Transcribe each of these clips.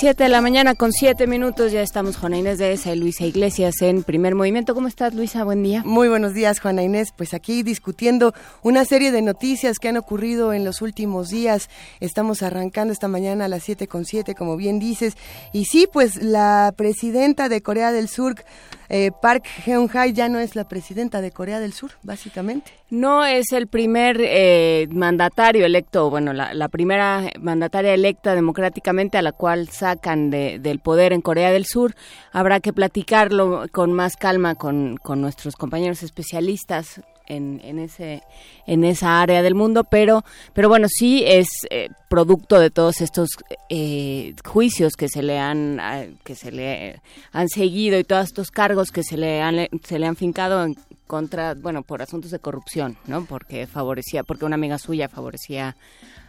Siete de la mañana con siete minutos, ya estamos Juana Inés de esa y Luisa Iglesias en primer movimiento. ¿Cómo estás, Luisa? Buen día. Muy buenos días, Juana Inés. Pues aquí discutiendo una serie de noticias que han ocurrido en los últimos días. Estamos arrancando esta mañana a las siete con siete, como bien dices. Y sí, pues la presidenta de Corea del Sur, eh, Park Geun-hye, ya no es la presidenta de Corea del Sur, básicamente. No es el primer eh, mandatario electo, bueno, la, la, primera mandataria electa democráticamente a la cual sacan de, del poder en Corea del Sur. Habrá que platicarlo con más calma con, con nuestros compañeros especialistas en, en, ese en esa área del mundo pero pero bueno sí es eh, producto de todos estos eh, juicios que se le han que se le han seguido y todos estos cargos que se le han se le han fincado en contra bueno por asuntos de corrupción no porque favorecía porque una amiga suya favorecía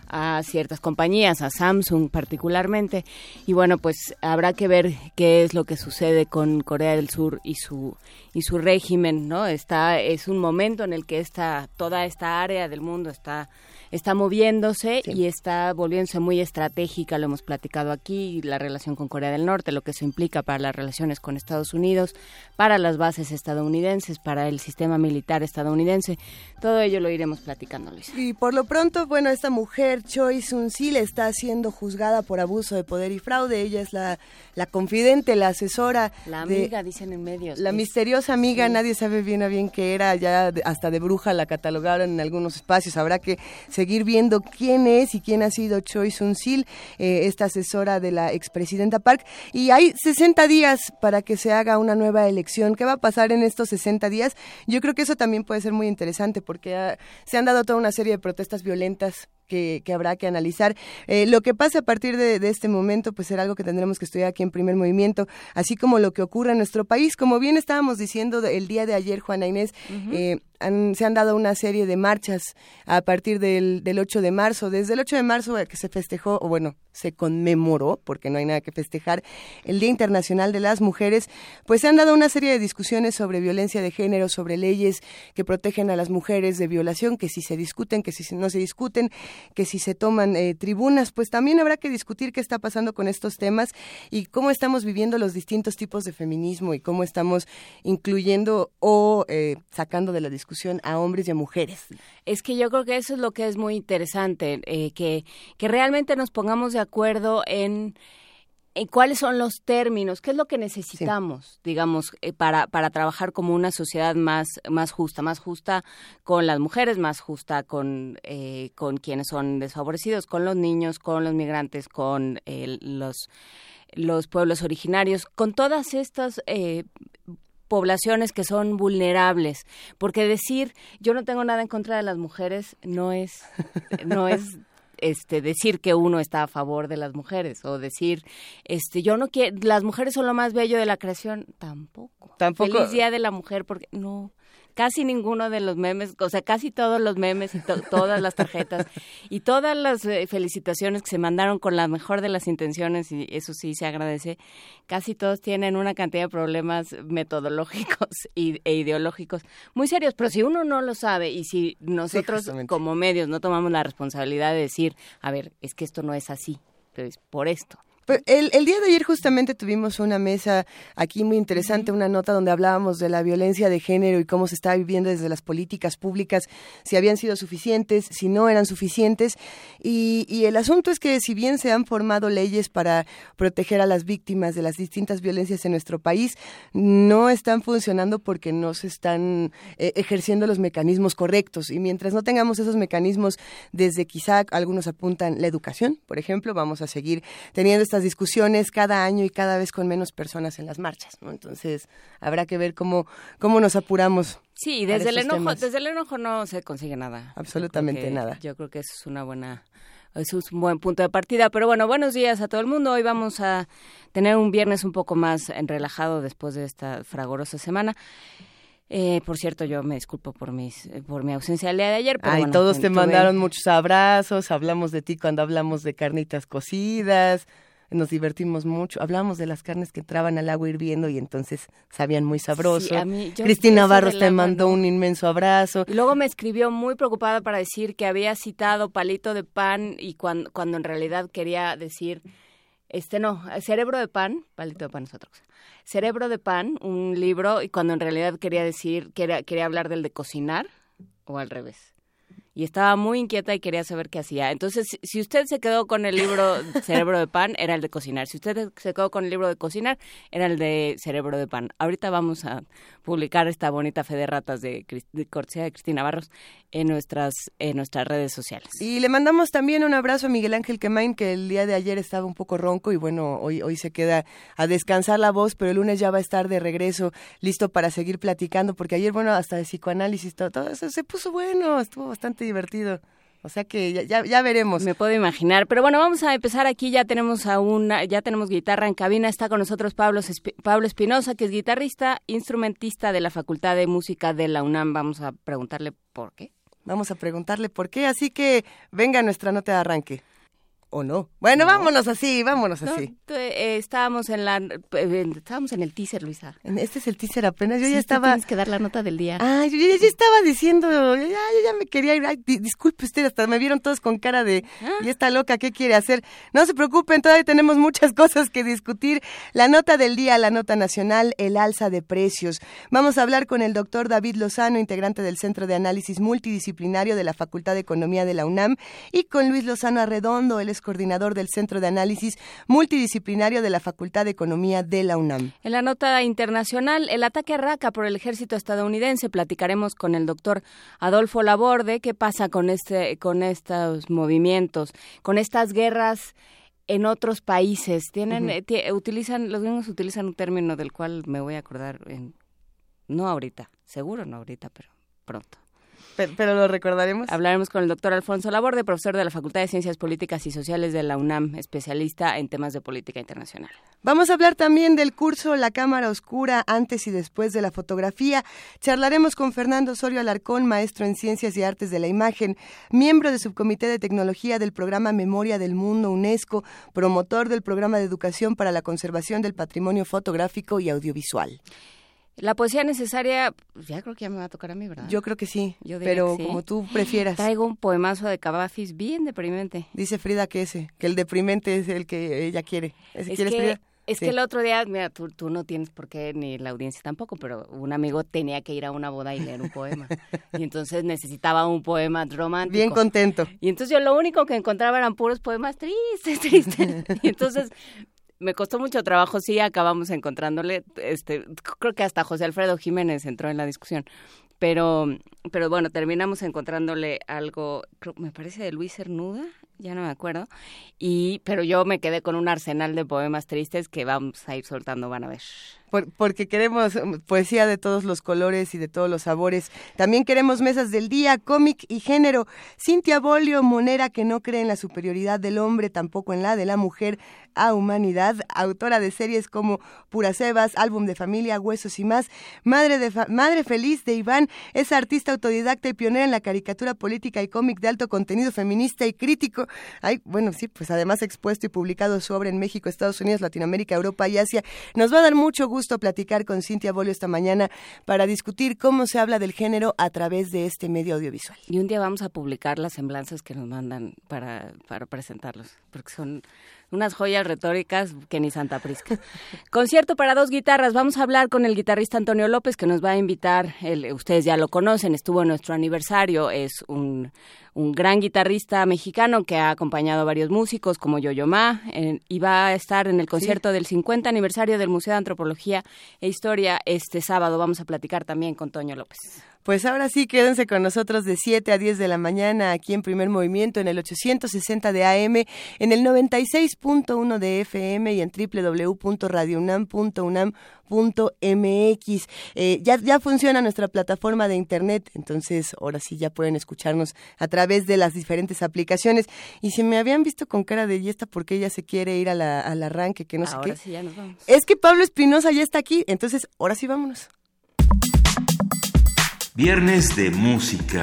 a ciertas compañías, a Samsung particularmente. Y bueno, pues habrá que ver qué es lo que sucede con Corea del Sur y su y su régimen, ¿no? Está es un momento en el que esta toda esta área del mundo está está moviéndose sí. y está volviéndose muy estratégica, lo hemos platicado aquí, la relación con Corea del Norte, lo que eso implica para las relaciones con Estados Unidos, para las bases estadounidenses, para el sistema militar estadounidense. Todo ello lo iremos platicando, Luis. Y por lo pronto, bueno, esta mujer, Choi Sun-sil, está siendo juzgada por abuso de poder y fraude. Ella es la, la confidente, la asesora. La amiga, de, dicen en medios. La misteriosa amiga, sí. nadie sabe bien a bien qué era, ya hasta de bruja la catalogaron en algunos espacios. Habrá que seguir viendo quién es y quién ha sido Choi Sun-sil, eh, esta asesora de la expresidenta Park. Y hay 60 días para que se haga una nueva elección. ¿Qué va a pasar en estos 60 días? Yo creo que eso también puede ser muy interesante porque ha, se han dado toda una serie de protestas violentas que, que, habrá que analizar. Eh, lo que pase a partir de, de, este momento, pues será algo que tendremos que estudiar aquí en primer movimiento, así como lo que ocurre en nuestro país. Como bien estábamos diciendo el día de ayer, Juana Inés, uh -huh. eh, han, se han dado una serie de marchas a partir del, del 8 de marzo. Desde el 8 de marzo que se festejó, o bueno, se conmemoró, porque no hay nada que festejar, el Día Internacional de las Mujeres, pues se han dado una serie de discusiones sobre violencia de género, sobre leyes que protegen a las mujeres de violación, que si se discuten, que si no se discuten, que si se toman eh, tribunas, pues también habrá que discutir qué está pasando con estos temas y cómo estamos viviendo los distintos tipos de feminismo y cómo estamos incluyendo o eh, sacando de la discusión a hombres y a mujeres. Es que yo creo que eso es lo que es muy interesante, eh, que, que realmente nos pongamos de acuerdo en en cuáles son los términos, qué es lo que necesitamos, sí. digamos, eh, para, para trabajar como una sociedad más, más justa, más justa con las mujeres, más justa con, eh, con quienes son desfavorecidos, con los niños, con los migrantes, con eh, los, los pueblos originarios, con todas estas eh, poblaciones que son vulnerables, porque decir yo no tengo nada en contra de las mujeres no es no es este decir que uno está a favor de las mujeres o decir este yo no quiero las mujeres son lo más bello de la creación tampoco. Tampoco. Feliz día de la mujer porque no casi ninguno de los memes, o sea, casi todos los memes y to todas las tarjetas y todas las eh, felicitaciones que se mandaron con la mejor de las intenciones, y eso sí se agradece, casi todos tienen una cantidad de problemas metodológicos y, e ideológicos muy serios, pero si uno no lo sabe y si nosotros sí, como medios no tomamos la responsabilidad de decir, a ver, es que esto no es así, pues por esto. El, el, día de ayer justamente tuvimos una mesa aquí muy interesante, una nota donde hablábamos de la violencia de género y cómo se está viviendo desde las políticas públicas, si habían sido suficientes, si no eran suficientes. Y, y, el asunto es que si bien se han formado leyes para proteger a las víctimas de las distintas violencias en nuestro país, no están funcionando porque no se están eh, ejerciendo los mecanismos correctos. Y mientras no tengamos esos mecanismos, desde quizá algunos apuntan la educación, por ejemplo, vamos a seguir teniendo estas discusiones cada año y cada vez con menos personas en las marchas, ¿no? Entonces, habrá que ver cómo, cómo nos apuramos. Sí, desde el enojo, temas. desde el enojo no se consigue nada. Absolutamente yo nada. Yo creo que eso es una buena eso es un buen punto de partida. Pero bueno, buenos días a todo el mundo. Hoy vamos a tener un viernes un poco más relajado después de esta fragorosa semana. Eh, por cierto, yo me disculpo por mis por mi ausencia el día de ayer. Pero Ay, bueno, todos te mandaron muchos abrazos, hablamos de ti cuando hablamos de carnitas cocidas nos divertimos mucho. Hablamos de las carnes que entraban al agua hirviendo y entonces sabían muy sabroso. Cristina Barros te mandó un inmenso abrazo. Y luego me escribió muy preocupada para decir que había citado palito de pan y cuando, cuando en realidad quería decir, este no, cerebro de pan, palito de pan es otra cosa. Cerebro de pan, un libro, y cuando en realidad quería decir, quería, quería hablar del de cocinar, o al revés y estaba muy inquieta y quería saber qué hacía. Entonces, si usted se quedó con el libro Cerebro de Pan, era el de cocinar. Si usted se quedó con el libro de cocinar, era el de Cerebro de Pan. Ahorita vamos a publicar esta bonita fe de ratas de, de cortesía de Cristina Barros en nuestras, en nuestras redes sociales. Y le mandamos también un abrazo a Miguel Ángel Quemain, que el día de ayer estaba un poco ronco y bueno, hoy, hoy se queda a descansar la voz, pero el lunes ya va a estar de regreso, listo para seguir platicando, porque ayer, bueno, hasta de psicoanálisis, todo, todo eso se puso bueno, estuvo bastante divertido. O sea que ya, ya, veremos. Me puedo imaginar. Pero bueno, vamos a empezar aquí. Ya tenemos a una, ya tenemos guitarra en cabina. Está con nosotros Pablo, Pablo Espinosa, que es guitarrista, instrumentista de la Facultad de Música de la UNAM. Vamos a preguntarle por qué. Vamos a preguntarle por qué. Así que venga nuestra nota de arranque o no. Bueno, vámonos así, vámonos así. Eh, estábamos en la eh, estábamos en el teaser, Luisa. Este es el teaser apenas. Yo ya estaba tienes que dar la nota del día. Ah, yo, ya, estaba diciendo, ya, yo ya me quería ir. disculpe usted, hasta me vieron todos con cara de ah. y esta loca, ¿qué quiere hacer? No se preocupen, todavía tenemos muchas cosas que discutir. La nota del día, la nota nacional, el alza de precios. Vamos a hablar con el doctor David Lozano, integrante del Centro de Análisis Multidisciplinario de la Facultad de Economía de la UNAM, y con Luis Lozano Arredondo, él es coordinador del Centro de Análisis Multidisciplinario de la Facultad de Economía de la UNAM. En la nota internacional, el ataque a Raqqa por el ejército estadounidense, platicaremos con el doctor Adolfo Laborde qué pasa con, este, con estos movimientos, con estas guerras en otros países. Tienen, eh, utilizan, los gringos utilizan un término del cual me voy a acordar en, no ahorita, seguro no ahorita, pero pronto. Pero, lo recordaremos. Hablaremos con el doctor Alfonso Laborde, profesor de la Facultad de Ciencias Políticas y Sociales de la UNAM, especialista en temas de política internacional. Vamos a hablar también del curso La Cámara Oscura antes y después de la fotografía. Charlaremos con Fernando Osorio Alarcón, maestro en Ciencias y Artes de la Imagen, miembro del Subcomité de Tecnología del Programa Memoria del Mundo UNESCO, promotor del Programa de Educación para la Conservación del Patrimonio Fotográfico y Audiovisual. La poesía necesaria, pues, ya creo que ya me va a tocar a mí, ¿verdad? Yo creo que sí, pero como tú prefieras. Traigo un poemazo de Cavafis bien deprimente. Dice Frida que ese, que el deprimente es el que ella quiere. es que, Es que el otro día, mira, tú, tú no tienes por qué, ni la audiencia tampoco, pero un amigo tenía que ir a una boda y leer un poema. y entonces necesitaba un poema romántico. Bien contento. Y entonces yo lo único que encontraba eran puros poemas tristes, tristes. y entonces me costó mucho trabajo, sí, acabamos encontrándole, este, creo que hasta José Alfredo Jiménez entró en la discusión, pero, pero bueno, terminamos encontrándole algo, me parece de Luis Cernuda, ya no me acuerdo, y, pero yo me quedé con un arsenal de poemas tristes que vamos a ir soltando, van a ver porque queremos um, poesía de todos los colores y de todos los sabores. También queremos mesas del día, cómic y género. Cintia Bolio, monera que no cree en la superioridad del hombre, tampoco en la de la mujer a humanidad, autora de series como Pura Sebas, Álbum de Familia, Huesos y más, Madre, de Madre Feliz de Iván, es artista autodidacta y pionera en la caricatura política y cómic de alto contenido feminista y crítico. Ay, bueno, sí, pues además expuesto y publicado sobre en México, Estados Unidos, Latinoamérica, Europa y Asia. Nos va a dar mucho gusto gusto platicar con Cintia Bolio esta mañana para discutir cómo se habla del género a través de este medio audiovisual. Y un día vamos a publicar las semblanzas que nos mandan para, para presentarlos, porque son unas joyas retóricas que ni Santa Prisca. Concierto para dos guitarras. Vamos a hablar con el guitarrista Antonio López, que nos va a invitar. ustedes ya lo conocen, estuvo en nuestro aniversario. Es un, un gran guitarrista mexicano que ha acompañado a varios músicos como Yo-Yo Ma y va a estar en el concierto del 50 aniversario del Museo de Antropología e Historia este sábado. Vamos a platicar también con Toño López. Pues ahora sí, quédense con nosotros de 7 a 10 de la mañana aquí en Primer Movimiento en el 860 de AM, en el 96.1 de FM y en www.radiounam.unam.mx. Eh, ya, ya funciona nuestra plataforma de internet, entonces ahora sí ya pueden escucharnos a través de las diferentes aplicaciones. Y si me habían visto con cara de y esta porque ella se quiere ir a la, al arranque, que no sé qué. Sí, ya nos vamos. Es que Pablo Espinosa ya está aquí, entonces ahora sí vámonos. Viernes de música.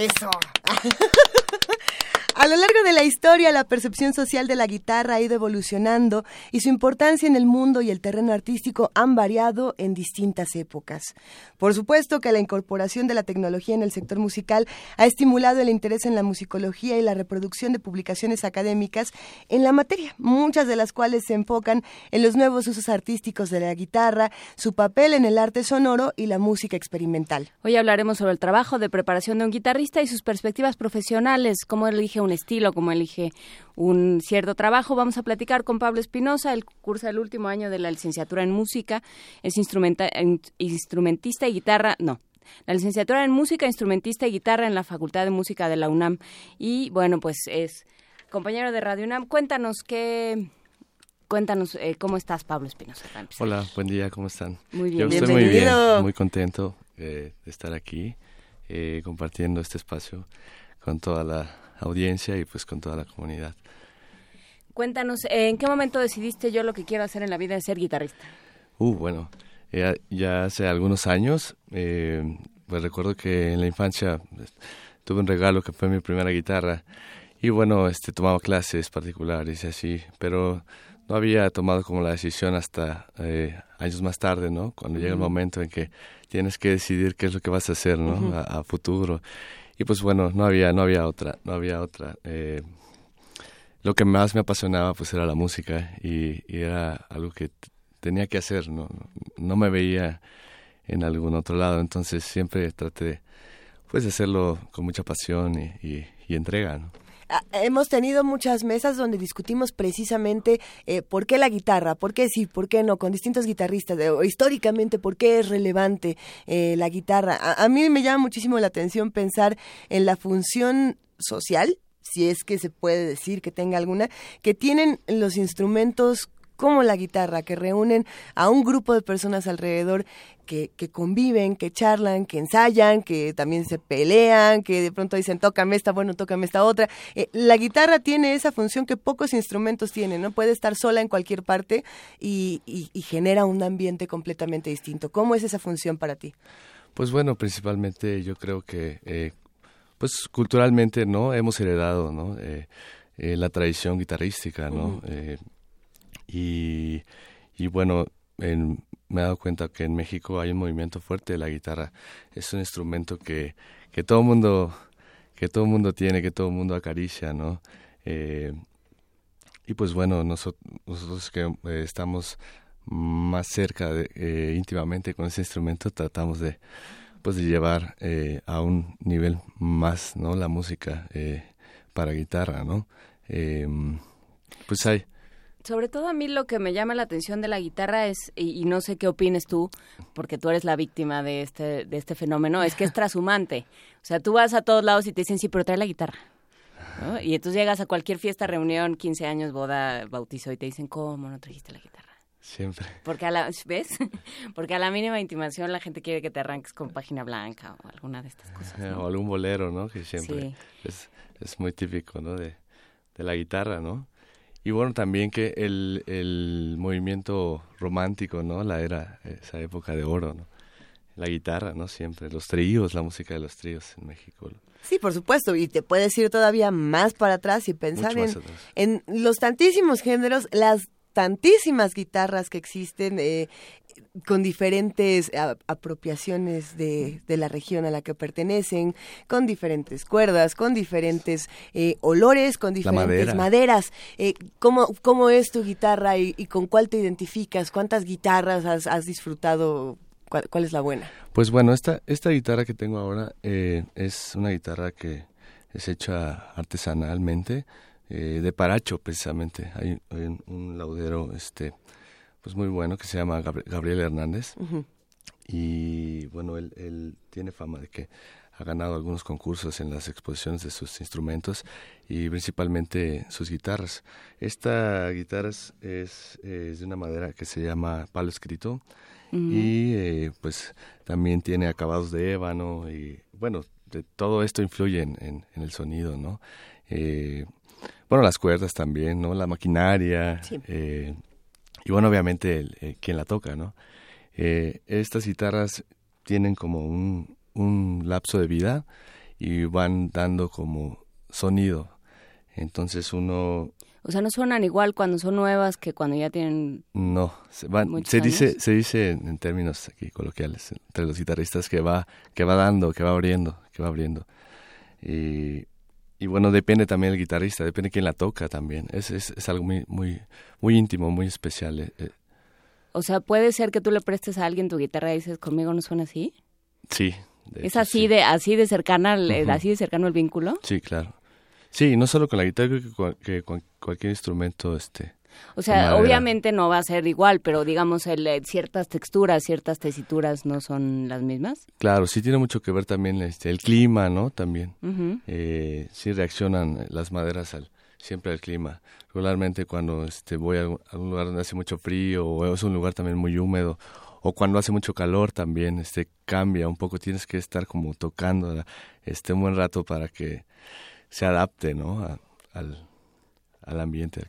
Eso. A lo largo de la historia, la percepción social de la guitarra ha ido evolucionando y su importancia en el mundo y el terreno artístico han variado en distintas épocas. Por supuesto que la incorporación de la tecnología en el sector musical ha estimulado el interés en la musicología y la reproducción de publicaciones académicas en la materia, muchas de las cuales se enfocan en los nuevos usos artísticos de la guitarra, su papel en el arte sonoro y la música experimental. Hoy hablaremos sobre el trabajo de preparación de un guitarrista y sus perspectivas profesionales, cómo elige un estilo, como elige un cierto trabajo. Vamos a platicar con Pablo Espinosa, el cursa el último año de la licenciatura en música, es instrumentista y guitarra, no, la licenciatura en música, instrumentista y guitarra en la Facultad de Música de la UNAM. Y bueno, pues es compañero de Radio UNAM. Cuéntanos qué... Cuéntanos eh, cómo estás, Pablo Espinosa. Hola, buen día, ¿cómo están? Muy bien, Yo estoy muy bien, muy contento eh, de estar aquí eh, compartiendo este espacio con toda la audiencia y pues con toda la comunidad. Cuéntanos, ¿en qué momento decidiste yo lo que quiero hacer en la vida es ser guitarrista? Uh, bueno, ya, hace algunos años, eh, pues recuerdo que en la infancia pues, tuve un regalo que fue mi primera guitarra y bueno, este tomaba clases particulares y así, pero no había tomado como la decisión hasta eh, años más tarde, ¿no? Cuando llega el momento en que tienes que decidir qué es lo que vas a hacer, ¿no? a, futuro y pues bueno, no había, no había otra, no había otra. Eh, lo que más me apasionaba pues era la música y, era algo que tenía que hacer, no, no me veía en algún otro lado, entonces siempre traté pues de hacerlo con mucha pasión y, entrega. Hemos tenido muchas mesas donde discutimos precisamente eh, por qué la guitarra, por qué sí, por qué no, con distintos guitarristas, o históricamente por qué es relevante eh, la guitarra. A, mí me llama muchísimo la atención pensar en la función social, si es que se puede decir que tenga alguna, que tienen los instrumentos como la guitarra, que reúnen a un grupo de personas alrededor que, que, conviven, que charlan, que ensayan, que también se pelean, que de pronto dicen, tócame esta, bueno, tócame esta otra. Eh, la guitarra tiene esa función que pocos instrumentos tienen, ¿no? Puede estar sola en cualquier parte y, y, genera un ambiente completamente distinto. ¿Cómo es esa función para ti? Pues bueno, principalmente yo creo que, eh, pues culturalmente, ¿no? Hemos heredado, ¿no? Eh, la tradición guitarrística, ¿no? Y, y bueno, en, me he dado cuenta que en México hay un movimiento fuerte de la guitarra. Es un instrumento que, que todo mundo que todo mundo tiene, que todo mundo acaricia, ¿no? Eh, y pues bueno, nosotros, nosotros que eh, estamos más cerca eh, íntimamente con ese instrumento tratamos de pues de llevar a un nivel más no la música para guitarra no pues hay sobre todo a mí lo que me llama la atención de la guitarra es, y, no sé qué opines tú, porque tú eres la víctima de este, de este fenómeno, es que es trashumante. O sea, tú vas a todos lados y te dicen, sí, pero trae la guitarra. Y entonces llegas a cualquier fiesta, reunión, 15 años, boda, bautizo, y te dicen, ¿cómo no trajiste la guitarra? Siempre. Porque a la, ¿ves? Porque a la mínima intimación la gente quiere que te arranques con página blanca o alguna de estas cosas. O algún bolero, ¿no? Que siempre es, es muy típico, ¿no? De, de la guitarra, ¿no? Y bueno, también que el, el movimiento romántico, ¿no? La era, esa época de oro, ¿no? La guitarra, ¿no? Siempre, los tríos, la música de los tríos en México. Sí, por supuesto, y te puedes ir todavía más para atrás y pensar en, en los tantísimos géneros, las tantísimas guitarras que existen, eh, con diferentes apropiaciones de, de, la región a la que pertenecen, con diferentes cuerdas, con diferentes eh, olores, con diferentes maderas. Eh, ¿cómo, ¿cómo, es tu guitarra y, con cuál te identificas? ¿Cuántas guitarras has, has disfrutado? ¿Cuál, es la buena? Pues bueno, esta, esta guitarra que tengo ahora eh, es una guitarra que es hecha artesanalmente, de paracho precisamente. Hay, hay un laudero este pues muy bueno que se llama Gabriel Hernández. Y bueno, él, él tiene fama de que ha ganado algunos concursos en las exposiciones de sus instrumentos y principalmente sus guitarras. Esta guitarra es, es, de una madera que se llama palo escrito y eh, pues también tiene acabados de ébano y bueno, de, todo esto influye en, en, el sonido, ¿no? Eh, bueno, las cuerdas también, ¿no? La maquinaria, eh, y bueno, obviamente el, quien la toca, ¿no? Eh, estas guitarras tienen como un, un lapso de vida y van dando como sonido. Entonces uno o sea, no suenan igual cuando son nuevas que cuando ya tienen. No, se, se dice, se dice en términos aquí coloquiales entre los guitarristas que va, que va dando, que va abriendo, que va abriendo. Y, y bueno, depende también del guitarrista, depende quién la toca también. Es, es, es algo muy, muy, muy íntimo, muy especial. Eh, eh. O sea, puede ser que tú le prestes a alguien tu guitarra y dices, conmigo no suena así. Sí. ¿Es así de así de cercana, así de cercano el vínculo? Sí, claro. Sí, no solo con la guitarra, creo que, cualquier instrumento, este... O sea, obviamente no va a ser igual, pero digamos, el, eh, ciertas texturas, ciertas tesituras no son las mismas. Claro, sí tiene mucho que ver también este, el clima, ¿no? También. eh, sí reaccionan las maderas al, siempre al clima. Regularmente cuando este, voy a algún lugar donde hace mucho frío o es un lugar también muy húmedo o cuando hace mucho calor también este cambia un poco tienes que estar como tocando este un buen rato para que se adapte ¿no? al, al ambiente, al,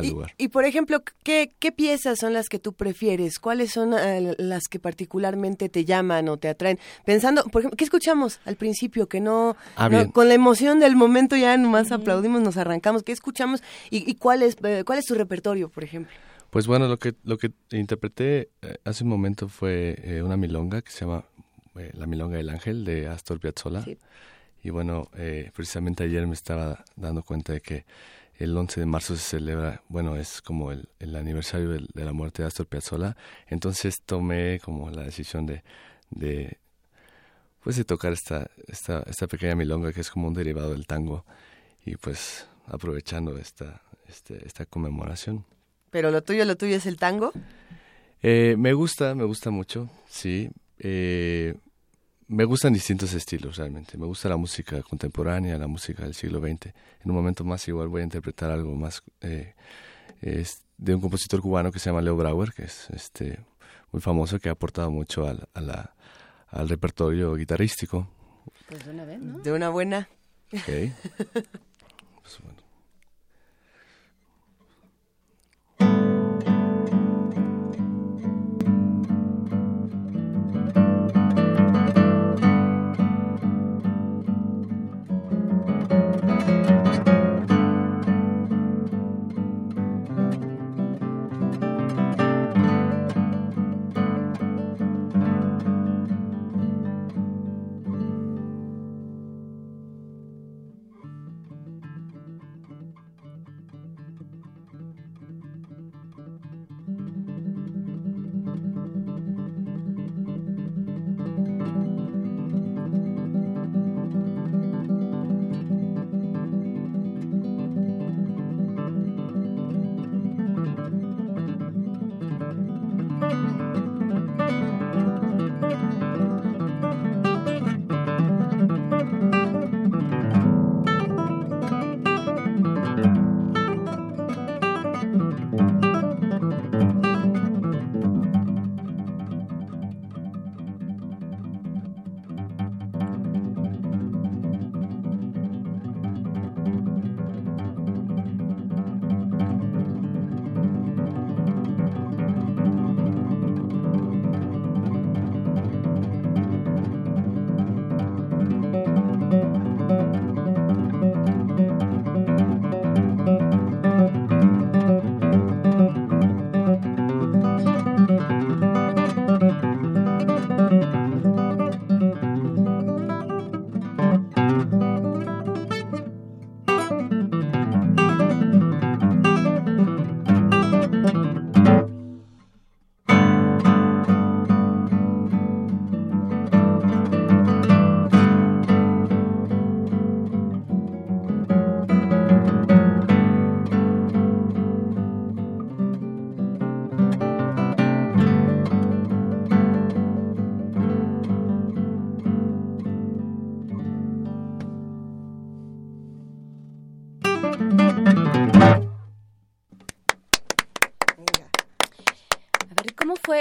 lugar. Y, por ejemplo, ¿qué, ¿qué piezas son las que tú prefieres? ¿Cuáles son eh, las que particularmente te llaman o te atraen? Pensando, por ejemplo, ¿qué escuchamos al principio? Que no, ah, con la emoción del momento ya nomás aplaudimos, nos arrancamos. ¿Qué escuchamos y, cuál, es, eh, cuál es tu repertorio, por ejemplo? Pues bueno, lo que, lo que interpreté eh, hace un momento fue una milonga que se llama La Milonga del Ángel de Astor Piazzolla. Sí. Y bueno, eh, precisamente ayer me estaba dando cuenta de que el 11 de marzo se celebra, bueno, es como el, el aniversario de, la muerte de Astor Piazzolla. Entonces tomé como la decisión de, de pues de tocar esta, esta, esta pequeña milonga que es como un derivado del tango y pues aprovechando esta, este, esta conmemoración. ¿Pero lo tuyo, lo tuyo es el tango? Eh, me gusta, me gusta mucho, sí. Eh, me gustan distintos estilos realmente. Me gusta la música contemporánea, la música del siglo XX. En un momento más igual voy a interpretar algo más eh, es de un compositor cubano que se llama Leo Brauer, que es este muy famoso, que ha aportado mucho al, a la, al repertorio guitarrístico. Pues de una vez, ¿no? De una buena. Okay.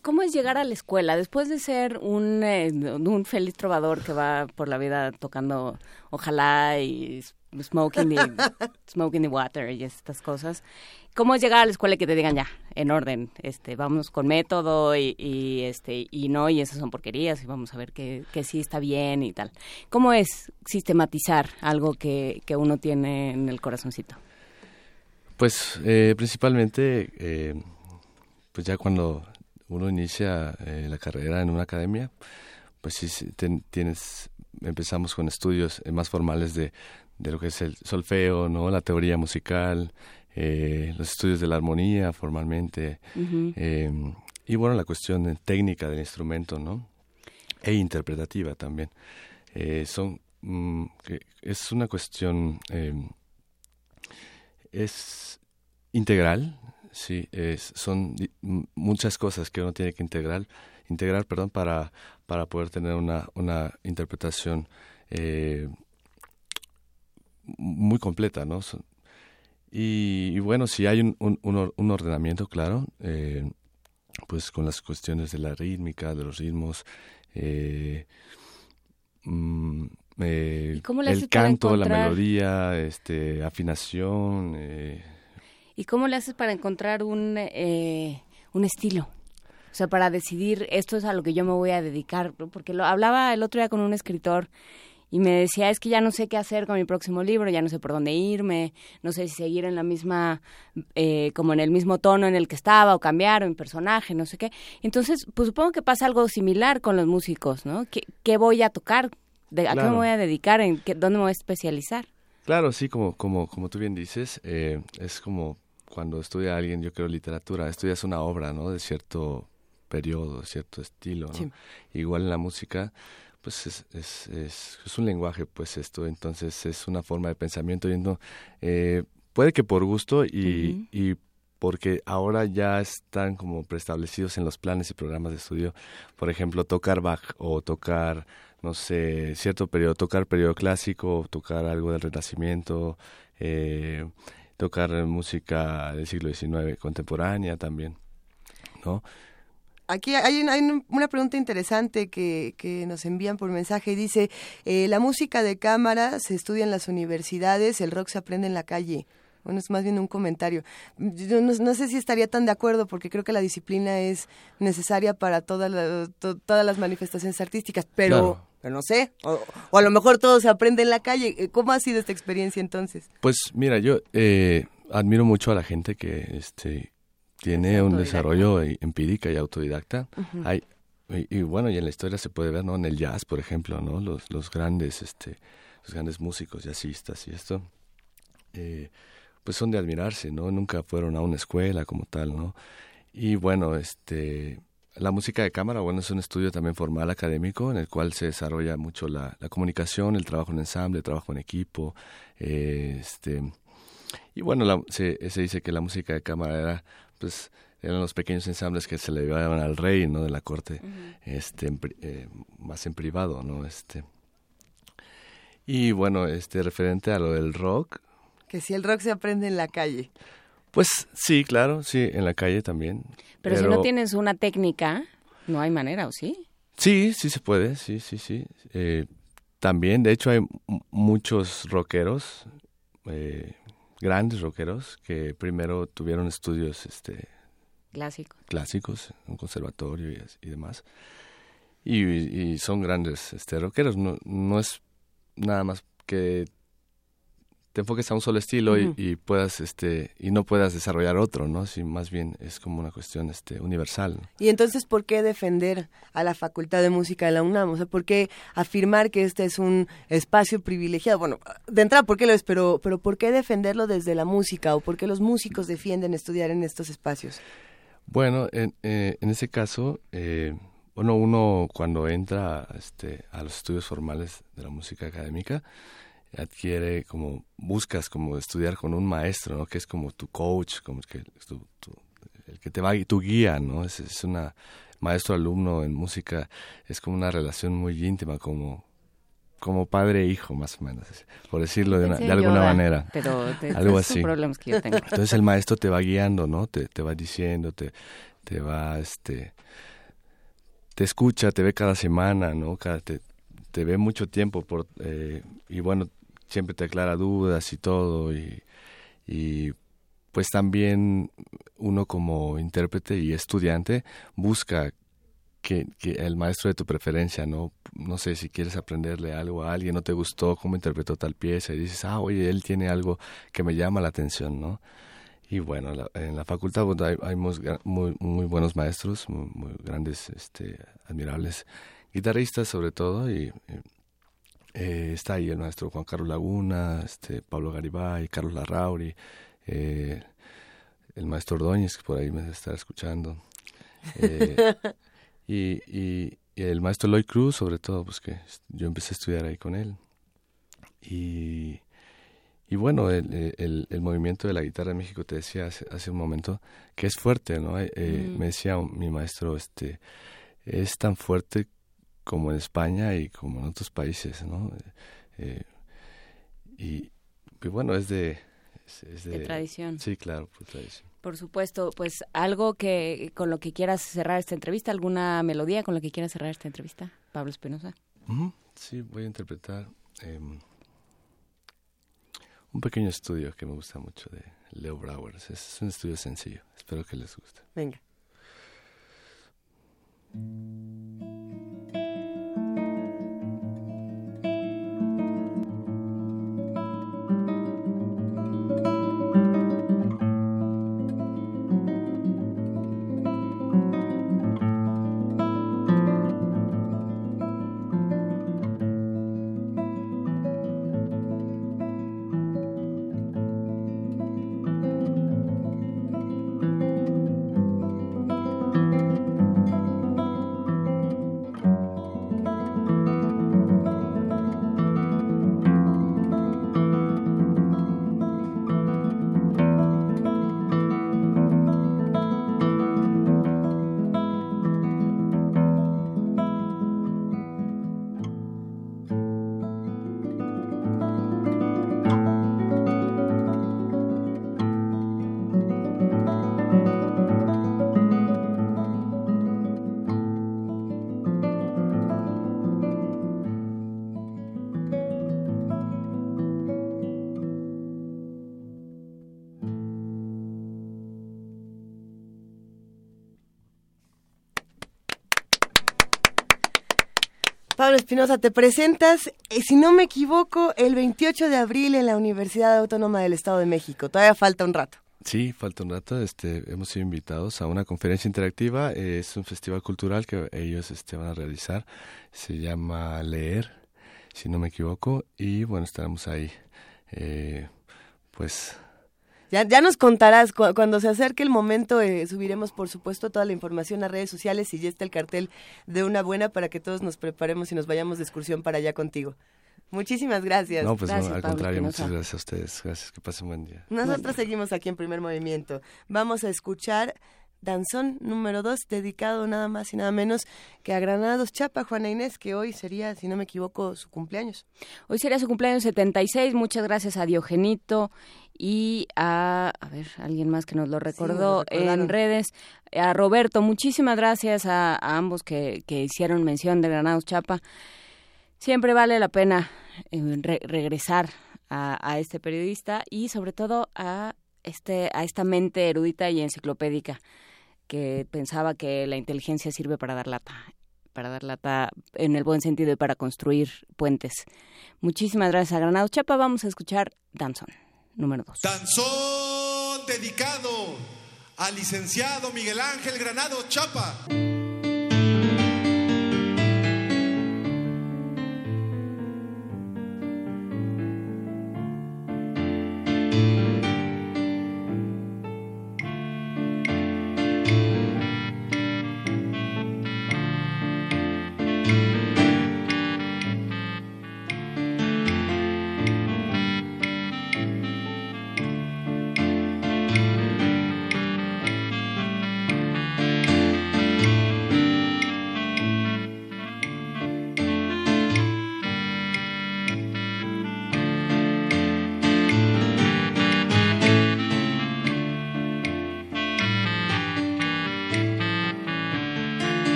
¿cómo es llegar a la escuela? Después de ser un, eh, un feliz trovador que va por la vida tocando ojalá y smoking the, smoking the water y estas cosas, ¿cómo es llegar a la escuela y que te digan ya, en orden, este, vamos con método y, este y no y esas son porquerías y vamos a ver que, que sí está bien y tal. ¿Cómo es sistematizar algo que, que uno tiene en el corazoncito? Pues eh, principalmente, eh, pues ya cuando uno inicia eh, la carrera en una academia, pues sí tienes, empezamos con estudios más formales de, de lo que es el solfeo, ¿no? La teoría musical, eh, los estudios de la armonía formalmente, em, y bueno, la cuestión técnica del instrumento, ¿no? E interpretativa también. Eh, son, mm, es una cuestión, em, es integral, sí, es, son muchas cosas que uno tiene que integrar, integrar, perdón, para, para poder tener una, una interpretación eh, muy completa, ¿no? Y, bueno, si hay un, un, ordenamiento, claro, eh, pues con las cuestiones de la rítmica, de los ritmos, eh, mm, eh el canto, la melodía, este, afinación. Eh. ¿Y cómo le haces para encontrar un, un estilo? O sea, para decidir esto es a lo que yo me voy a dedicar, porque lo hablaba el otro día con un escritor y me decía, es que ya no sé qué hacer con mi próximo libro, ya no sé por dónde irme, no sé si seguir en la misma, eh, como en el mismo tono en el que estaba o cambiar o en personaje, no sé qué. Entonces, pues supongo que pasa algo similar con los músicos, ¿no? ¿Qué, qué voy a tocar? ¿De, ¿A qué me voy a dedicar? ¿En qué, dónde me voy a especializar? Claro, sí, como, como, como tú bien dices, eh, es como cuando estudia alguien, yo creo, literatura, estudias una obra, ¿no? De cierto periodo, de cierto estilo, ¿no? Igual en la música, pues es, es, es, un lenguaje, pues esto, entonces es una forma de pensamiento yendo, eh, puede que por gusto y, y porque ahora ya están como preestablecidos en los planes y programas de estudio, por ejemplo, tocar Bach o tocar, no sé, cierto periodo, tocar periodo clásico, tocar algo del Renacimiento, eh, tocar música del siglo XIX contemporánea también, ¿no? Aquí hay, una pregunta interesante que, nos envían por mensaje. Dice, eh, la música de cámara se estudia en las universidades, el rock se aprende en la calle. Bueno, es más bien un comentario. Yo no, sé si estaría tan de acuerdo porque creo que la disciplina es necesaria para todas las manifestaciones artísticas, pero, no sé, o, a lo mejor todo se aprende en la calle. Eh, ¿Cómo ha sido esta experiencia entonces? Pues mira, yo eh, admiro mucho a la gente que este tiene un desarrollo e, empírica y autodidacta. Hay y, bueno, y en la historia se puede ver, ¿no? En el jazz, por ejemplo, ¿no? Los, los grandes, este, los grandes músicos, jazzistas y esto, eh, pues son de admirarse, ¿no? Nunca fueron a una escuela como tal, ¿no? Y bueno, este, la música de cámara, bueno, es un estudio también formal académico en el cual se desarrolla mucho la, la comunicación, el trabajo en ensamble, el trabajo en equipo, eh, este, y bueno, se, se dice que la música de cámara era pues eran los pequeños ensambles que se le llevaban al rey, ¿no? De la corte, este, eh, más en privado, ¿no? Este. Y bueno, este, referente a lo del rock. Que si el rock se aprende en la calle. Pues sí, claro, sí, en la calle también. Pero, si no tienes una técnica, no hay manera, ¿o sí? Sí, sí se puede, sí, sí, sí. Eh, también, de hecho, hay muchos rockeros eh, grandes rockeros que primero tuvieron estudios este clásicos clásicos un conservatorio y, demás y, son grandes este rockeros no, no es nada más que te enfoques a un solo estilo y, puedas este y no puedas desarrollar otro no si más bien es como una cuestión este universal y entonces por qué defender a la facultad de música de la UNAM o sea por qué afirmar que este es un espacio privilegiado bueno de entrada por qué lo es pero pero por qué defenderlo desde la música o por qué los músicos defienden estudiar en estos espacios bueno en, eh, en ese caso eh, bueno uno cuando entra este a los estudios formales de la música académica adquiere como buscas como estudiar con un maestro no que es como tu coach como que el que te va tu guía no es, es una maestro alumno en música es como una relación muy íntima como como padre e hijo más o menos por decirlo de, alguna manera. pero algo así. problemas que yo tengo. entonces el maestro te va guiando no te, te va diciendo te te va este te escucha te ve cada semana no cada te, te ve mucho tiempo por eh, y bueno siempre te aclara dudas y todo y, y pues también uno como intérprete y estudiante busca que, que, el maestro de tu preferencia, ¿no? No sé, si quieres aprenderle algo a alguien, no te gustó cómo interpretó tal pieza y dices, ah, oye, él tiene algo que me llama la atención, ¿no? Y bueno, en la facultad hay, muy, muy, buenos maestros, muy, grandes, este, admirables guitarristas sobre todo, y eh, está ahí el maestro Juan Carlos Laguna, este, Pablo Garibay, Carlos Larrauri, eh, el maestro Ordóñez, que por ahí me está escuchando. Eh, y, y, el maestro Lloyd Cruz, sobre todo, pues que yo empecé a estudiar ahí con él. Y, y bueno, el, el, el, movimiento de la guitarra en México, te decía hace, hace un momento, que es fuerte, ¿no? Eh, me decía mi maestro, este, es tan fuerte como en España y como en otros países, ¿no? Eh, y, y, bueno, es de, es, de, tradición. Sí, claro, por tradición. Por supuesto, pues algo que con lo que quieras cerrar esta entrevista, alguna melodía con la que quieras cerrar esta entrevista, Pablo Espinosa. Sí, voy a interpretar em, un pequeño estudio que me gusta mucho de Leo Browers. Es un estudio sencillo. Espero que les guste. Venga. Pablo Espinosa, te presentas, eh, si no me equivoco, el 28 de abril en la Universidad Autónoma del Estado de México. Todavía falta un rato. Sí, falta un rato. Este, hemos sido invitados a una conferencia interactiva. es un festival cultural que ellos este, van a realizar. Se llama Leer, si no me equivoco. Y bueno, estaremos ahí. Eh, pues ya, ya nos contarás, cuando se acerque el momento, eh, subiremos por supuesto toda la información a redes sociales y ya está el cartel de una buena para que todos nos preparemos y nos vayamos de excursión para allá contigo. Muchísimas gracias. No, pues al contrario, muchas gracias a ustedes. Gracias, que pasen buen día. Nosotros seguimos aquí en Primer Movimiento. Vamos a escuchar Danzón número 2, dedicado nada más y nada menos que a Granados Chapa, Juana Inés, que hoy sería, si no me equivoco, su cumpleaños. Hoy sería su cumpleaños 76. Muchas gracias a Diogenito y a, a ver, alguien más que nos lo recordó en redes, a Roberto. Muchísimas gracias a, ambos que, que, hicieron mención de Granados Chapa. Siempre vale la pena eh, regresar a, a este periodista y sobre todo a este a esta mente erudita y enciclopédica que pensaba que la inteligencia sirve para dar lata, para dar lata en el buen sentido y para construir puentes. Muchísimas gracias a Granado Chapa. Vamos a escuchar Danzón, número dos. Danzón dedicado al licenciado Miguel Ángel Granado Chapa.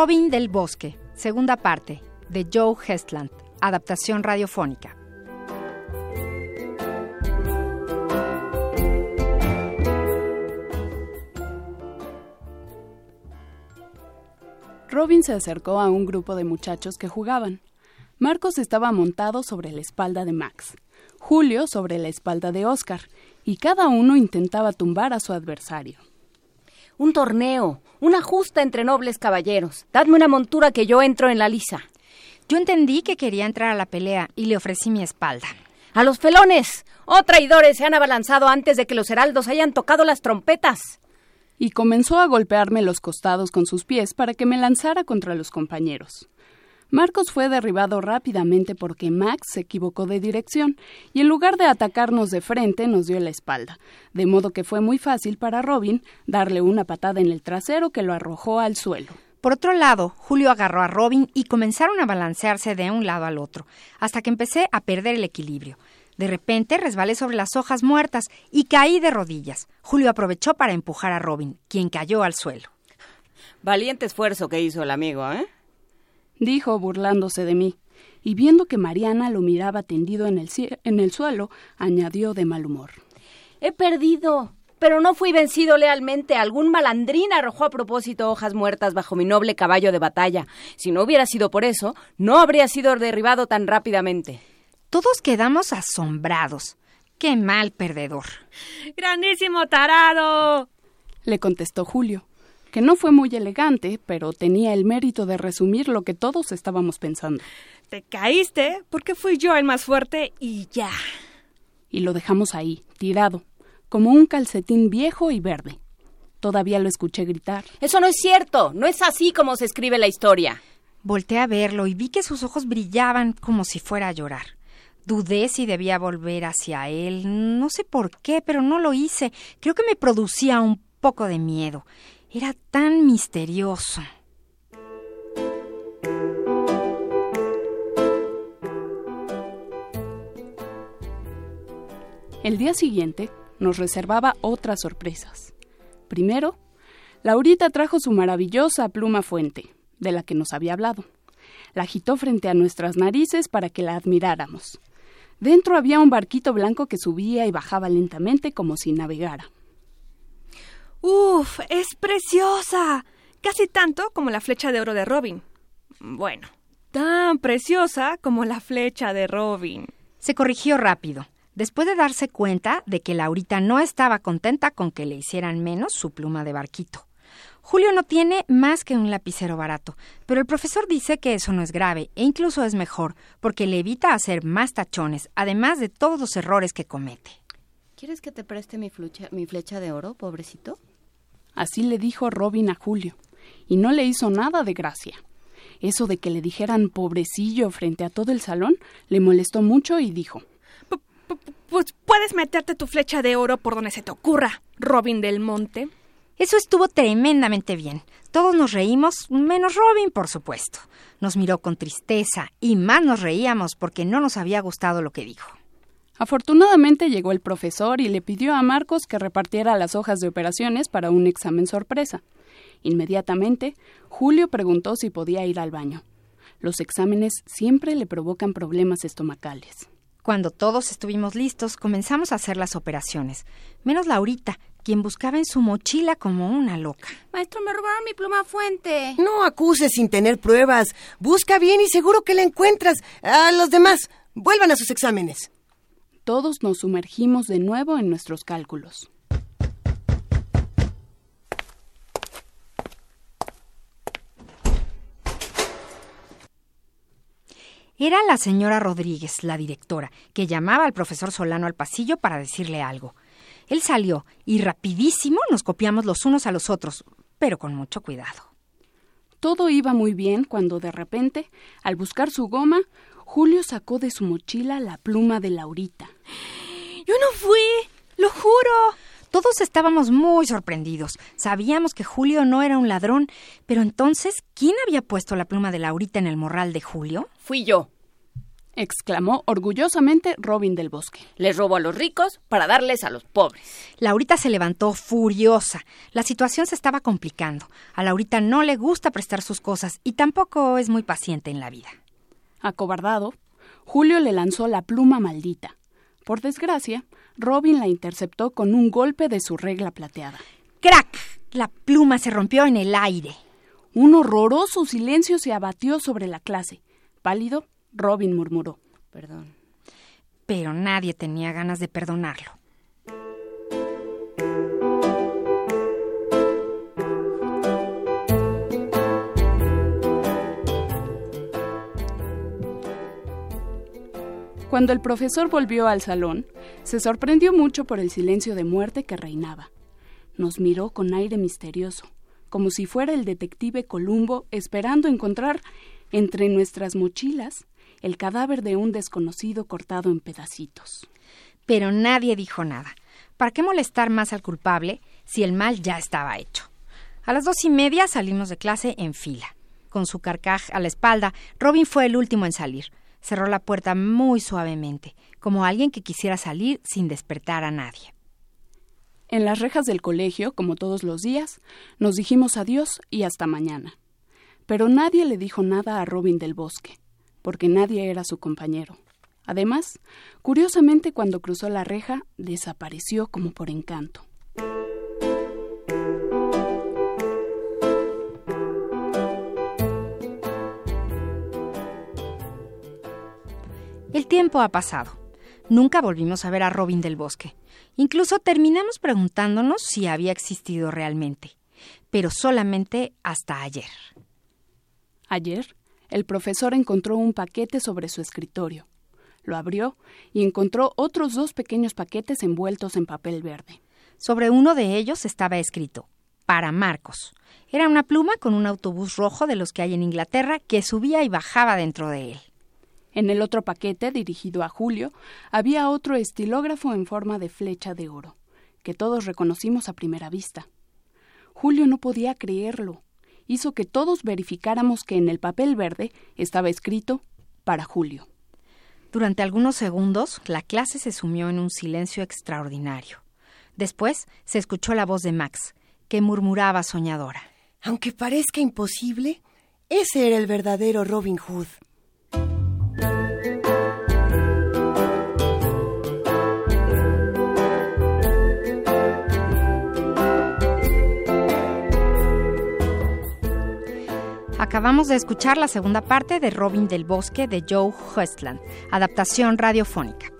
Robin del Bosque, segunda parte, de Joe Hestland, adaptación radiofónica. Robin se acercó a un grupo de muchachos que jugaban. Marcos estaba montado sobre la espalda de Max, Julio sobre la espalda de Oscar, y cada uno intentaba tumbar a su adversario. Un torneo, una justa entre nobles caballeros. Dadme una montura que yo entro en la lisa. Yo entendí que quería entrar a la pelea y le ofrecí mi espalda. ¡A los felones! ¡Oh, traidores! Se han abalanzado antes de que los heraldos hayan tocado las trompetas. Y comenzó a golpearme los costados con sus pies para que me lanzara contra los compañeros. Marcos fue derribado rápidamente porque Max se equivocó de dirección y en lugar de atacarnos de frente nos dio la espalda, de modo que fue muy fácil para Robin darle una patada en el trasero que lo arrojó al suelo. Por otro lado, Julio agarró a Robin y comenzaron a balancearse de un lado al otro, hasta que empecé a perder el equilibrio. De repente resbalé sobre las hojas muertas y caí de rodillas. Julio aprovechó para empujar a Robin, quien cayó al suelo. Valiente esfuerzo que hizo el amigo, ¿eh? Dijo burlándose de mí, y viendo que Mariana lo miraba tendido en el, en el suelo, añadió de mal humor. He perdido. pero no fui vencido lealmente. Algún malandrín arrojó a propósito hojas muertas bajo mi noble caballo de batalla. Si no hubiera sido por eso, no habría sido derribado tan rápidamente. Todos quedamos asombrados. ¡Qué mal perdedor! ¡Grandísimo tarado! le contestó Julio, que no fue muy elegante, pero tenía el mérito de resumir lo que todos estábamos pensando. Te caíste porque fui yo el más fuerte y ya. Y lo dejamos ahí, tirado, como un calcetín viejo y verde. Todavía lo escuché gritar. Eso no es cierto, no es así como se escribe la historia. Volté a verlo y vi que sus ojos brillaban como si fuera a llorar. Dudé si debía volver hacia él. No sé por qué, pero no lo hice. Creo que me producía un poco de miedo. Era tan misterioso. El día siguiente nos reservaba otras sorpresas. Primero, Laurita trajo su maravillosa pluma fuente, de la que nos había hablado. La agitó frente a nuestras narices para que la admiráramos. Dentro había un barquito blanco que subía y bajaba lentamente como si navegara. ¡Uf! ¡Es preciosa! Casi tanto como la flecha de oro de Robin. Bueno, tan preciosa como la flecha de Robin. Se corrigió rápido, después de darse cuenta de que Laurita no estaba contenta con que le hicieran menos su pluma de barquito. Julio no tiene más que un lapicero barato, pero el profesor dice que eso no es grave e incluso es mejor, porque le evita hacer más tachones, además de todos los errores que comete. ¿Quieres que te preste mi flecha, mi flecha de oro, pobrecito? Así le dijo Robin a Julio, y no le hizo nada de gracia. Eso de que le dijeran pobrecillo frente a todo el salón le molestó mucho y dijo Pues puedes meterte tu flecha de oro por donde se te ocurra, Robin del Monte. Eso estuvo tremendamente bien. Todos nos reímos, menos Robin, por supuesto. Nos miró con tristeza y más nos reíamos porque no nos había gustado lo que dijo. Afortunadamente llegó el profesor y le pidió a Marcos que repartiera las hojas de operaciones para un examen sorpresa. Inmediatamente, Julio preguntó si podía ir al baño. Los exámenes siempre le provocan problemas estomacales. Cuando todos estuvimos listos, comenzamos a hacer las operaciones, menos Laurita, quien buscaba en su mochila como una loca. Maestro, me robaron mi pluma fuente. No acuses sin tener pruebas. Busca bien y seguro que la encuentras. A los demás, vuelvan a sus exámenes todos nos sumergimos de nuevo en nuestros cálculos. Era la señora Rodríguez, la directora, que llamaba al profesor Solano al pasillo para decirle algo. Él salió y rapidísimo nos copiamos los unos a los otros, pero con mucho cuidado. Todo iba muy bien cuando de repente, al buscar su goma, Julio sacó de su mochila la pluma de Laurita. Yo no fui, lo juro. Todos estábamos muy sorprendidos. Sabíamos que Julio no era un ladrón, pero entonces, ¿quién había puesto la pluma de Laurita en el morral de Julio? Fui yo, exclamó orgullosamente Robin del Bosque. Les robo a los ricos para darles a los pobres. Laurita se levantó furiosa. La situación se estaba complicando. A Laurita no le gusta prestar sus cosas y tampoco es muy paciente en la vida. Acobardado, Julio le lanzó la pluma maldita. Por desgracia, Robin la interceptó con un golpe de su regla plateada. ¡Crack! La pluma se rompió en el aire. Un horroroso silencio se abatió sobre la clase. Pálido, Robin murmuró. Perdón. Pero nadie tenía ganas de perdonarlo. Cuando el profesor volvió al salón, se sorprendió mucho por el silencio de muerte que reinaba. Nos miró con aire misterioso, como si fuera el detective Columbo esperando encontrar entre nuestras mochilas el cadáver de un desconocido cortado en pedacitos. Pero nadie dijo nada. ¿Para qué molestar más al culpable si el mal ya estaba hecho? A las dos y media salimos de clase en fila. Con su carcaj a la espalda, Robin fue el último en salir. Cerró la puerta muy suavemente, como alguien que quisiera salir sin despertar a nadie. En las rejas del colegio, como todos los días, nos dijimos adiós y hasta mañana. Pero nadie le dijo nada a Robin del Bosque, porque nadie era su compañero. Además, curiosamente cuando cruzó la reja, desapareció como por encanto. El tiempo ha pasado. Nunca volvimos a ver a Robin del Bosque. Incluso terminamos preguntándonos si había existido realmente, pero solamente hasta ayer. Ayer, el profesor encontró un paquete sobre su escritorio. Lo abrió y encontró otros dos pequeños paquetes envueltos en papel verde. Sobre uno de ellos estaba escrito para Marcos. Era una pluma con un autobús rojo de los que hay en Inglaterra que subía y bajaba dentro de él. En el otro paquete, dirigido a Julio, había otro estilógrafo en forma de flecha de oro, que todos reconocimos a primera vista. Julio no podía creerlo. Hizo que todos verificáramos que en el papel verde estaba escrito para Julio. Durante algunos segundos, la clase se sumió en un silencio extraordinario. Después se escuchó la voz de Max, que murmuraba soñadora. Aunque parezca imposible, ese era el verdadero Robin Hood. Acabamos de escuchar la segunda parte de Robin del Bosque de Joe Westland, adaptación radiofónica.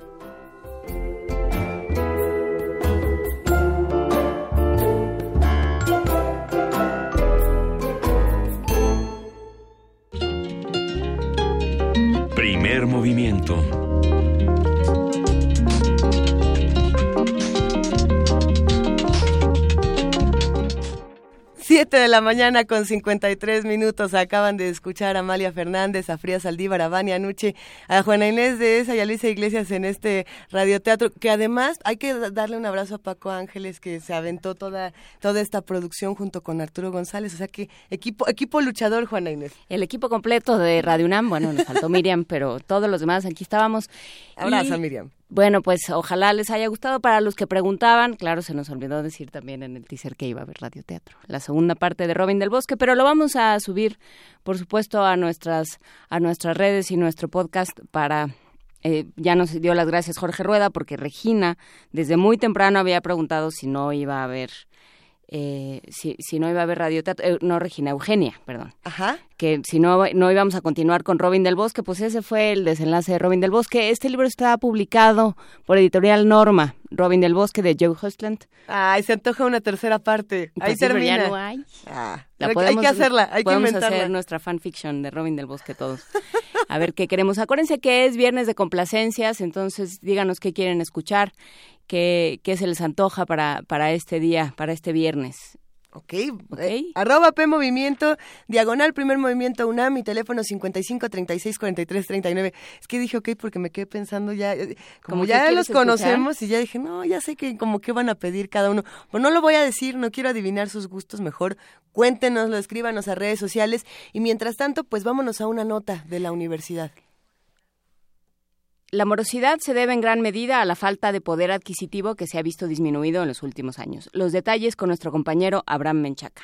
Primer movimiento. Siete de la mañana con 53 minutos. Acaban de escuchar a Amalia Fernández, a Fría Saldívar, a Vania Nuche, a Juana Inés de esa y a Luisa Iglesias en este radioteatro. Que además hay que darle un abrazo a Paco Ángeles que se aventó toda, toda esta producción junto con Arturo González. O sea que equipo, equipo luchador, Juana Inés. El equipo completo de Radio UNAM. Bueno, nos faltó Miriam, pero todos los demás aquí estábamos. Abrazo, Miriam. Bueno, pues ojalá les haya gustado. Para los que preguntaban, claro, se nos olvidó decir también en el teaser que iba a haber radioteatro, la segunda parte de Robin del Bosque, pero lo vamos a subir, por supuesto, a nuestras, a nuestras redes y nuestro podcast para eh, ya nos dio las gracias Jorge Rueda porque Regina desde muy temprano había preguntado si no iba a haber eh, si, si, no iba a haber radioteatro, eh, no Regina, Eugenia, perdón. Ajá. Que si no, no íbamos a continuar con Robin del Bosque, pues ese fue el desenlace de Robin del Bosque. Este libro está publicado por Editorial Norma, Robin del Bosque de Joe Hostland. Ay, se antoja una tercera parte. Ahí Pues sí, pero termina. ya no hay. Ah, La hay que hacerla, hay que podemos inventarla. hacer nuestra fanfiction de Robin del Bosque todos. A ver qué queremos. Acuérdense que es viernes de complacencias, entonces díganos qué quieren escuchar, qué, qué se les antoja para, para este día, para este viernes. Ok, eh, arroba P Movimiento, diagonal primer movimiento UNAM, mi teléfono 55 36 43 39. Es que dije ok porque me quedé pensando ya, eh, como ¿Cómo qué ya los escuchar? conocemos y ya dije, no, ya sé que como qué van a pedir cada uno. Pues no lo voy a decir, no quiero adivinar sus gustos, mejor cuéntenoslo, escríbanos a redes sociales y mientras tanto, pues vámonos a una nota de la universidad. La morosidad se debe en gran medida a la falta de poder adquisitivo que se ha visto disminuido en los últimos años. Los detalles con nuestro compañero Abraham Menchaca.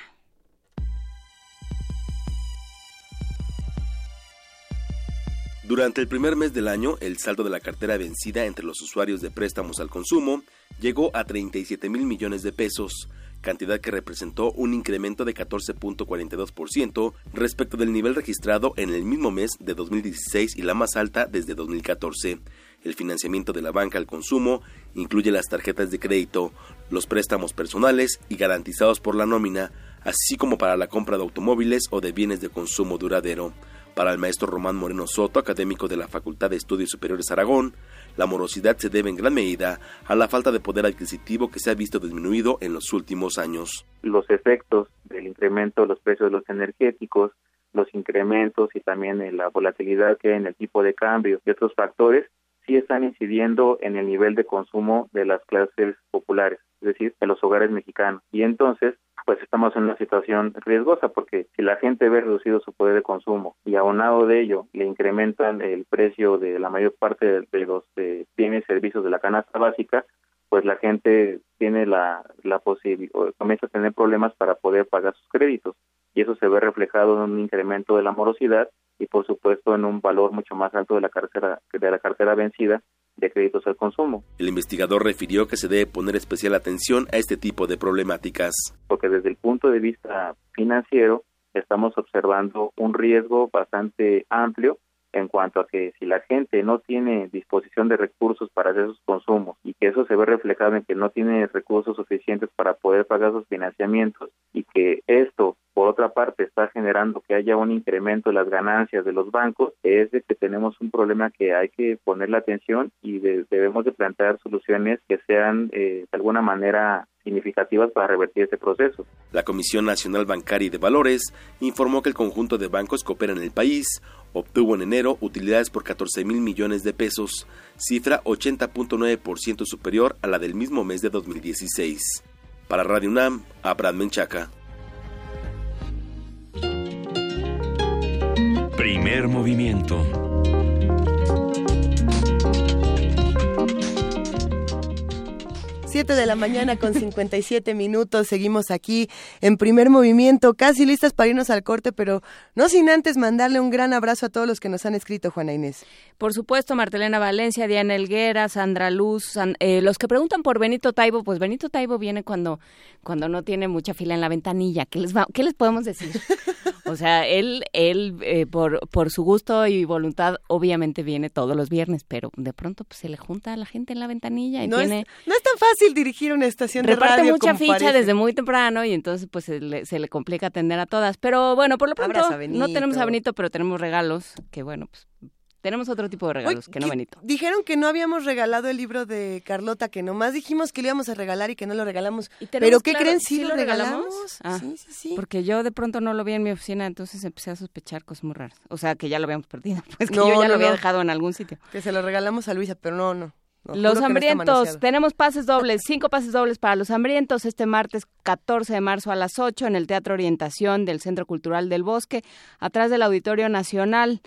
Durante el primer mes del año, el saldo de la cartera vencida entre los usuarios de préstamos al consumo llegó a 37 mil millones de pesos, cantidad que representó un incremento de 14.42% respecto del nivel registrado en el mismo mes de 2016 y la más alta desde 2014. El financiamiento de la banca al consumo incluye las tarjetas de crédito, los préstamos personales y garantizados por la nómina, así como para la compra de automóviles o de bienes de consumo duradero. Para el maestro Román Moreno Soto, académico de la Facultad de Estudios Superiores Aragón, la morosidad se debe en gran medida a la falta de poder adquisitivo que se ha visto disminuido en los últimos años. los efectos del incremento de los precios de los energéticos, los incrementos y también la volatilidad que hay en el tipo de cambio y otros factores sí están incidiendo en el nivel de consumo de las clases populares, es decir, de los hogares mexicanos. Y entonces, pues estamos en una situación riesgosa porque si la gente ve reducido su poder de consumo y aunado de ello le incrementan el precio de la mayor parte de, de los eh, bienes y servicios de la canasta básica, pues la gente tiene la, la posibilidad, comienza a tener problemas para poder pagar sus créditos y eso se ve reflejado en un incremento de la morosidad y por supuesto en un valor mucho más alto de la cartera de la cartera vencida de créditos al consumo. El investigador refirió que se debe poner especial atención a este tipo de problemáticas. porque desde el punto de vista financiero estamos observando un riesgo bastante amplio en cuanto a que si la gente no tiene disposición de recursos para hacer sus consumos y que eso se ve reflejado en que no tiene recursos suficientes para poder pagar sus financiamientos y que esto por otra parte está generando que haya un incremento de las ganancias de los bancos, es de que tenemos un problema que hay que ponerle atención y debemos de plantear soluciones que sean eh, de alguna manera significativas para revertir este proceso. La Comisión Nacional Bancaria y de Valores informó que el conjunto de bancos que operan en el país obtuvo en enero utilidades por 14 mil millones de pesos, cifra 80.9% superior a la del mismo mes de 2016. Para Radio UNAM, Abraham Menchaca. Primer movimiento. 7 de la mañana con 57 minutos. Seguimos aquí en primer movimiento, casi listas para irnos al corte, pero no sin antes mandarle un gran abrazo a todos los que nos han escrito, Juana Inés. Por supuesto, Martelena Valencia, Diana Elguera, Sandra Luz, eh, los que preguntan por Benito Taibo, pues Benito Taibo viene cuando, cuando no tiene mucha fila en la ventanilla. ¿Qué les, va, qué les podemos decir? O sea, él, él eh, por, por su gusto y voluntad, obviamente viene todos los viernes, pero de pronto pues, se le junta a la gente en la ventanilla y no tiene... Es, no es tan fácil dirigir una estación de radio mucha ficha desde muy temprano y entonces pues se le, se le, complica atender a todas. Pero bueno, por lo pronto no tenemos a Benito, pero tenemos regalos que bueno, pues tenemos otro tipo de regalos que no Benito. Dijeron que no habíamos regalado el libro de Carlota, que nomás dijimos que lo íbamos a regalar y que no lo regalamos. ¿Pero qué creen? ¿Sí, lo regalamos? Ah, sí, sí, sí. Porque yo de pronto no lo vi en mi oficina, entonces empecé a sospechar cosas muy raras. O sea, que ya lo habíamos perdido. Pues que yo ya lo había dejado en algún sitio. Que se lo regalamos a Luisa, pero no, no. los hambrientos, tenemos pases dobles, cinco pases dobles para los hambrientos este martes 14 de marzo a las 8 en el Teatro Orientación del Centro Cultural del Bosque, atrás del Auditorio Nacional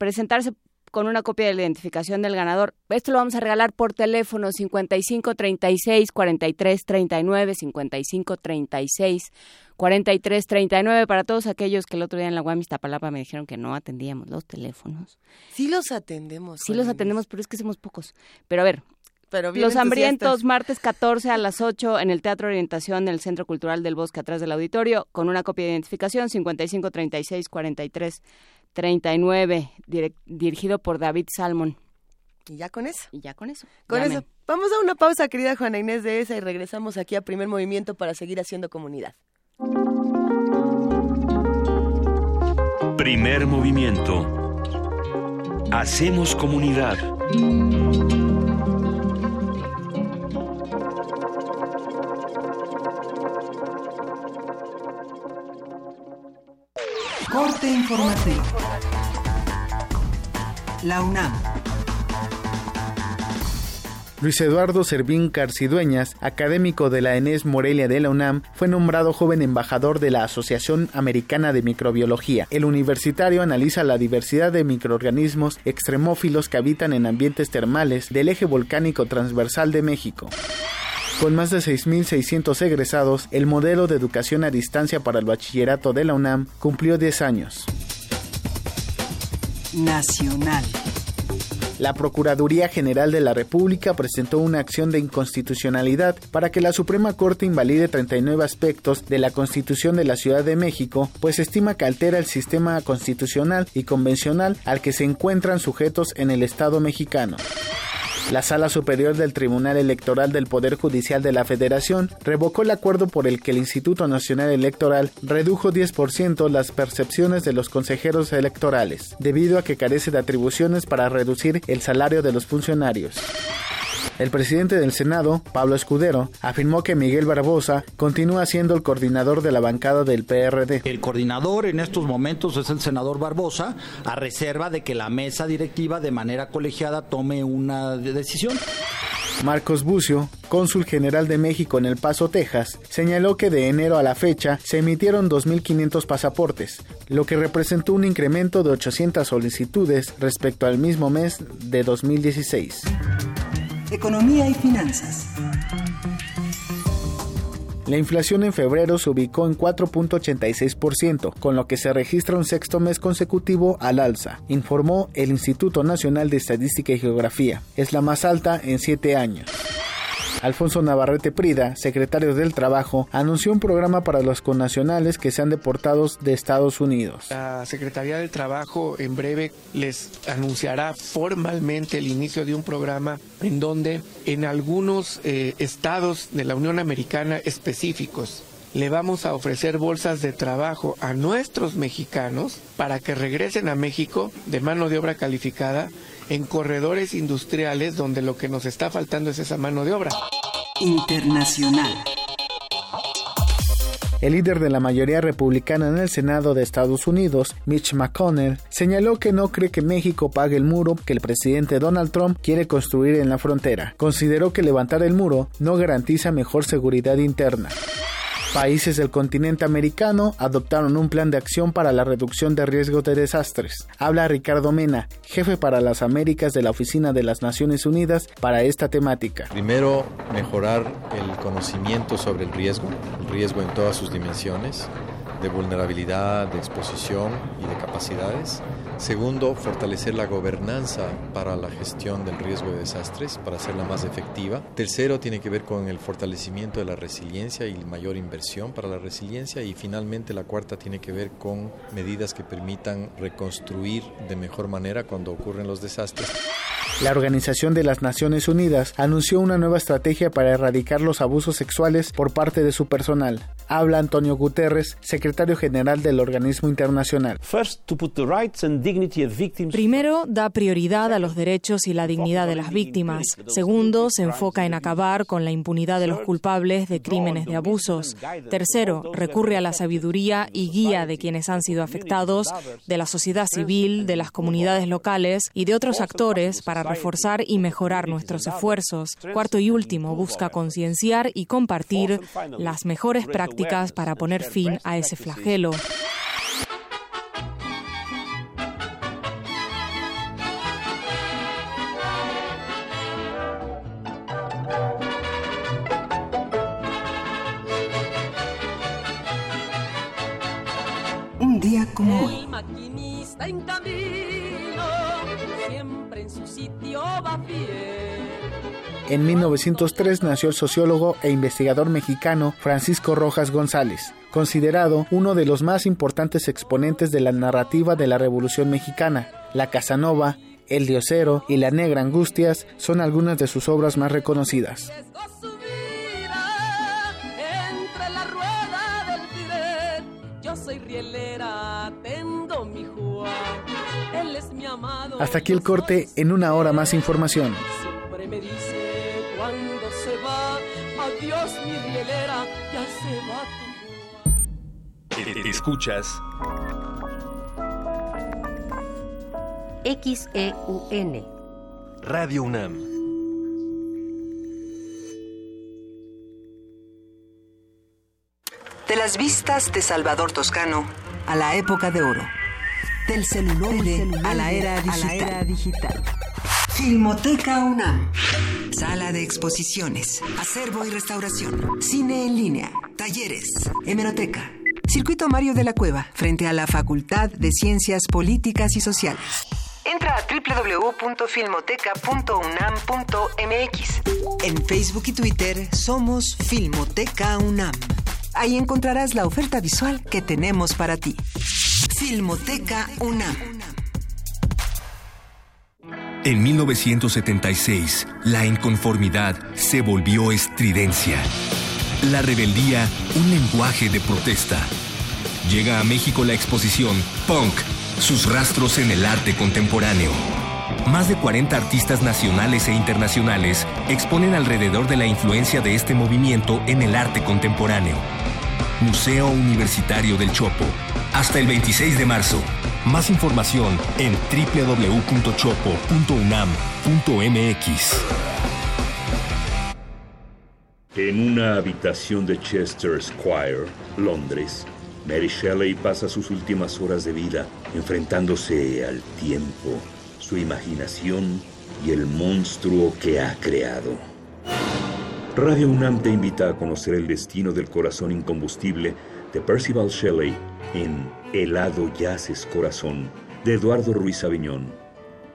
presentarse con una copia de la identificación del ganador. Esto lo vamos a regalar por teléfono 55 36 43 39 55 36 43 39 para todos aquellos que el otro día en la UAM Iztapalapa me dijeron que no atendíamos los teléfonos. Sí los atendemos. Sí los atendemos, pero es que somos pocos. Pero a ver, los Hambrientos, martes 14 a las 8 en el Teatro Orientación del Centro Cultural del Bosque, atrás del auditorio, con una copia de identificación 55 36 43 39, dirigido por David Salmon. ¿Y ya con eso? Y ya con eso. Con eso. Vamos a una pausa, querida Juana Inés de esa, y regresamos aquí a Primer Movimiento para seguir haciendo comunidad. Primer Movimiento. Hacemos comunidad. Corte informativo. La UNAM. Luis Eduardo Servín Carcidueñas, académico de la ENES Morelia de la UNAM, fue nombrado joven embajador de la Asociación Americana de Microbiología. El universitario analiza la diversidad de microorganismos extremófilos que habitan en ambientes termales del eje volcánico transversal de México. Con más de 6.600 egresados, el modelo de educación a distancia para el bachillerato de la UNAM cumplió 10 años. Nacional. La Procuraduría General de la República presentó una acción de inconstitucionalidad para que la Suprema Corte invalide 39 aspectos de la Constitución de la Ciudad de México, pues estima que altera el sistema constitucional y convencional al que se encuentran sujetos en el Estado mexicano. La Sala Superior del Tribunal Electoral del Poder Judicial de la Federación revocó el acuerdo por el que el Instituto Nacional Electoral redujo 10% las percepciones de los consejeros electorales, debido a que carece de atribuciones para reducir el salario de los funcionarios. El presidente del Senado, Pablo Escudero, afirmó que Miguel Barbosa continúa siendo el coordinador de la bancada del PRD. El coordinador en estos momentos es el senador Barbosa, a reserva de que la mesa directiva de manera colegiada tome una decisión. Marcos Bucio, cónsul general de México en El Paso, Texas, señaló que de enero a la fecha se emitieron 2.500 pasaportes, lo que representó un incremento de 800 solicitudes respecto al mismo mes de 2016. Economía y finanzas. La inflación en febrero se ubicó en 4.86%, con lo que se registra un sexto mes consecutivo al alza, informó el Instituto Nacional de Estadística y Geografía. Es la más alta en siete años. Alfonso Navarrete Prida, secretario del Trabajo, anunció un programa para los connacionales que sean deportados de Estados Unidos. La Secretaría del Trabajo en breve les anunciará formalmente el inicio de un programa en donde en algunos eh, estados de la Unión Americana específicos le vamos a ofrecer bolsas de trabajo a nuestros mexicanos para que regresen a México de mano de obra calificada en corredores industriales donde lo que nos está faltando es esa mano de obra. Internacional. El líder de la mayoría republicana en el Senado de Estados Unidos, Mitch McConnell, señaló que no cree que México pague el muro que el presidente Donald Trump quiere construir en la frontera. Consideró que levantar el muro no garantiza mejor seguridad interna. Países del continente americano adoptaron un plan de acción para la reducción de riesgo de desastres. Habla Ricardo Mena, jefe para las Américas de la Oficina de las Naciones Unidas para esta temática. Primero, mejorar el conocimiento sobre el riesgo, el riesgo en todas sus dimensiones, de vulnerabilidad, de exposición y de capacidades. Segundo, fortalecer la gobernanza para la gestión del riesgo de desastres, para hacerla más efectiva. Tercero, tiene que ver con el fortalecimiento de la resiliencia y mayor inversión para la resiliencia. Y finalmente, la cuarta tiene que ver con medidas que permitan reconstruir de mejor manera cuando ocurren los desastres. La Organización de las Naciones Unidas anunció una nueva estrategia para erradicar los abusos sexuales por parte de su personal. Habla Antonio Guterres, secretario general del organismo internacional. Primero, da prioridad a los derechos y la dignidad de las víctimas. Segundo, se enfoca en acabar con la impunidad de los culpables de crímenes de abusos. Tercero, recurre a la sabiduría y guía de quienes han sido afectados, de la sociedad civil, de las comunidades locales y de otros actores para reforzar y mejorar nuestros esfuerzos. Cuarto y último, busca concienciar y compartir las mejores prácticas para poner fin a ese flagelo. Un día como hoy. Siempre en su sitio va. En 1903 nació el sociólogo e investigador mexicano Francisco Rojas González, considerado uno de los más importantes exponentes de la narrativa de la Revolución Mexicana. La Casanova, El Diosero y La Negra Angustias son algunas de sus obras más reconocidas. Yo soy rielera, Hasta aquí el corte, en una hora más información. Siempre me dice cuando se va, adiós mi rielera, ya se va tu Escuchas XEUN. Radio UNAM. De las vistas de Salvador Toscano a la época de oro. Del celular a la era digital. Filmoteca UNAM. Sala de exposiciones, acervo y restauración, cine en línea, talleres, hemeroteca. Circuito Mario de la Cueva, frente a la Facultad de Ciencias Políticas y Sociales. Entra a www.filmoteca.unam.mx. En Facebook y Twitter somos Filmoteca UNAM. Ahí encontrarás la oferta visual que tenemos para ti. Filmoteca UNAM. En 1976, la inconformidad se volvió estridencia. La rebeldía, un lenguaje de protesta. Llega a México la exposición Punk, sus rastros en el arte contemporáneo. Más de 40 artistas nacionales e internacionales exponen alrededor de la influencia de este movimiento en el arte contemporáneo. Museo Universitario del Chopo. Hasta el 26 de marzo. Más información en www.chopo.unam.mx. En una habitación de Chester Square, Londres, Mary Shelley pasa sus últimas horas de vida enfrentándose al tiempo, su imaginación y el monstruo que ha creado. Radio UNAM te invita a conocer el destino del corazón incombustible de Percival Shelley en Helado Yaces Corazón de Eduardo Ruiz Aviñón.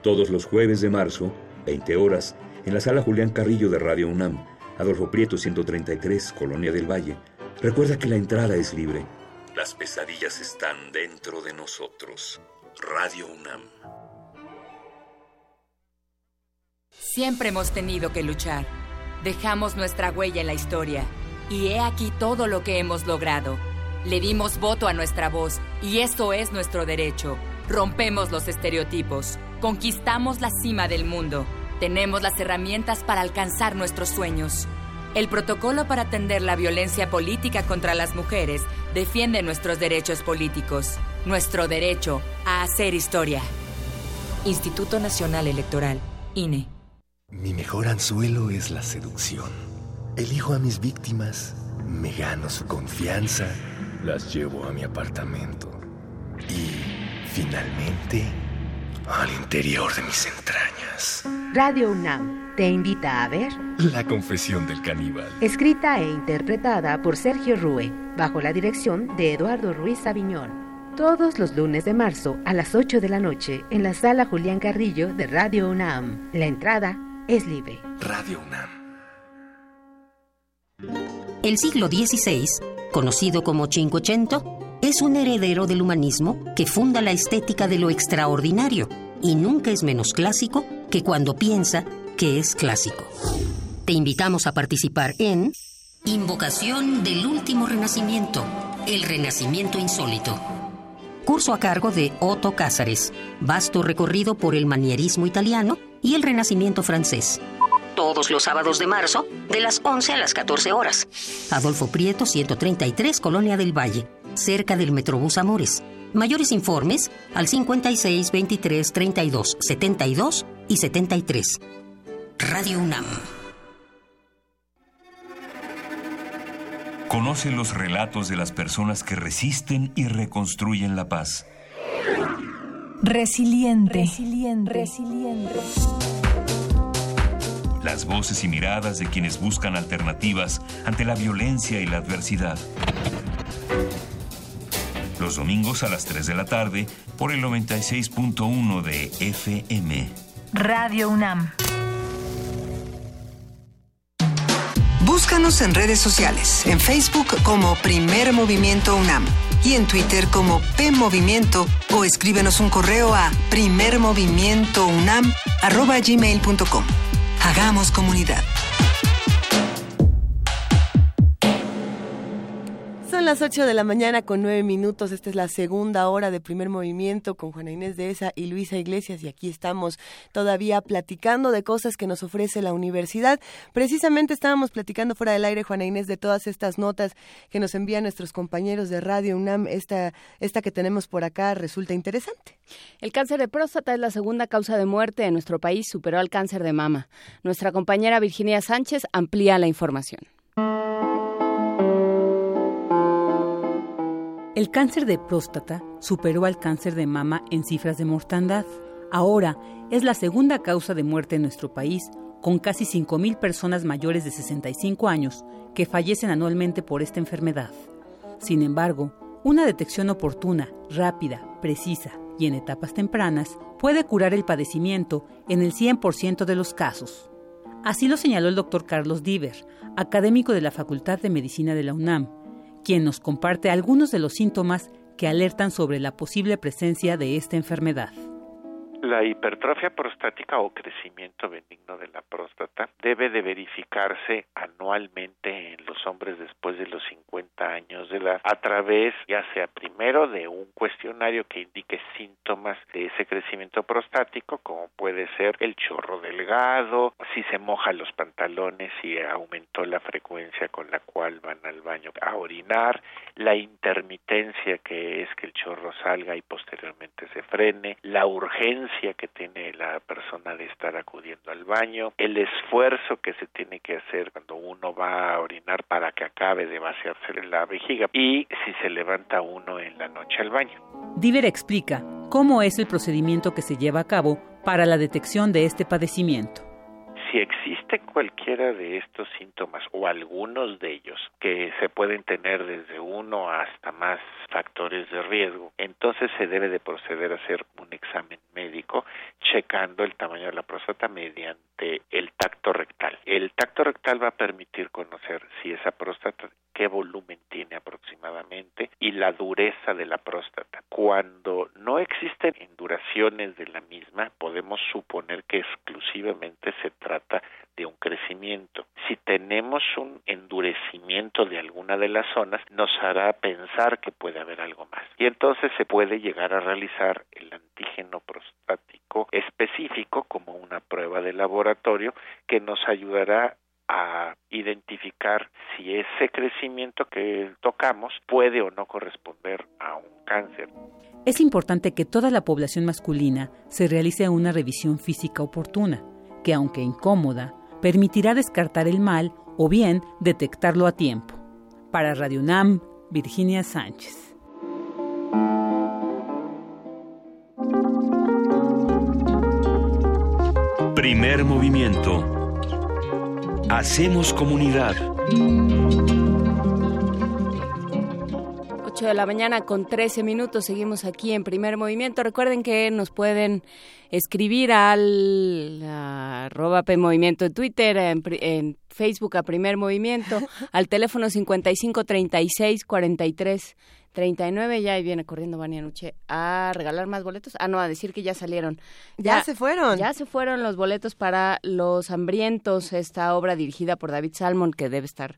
Todos los jueves de marzo, 20 horas, en la sala Julián Carrillo de Radio UNAM, Adolfo Prieto 133, Colonia del Valle. Recuerda que la entrada es libre. Las pesadillas están dentro de nosotros. Radio UNAM. Siempre hemos tenido que luchar. Dejamos nuestra huella en la historia. Y he aquí todo lo que hemos logrado. Le dimos voto a nuestra voz, y eso es nuestro derecho. Rompemos los estereotipos. Conquistamos la cima del mundo. Tenemos las herramientas para alcanzar nuestros sueños. El protocolo para atender la violencia política contra las mujeres defiende nuestros derechos políticos, nuestro derecho a hacer historia. Instituto Nacional Electoral, INE. Mi mejor anzuelo es la seducción. Elijo a mis víctimas, me gano su confianza, las llevo a mi apartamento y, finalmente, al interior de mis entrañas. Radio UNAM te invita a ver La confesión del caníbal. escrita e interpretada por Sergio Rue, bajo la dirección de Eduardo Ruiz Aviñón. Todos los lunes de marzo a las 8 de la noche en la sala Julián Carrillo de Radio UNAM. La entrada es libre. Radio UNAM. El siglo XVI, conocido como Cinquecento, es un heredero del humanismo que funda la estética de lo extraordinario y nunca es menos clásico que cuando piensa que es clásico. Te invitamos a participar en Invocación del Último Renacimiento, el Renacimiento Insólito. Curso a cargo de Otto Cázares, vasto recorrido por el manierismo italiano y el Renacimiento francés. Todos los sábados de marzo, de las 11 a las 14 horas. Adolfo Prieto, 133, Colonia del Valle, cerca del Metrobús Amores. Mayores informes al 56 23 32 72 y 73. Radio UNAM. Conoce los relatos de las personas que resisten y reconstruyen la paz. Resiliente. Resiliente. Resiliente. Las voces y miradas de quienes buscan alternativas ante la violencia y la adversidad. Los domingos a las 3 de la tarde por el 96.1 de FM. Radio UNAM. Búscanos en redes sociales, en Facebook como Primer Movimiento UNAM y en Twitter como P Movimiento o escríbenos un correo a primermovimientounam@gmail.com. Hagamos comunidad. Las 8 de la mañana con 9 minutos. Esta es la segunda hora de primer movimiento con Juana Inés de Esa y Luisa Iglesias. Y aquí estamos todavía platicando de cosas que nos ofrece la universidad. Precisamente estábamos platicando fuera del aire, Juana Inés, de todas estas notas que nos envían nuestros compañeros de Radio UNAM. Esta, esta que tenemos por acá resulta interesante. El cáncer de próstata es la segunda causa de muerte en nuestro país, superó al cáncer de mama. Nuestra compañera Virginia Sánchez amplía la información. El cáncer de próstata superó al cáncer de mama en cifras de mortandad. Ahora es la segunda causa de muerte en nuestro país, con casi 5.000 personas mayores de 65 años que fallecen anualmente por esta enfermedad. Sin embargo, una detección oportuna, rápida, precisa y en etapas tempranas puede curar el padecimiento en el 100% de los casos. Así lo señaló el doctor Carlos Diver, académico de la Facultad de Medicina de la UNAM, quien nos comparte algunos de los síntomas que alertan sobre la posible presencia de esta enfermedad. La hipertrofia prostática o crecimiento benigno de la próstata debe de verificarse anualmente en los hombres después de los 50 años de edad a través ya sea primero de un cuestionario que indique síntomas de ese crecimiento prostático como puede ser el chorro delgado, si se mojan los pantalones y aumentó la frecuencia con la cual van al baño a orinar, la intermitencia que es que el chorro salga y posteriormente se frene, la urgencia que tiene la persona de estar acudiendo al baño, el esfuerzo que se tiene que hacer cuando uno va a orinar para que acabe de vaciarse la vejiga y si se levanta uno en la noche al baño. Diver explica cómo es el procedimiento que se lleva a cabo para la detección de este padecimiento. Si existe cualquiera de estos síntomas o algunos de ellos, que se pueden tener desde uno hasta más factores de riesgo, entonces se debe de proceder a hacer un examen médico checando el tamaño de la próstata mediante el tacto rectal. El tacto rectal va a permitir conocer si esa próstata qué volumen tiene aproximadamente y la dureza de la próstata. Cuando no existen enduraciones de la misma, podemos suponer que exclusivamente se trata de un crecimiento. Si tenemos un endurecimiento de alguna de las zonas, nos hará pensar que puede haber algo más. Y entonces se puede llegar a realizar el antígeno prostático específico como una prueba de laboratorio que nos ayudará a identificar si ese crecimiento que tocamos puede o no corresponder a un cáncer. Es importante que toda la población masculina se realice una revisión física oportuna, que aunque incómoda, permitirá descartar el mal o bien detectarlo a tiempo. Para Radio UNAM, Virginia Sánchez. Primer movimiento Hacemos comunidad. 8 de la mañana con 13 minutos. Seguimos aquí en primer movimiento. Recuerden que nos pueden escribir al arroba Movimiento en Twitter, en, Facebook a primer movimiento, al teléfono 55 36 43 39 ya y viene corriendo Vania Nuche a regalar más boletos. Ah, no, a decir que ya salieron. Ya, se fueron. Ya se fueron los boletos para Los Hambrientos, esta obra dirigida por David Salmon, que debe estar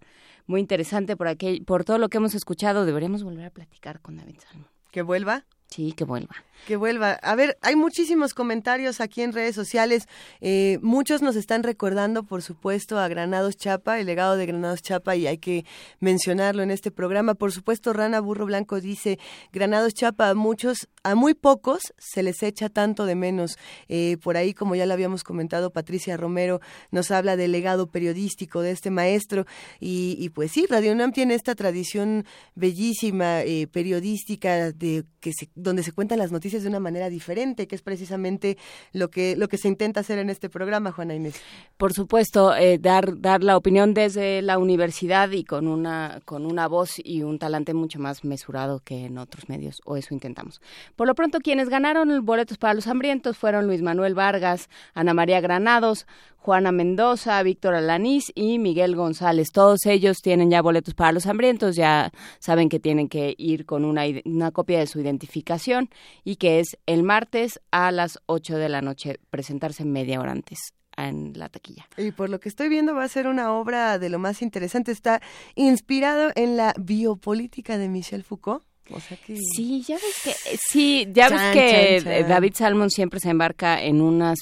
muy interesante por, aquí, por todo lo que hemos escuchado. Deberíamos volver a platicar con David Salmon. ¿Que vuelva? Sí, que vuelva. Que vuelva. A ver, hay muchísimos comentarios aquí en redes sociales. Eh, muchos nos están recordando, por supuesto, a Granados Chapa, el legado de Granados Chapa, y hay que mencionarlo en este programa. Por supuesto, Rana Burro Blanco dice, Granados Chapa, a muchos, a muy pocos se les echa tanto de menos. Eh, por ahí, como ya lo habíamos comentado, Patricia Romero nos habla del legado periodístico de este maestro. Y, pues sí, Radio UNAM tiene esta tradición bellísima, eh, periodística, de que se donde se cuentan las noticias de una manera diferente, que es precisamente lo que, lo que se intenta hacer en este programa, Juana Inés. Por supuesto, eh, dar, dar la opinión desde la universidad y con una, con una voz y un talante mucho más mesurado que en otros medios, o eso intentamos. Por lo pronto, quienes ganaron boletos para los hambrientos fueron Luis Manuel Vargas, Ana María Granados, Juana Mendoza, Víctor Alanís y Miguel González. Todos ellos tienen ya boletos para los hambrientos, ya saben que tienen que ir con una, una copia de su identificación y que es el martes a las 8 de la noche, presentarse media hora antes en la taquilla. Y por lo que estoy viendo va a ser una obra de lo más interesante. Está inspirado en la biopolítica de Michel Foucault. O sea que... Sí, ya ves que sí, ya ves que David Salmon siempre se embarca en unas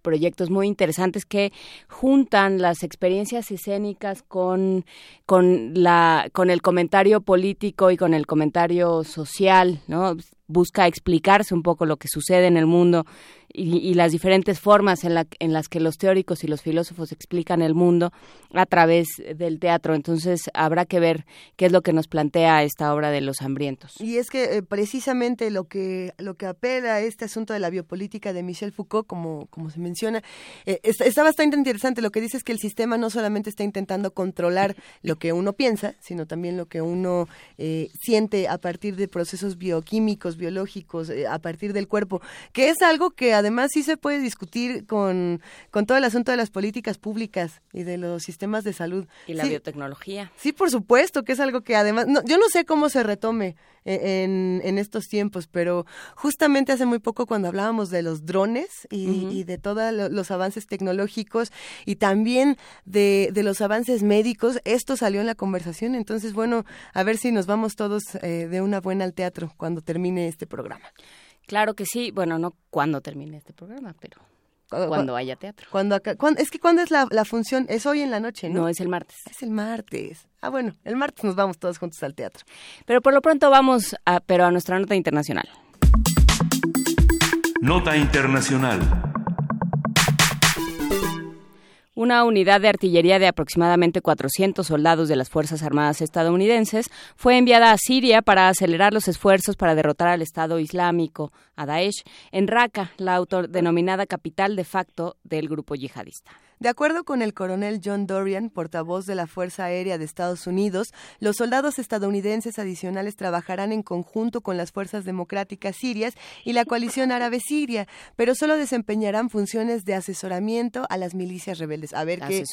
proyectos muy interesantes que juntan las experiencias escénicas con, con, la, con el comentario político y con el comentario social, ¿no? Busca explicarse un poco lo que sucede en el mundo y, las diferentes formas en, la, en las que los teóricos y los filósofos explican el mundo a través del teatro. Entonces habrá que ver qué es lo que nos plantea esta obra de Los Hambrientos. Y es que eh, precisamente lo que, lo que apela a este asunto de la biopolítica de Michel Foucault, como, como se menciona, eh, está, bastante interesante. Lo que dice es que el sistema no solamente está intentando controlar lo que uno piensa, sino también lo que uno eh, siente a partir de procesos bioquímicos, biológicos, a partir del cuerpo, que es algo que además sí se puede discutir con, con todo el asunto de las políticas públicas y de los sistemas de salud. Y la biotecnología. Sí, por supuesto, que es algo que además, yo no sé cómo se retome e, en, en, estos tiempos, pero justamente hace muy poco cuando hablábamos de los drones y, de todos los avances tecnológicos y también de, de, los avances médicos, esto salió en la conversación, entonces bueno, a ver si nos vamos todos eh, de una buena al teatro cuando termine este programa. Claro que sí. Bueno, no cuando termine este programa, pero cuando haya teatro. Cuando, es que cuando es la, función, es hoy en la noche, ¿no? No, es el martes. Es el martes. Ah, bueno, el martes nos vamos todos juntos al teatro. Pero por lo pronto vamos a, pero a nuestra nota internacional. Nota internacional. Una unidad de artillería de aproximadamente 400 soldados de las Fuerzas Armadas estadounidenses fue enviada a Siria para acelerar los esfuerzos para derrotar al Estado Islámico, a Daesh, en Raqqa, la autodenominada capital de facto del grupo yihadista. De acuerdo con el coronel John Dorian, portavoz de la Fuerza Aérea de Estados Unidos, los soldados estadounidenses adicionales trabajarán en conjunto con las fuerzas democráticas sirias y la coalición árabe siria, pero solo desempeñarán funciones de asesoramiento a las milicias rebeldes. A ver qué.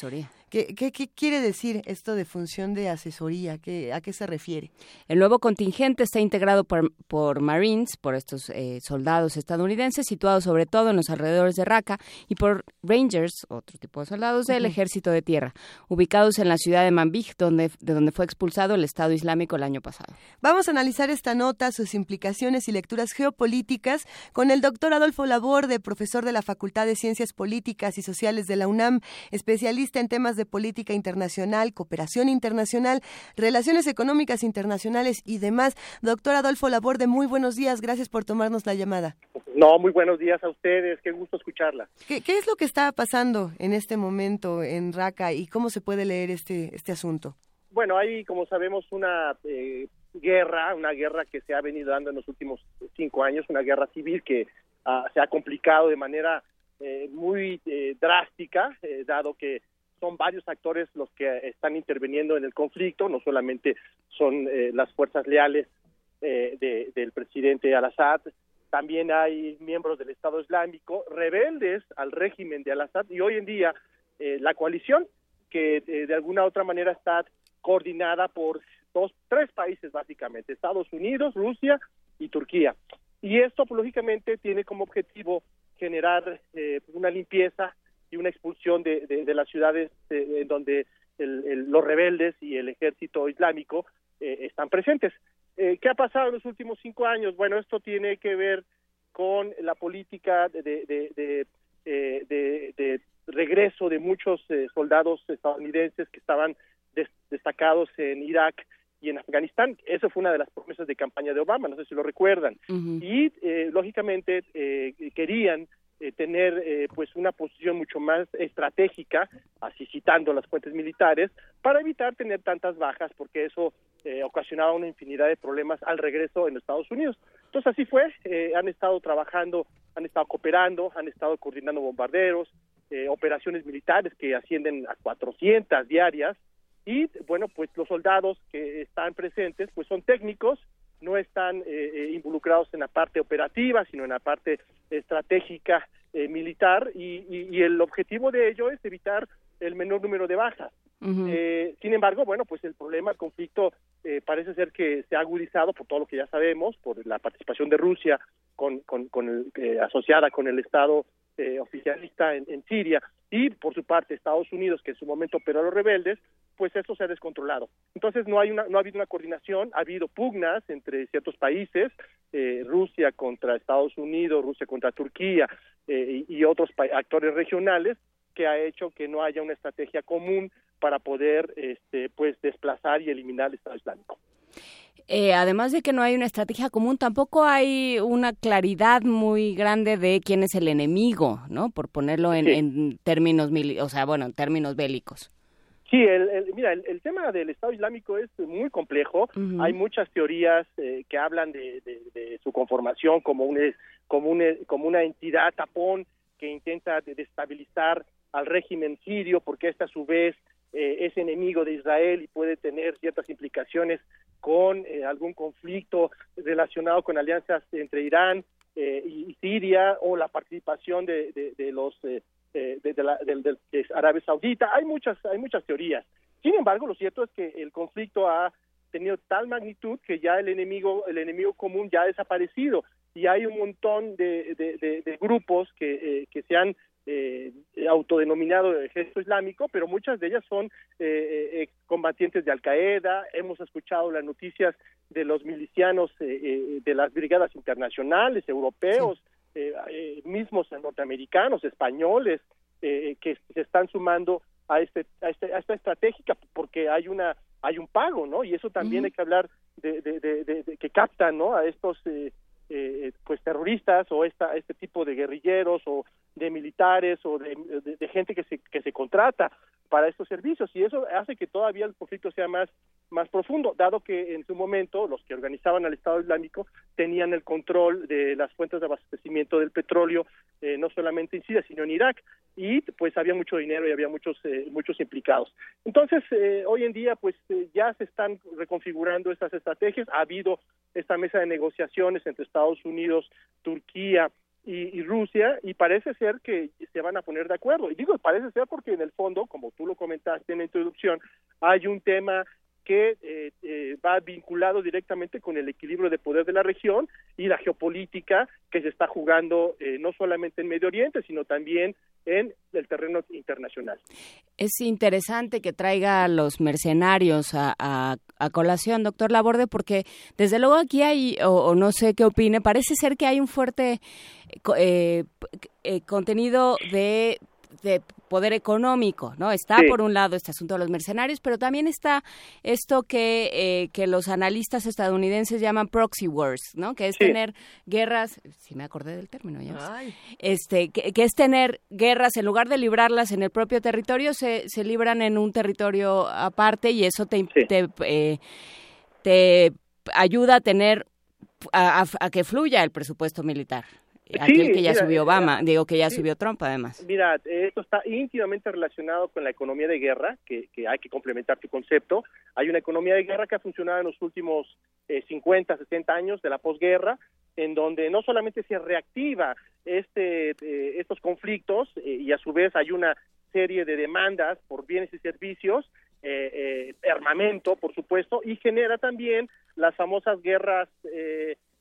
Qué, qué, qué quiere decir esto de función de asesoría, ¿Qué, ¿a qué se refiere? El nuevo contingente está integrado por, por Marines, por estos eh, soldados estadounidenses situados sobre todo en los alrededores de Raqqa, y por Rangers, otro tipo de soldados del. Ejército de Tierra, ubicados en la ciudad de Manbij, donde, de donde fue expulsado el Estado Islámico el año pasado. Vamos a analizar esta nota, sus implicaciones y lecturas geopolíticas con el doctor Adolfo Laborde, profesor de la Facultad de Ciencias Políticas y Sociales de la UNAM, especialista en temas de política internacional, cooperación internacional, relaciones económicas internacionales y demás. Doctor Adolfo Laborde, muy buenos días, gracias por tomarnos la llamada. No, muy buenos días a ustedes, qué gusto escucharla. ¿Qué, qué es lo que está pasando en este momento en Raqqa y cómo se puede leer este, este asunto? Bueno, hay, como sabemos, una eh, guerra, una guerra que se ha venido dando en los últimos cinco años, una guerra civil que ah, se ha complicado de manera eh, muy eh, drástica, eh, dado que son varios actores los que están interviniendo en el conflicto, no solamente son eh, las fuerzas leales eh, de- del presidente Al-Assad, también hay miembros del Estado Islámico rebeldes al régimen de Al-Assad y hoy en día eh, la coalición que eh, de alguna otra manera está coordinada por dos, tres países básicamente, Estados Unidos, Rusia y Turquía. Y esto, lógicamente, tiene como objetivo generar eh, una limpieza y una expulsión de, de- de las ciudades eh, en donde el- el- los rebeldes y el ejército islámico eh, están presentes. Eh, ¿Qué ha pasado en los últimos cinco años? Bueno, esto tiene que ver con la política de, de- de- de, eh, de- de regreso de muchos eh, soldados estadounidenses que estaban des- destacados en Irak y en Afganistán. Eso fue una de las promesas de campaña de Obama, no sé si lo recuerdan. Y eh, lógicamente eh, querían eh, tener eh, pues una posición mucho más estratégica, así citando las fuentes militares, para evitar tener tantas bajas, porque eso eh, ocasionaba una infinidad de problemas al regreso en Estados Unidos. Entonces así fue, eh, han estado trabajando, han estado cooperando, han estado coordinando bombarderos, eh, operaciones militares que ascienden a 400 diarias, y bueno, pues los soldados que están presentes pues son técnicos, no están eh, eh, involucrados en la parte operativa, sino en la parte estratégica eh, militar y, y- y el objetivo de ello es evitar el menor número de bajas. Eh, sin embargo, bueno, pues el problema, el conflicto eh, parece ser que se ha agudizado por todo lo que ya sabemos, por la participación de Rusia con, con, con el, eh, asociada con el Estado eh, oficialista en, en Siria y por su parte Estados Unidos, que en su momento operó a los rebeldes, pues eso se ha descontrolado. Entonces no hay una, no ha habido una coordinación, ha habido pugnas entre ciertos países, eh, Rusia contra Estados Unidos, Rusia contra Turquía eh, y, y otros actores regionales, que ha hecho que no haya una estrategia común para poder este, pues desplazar y eliminar el Estado Islámico. Eh, además de que no hay una estrategia común, tampoco hay una claridad muy grande de quién es el enemigo, ¿no? Por ponerlo en, Sí. en términos, o sea, bueno, en términos bélicos. Sí, el, el- mira, el, el tema del Estado Islámico es muy complejo. Hay muchas teorías eh, que hablan de, de- de su conformación como, un, como, un, como una entidad tapón que intenta de- destabilizar al régimen sirio, porque este a su vez eh, es enemigo de Israel y puede tener ciertas implicaciones con eh, algún conflicto relacionado con alianzas entre Irán eh, y, y Siria o la participación de, de- de los eh, de, la- del- del- de Arabia Saudita. Hay muchas hay muchas teorías. Sin embargo, lo cierto es que el conflicto ha tenido tal magnitud que ya el enemigo el enemigo común ya ha desaparecido y hay un montón de, de- grupos que, eh, que se han eh, autodenominado ejército islámico, pero muchas de ellas son eh, eh, combatientes de Al Qaeda. Hemos escuchado las noticias de los milicianos eh, eh, de las brigadas internacionales, europeos, mismos norteamericanos, españoles, eh, que se están sumando a este, a este a esta estratégica porque hay una hay un pago no y eso también hay que hablar de, de, de- de- de que captan no a estos eh, eh, pues terroristas o esta este tipo de guerrilleros o de militares o de, de, gente que se, que se contrata para estos servicios y eso hace que todavía el conflicto sea más más profundo, dado que en su momento los que organizaban al Estado Islámico tenían el control de las fuentes de abastecimiento del petróleo, eh, no solamente en Siria, sino en Irak, y pues había mucho dinero y había muchos eh, muchos implicados. Entonces, eh, hoy en día, pues ya se están reconfigurando estas estrategias, ha habido esta mesa de negociaciones entre Estados Unidos, Turquía, y, Rusia y parece ser que se van a poner de acuerdo. Y digo, parece ser porque en el fondo, como tú lo comentaste en la introducción, hay un tema que eh, eh, va vinculado directamente con el equilibrio de poder de la región y la geopolítica que se está jugando eh, no solamente en Medio Oriente, sino también en el terreno internacional. Es interesante que traiga a los mercenarios a, colación, doctor Laborde, porque desde luego aquí hay, o, no sé qué opine, parece ser que hay un fuerte eh, contenido de de poder económico, ¿no? Está por un lado este asunto de los mercenarios, pero también está esto que, eh, que los analistas estadounidenses llaman proxy wars, ¿no? Que es tener guerras, si me acordé del término ya, este, que, es tener guerras en lugar de librarlas en el propio territorio, se, se libran en un territorio aparte y eso te, te, eh, te ayuda a tener a que fluya el presupuesto militar aquel que ya subió Obama, digo que ya subió Trump además. Mira, esto está íntimamente relacionado con la economía de guerra, que, hay que complementar tu concepto. Hay una economía de guerra que ha funcionado en los últimos eh, 50, 60 años de la posguerra, en donde no solamente se reactiva este, eh, estos conflictos eh, y a su vez hay una serie de demandas por bienes y servicios, eh, armamento, por supuesto, y genera también las famosas guerras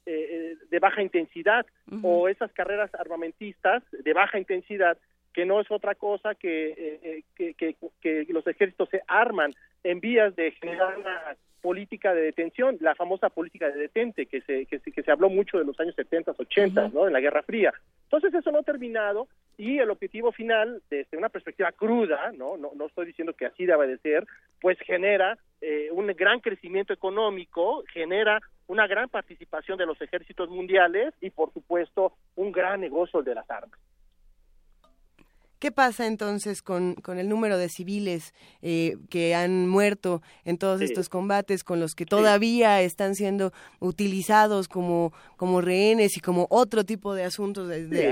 eh, de baja intensidad o esas carreras armamentistas de baja intensidad que no es otra cosa que, eh, eh, que, que, los ejércitos se arman en vías de generar una política de detención, la famosa política de detente que se, que se, que se habló mucho de los años 70, 80, ¿no? en la Guerra Fría. Entonces eso no ha terminado y el objetivo final, desde una perspectiva cruda, no, no, no estoy diciendo que así debe de ser, pues genera un gran crecimiento económico, genera una gran participación de los ejércitos mundiales y, por supuesto, un gran negocio de las armas. ¿Qué pasa entonces con, con el número de civiles eh, que han muerto en todos estos combates, con los que todavía están siendo utilizados como, como rehenes y como otro tipo de asuntos?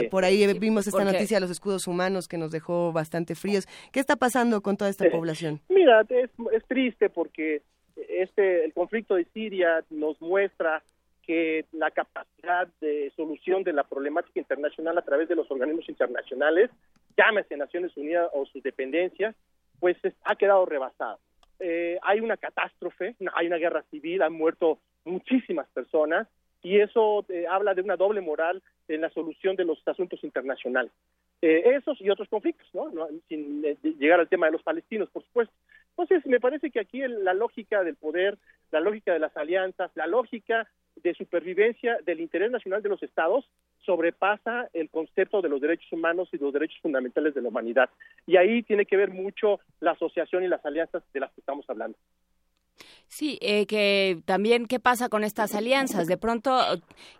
por ahí vimos esta noticia de los escudos humanos que nos dejó bastante fríos. ¿Qué está pasando con toda esta población? Mira, es, es triste porque este el conflicto de Siria nos muestra que la capacidad de solución de la problemática internacional a través de los organismos internacionales, llámese Naciones Unidas o sus dependencias, pues ha quedado rebasada. Eh, hay una catástrofe, hay una guerra civil, han muerto muchísimas personas y eso eh, habla de una doble moral en la solución de los asuntos internacionales. Eh, esos y otros conflictos, ¿no? Sin llegar al tema de los palestinos, por supuesto. Entonces, me parece que aquí la lógica del poder, la lógica de las alianzas, la lógica de supervivencia del interés nacional de los estados sobrepasa el concepto de los derechos humanos y los derechos fundamentales de la humanidad. Y ahí tiene que ver mucho la asociación y las alianzas de las que estamos hablando. Sí, eh, que también qué pasa con estas alianzas. De pronto,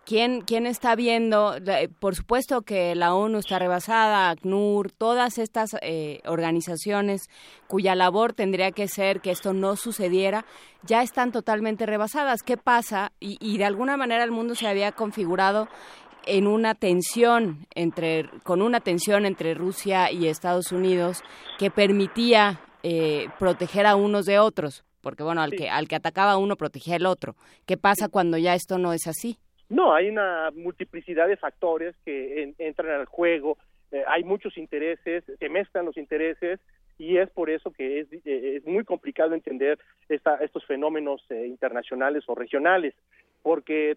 ¿quién, quién está viendo? Por supuesto que la ONU está rebasada, ACNUR, todas estas eh, organizaciones cuya labor tendría que ser que esto no sucediera, ya están totalmente rebasadas. ¿Qué pasa? Y, y de alguna manera el mundo se había configurado en una tensión entre con una tensión entre Rusia y Estados Unidos que permitía eh, proteger a unos de otros porque bueno, al que al que atacaba uno protegía el otro. ¿Qué pasa cuando ya esto no es así? No, hay una multiplicidad de factores que entran al juego, eh, hay muchos intereses, se mezclan los intereses y es por eso que es, eh, es muy complicado entender esta, estos fenómenos eh, internacionales o regionales porque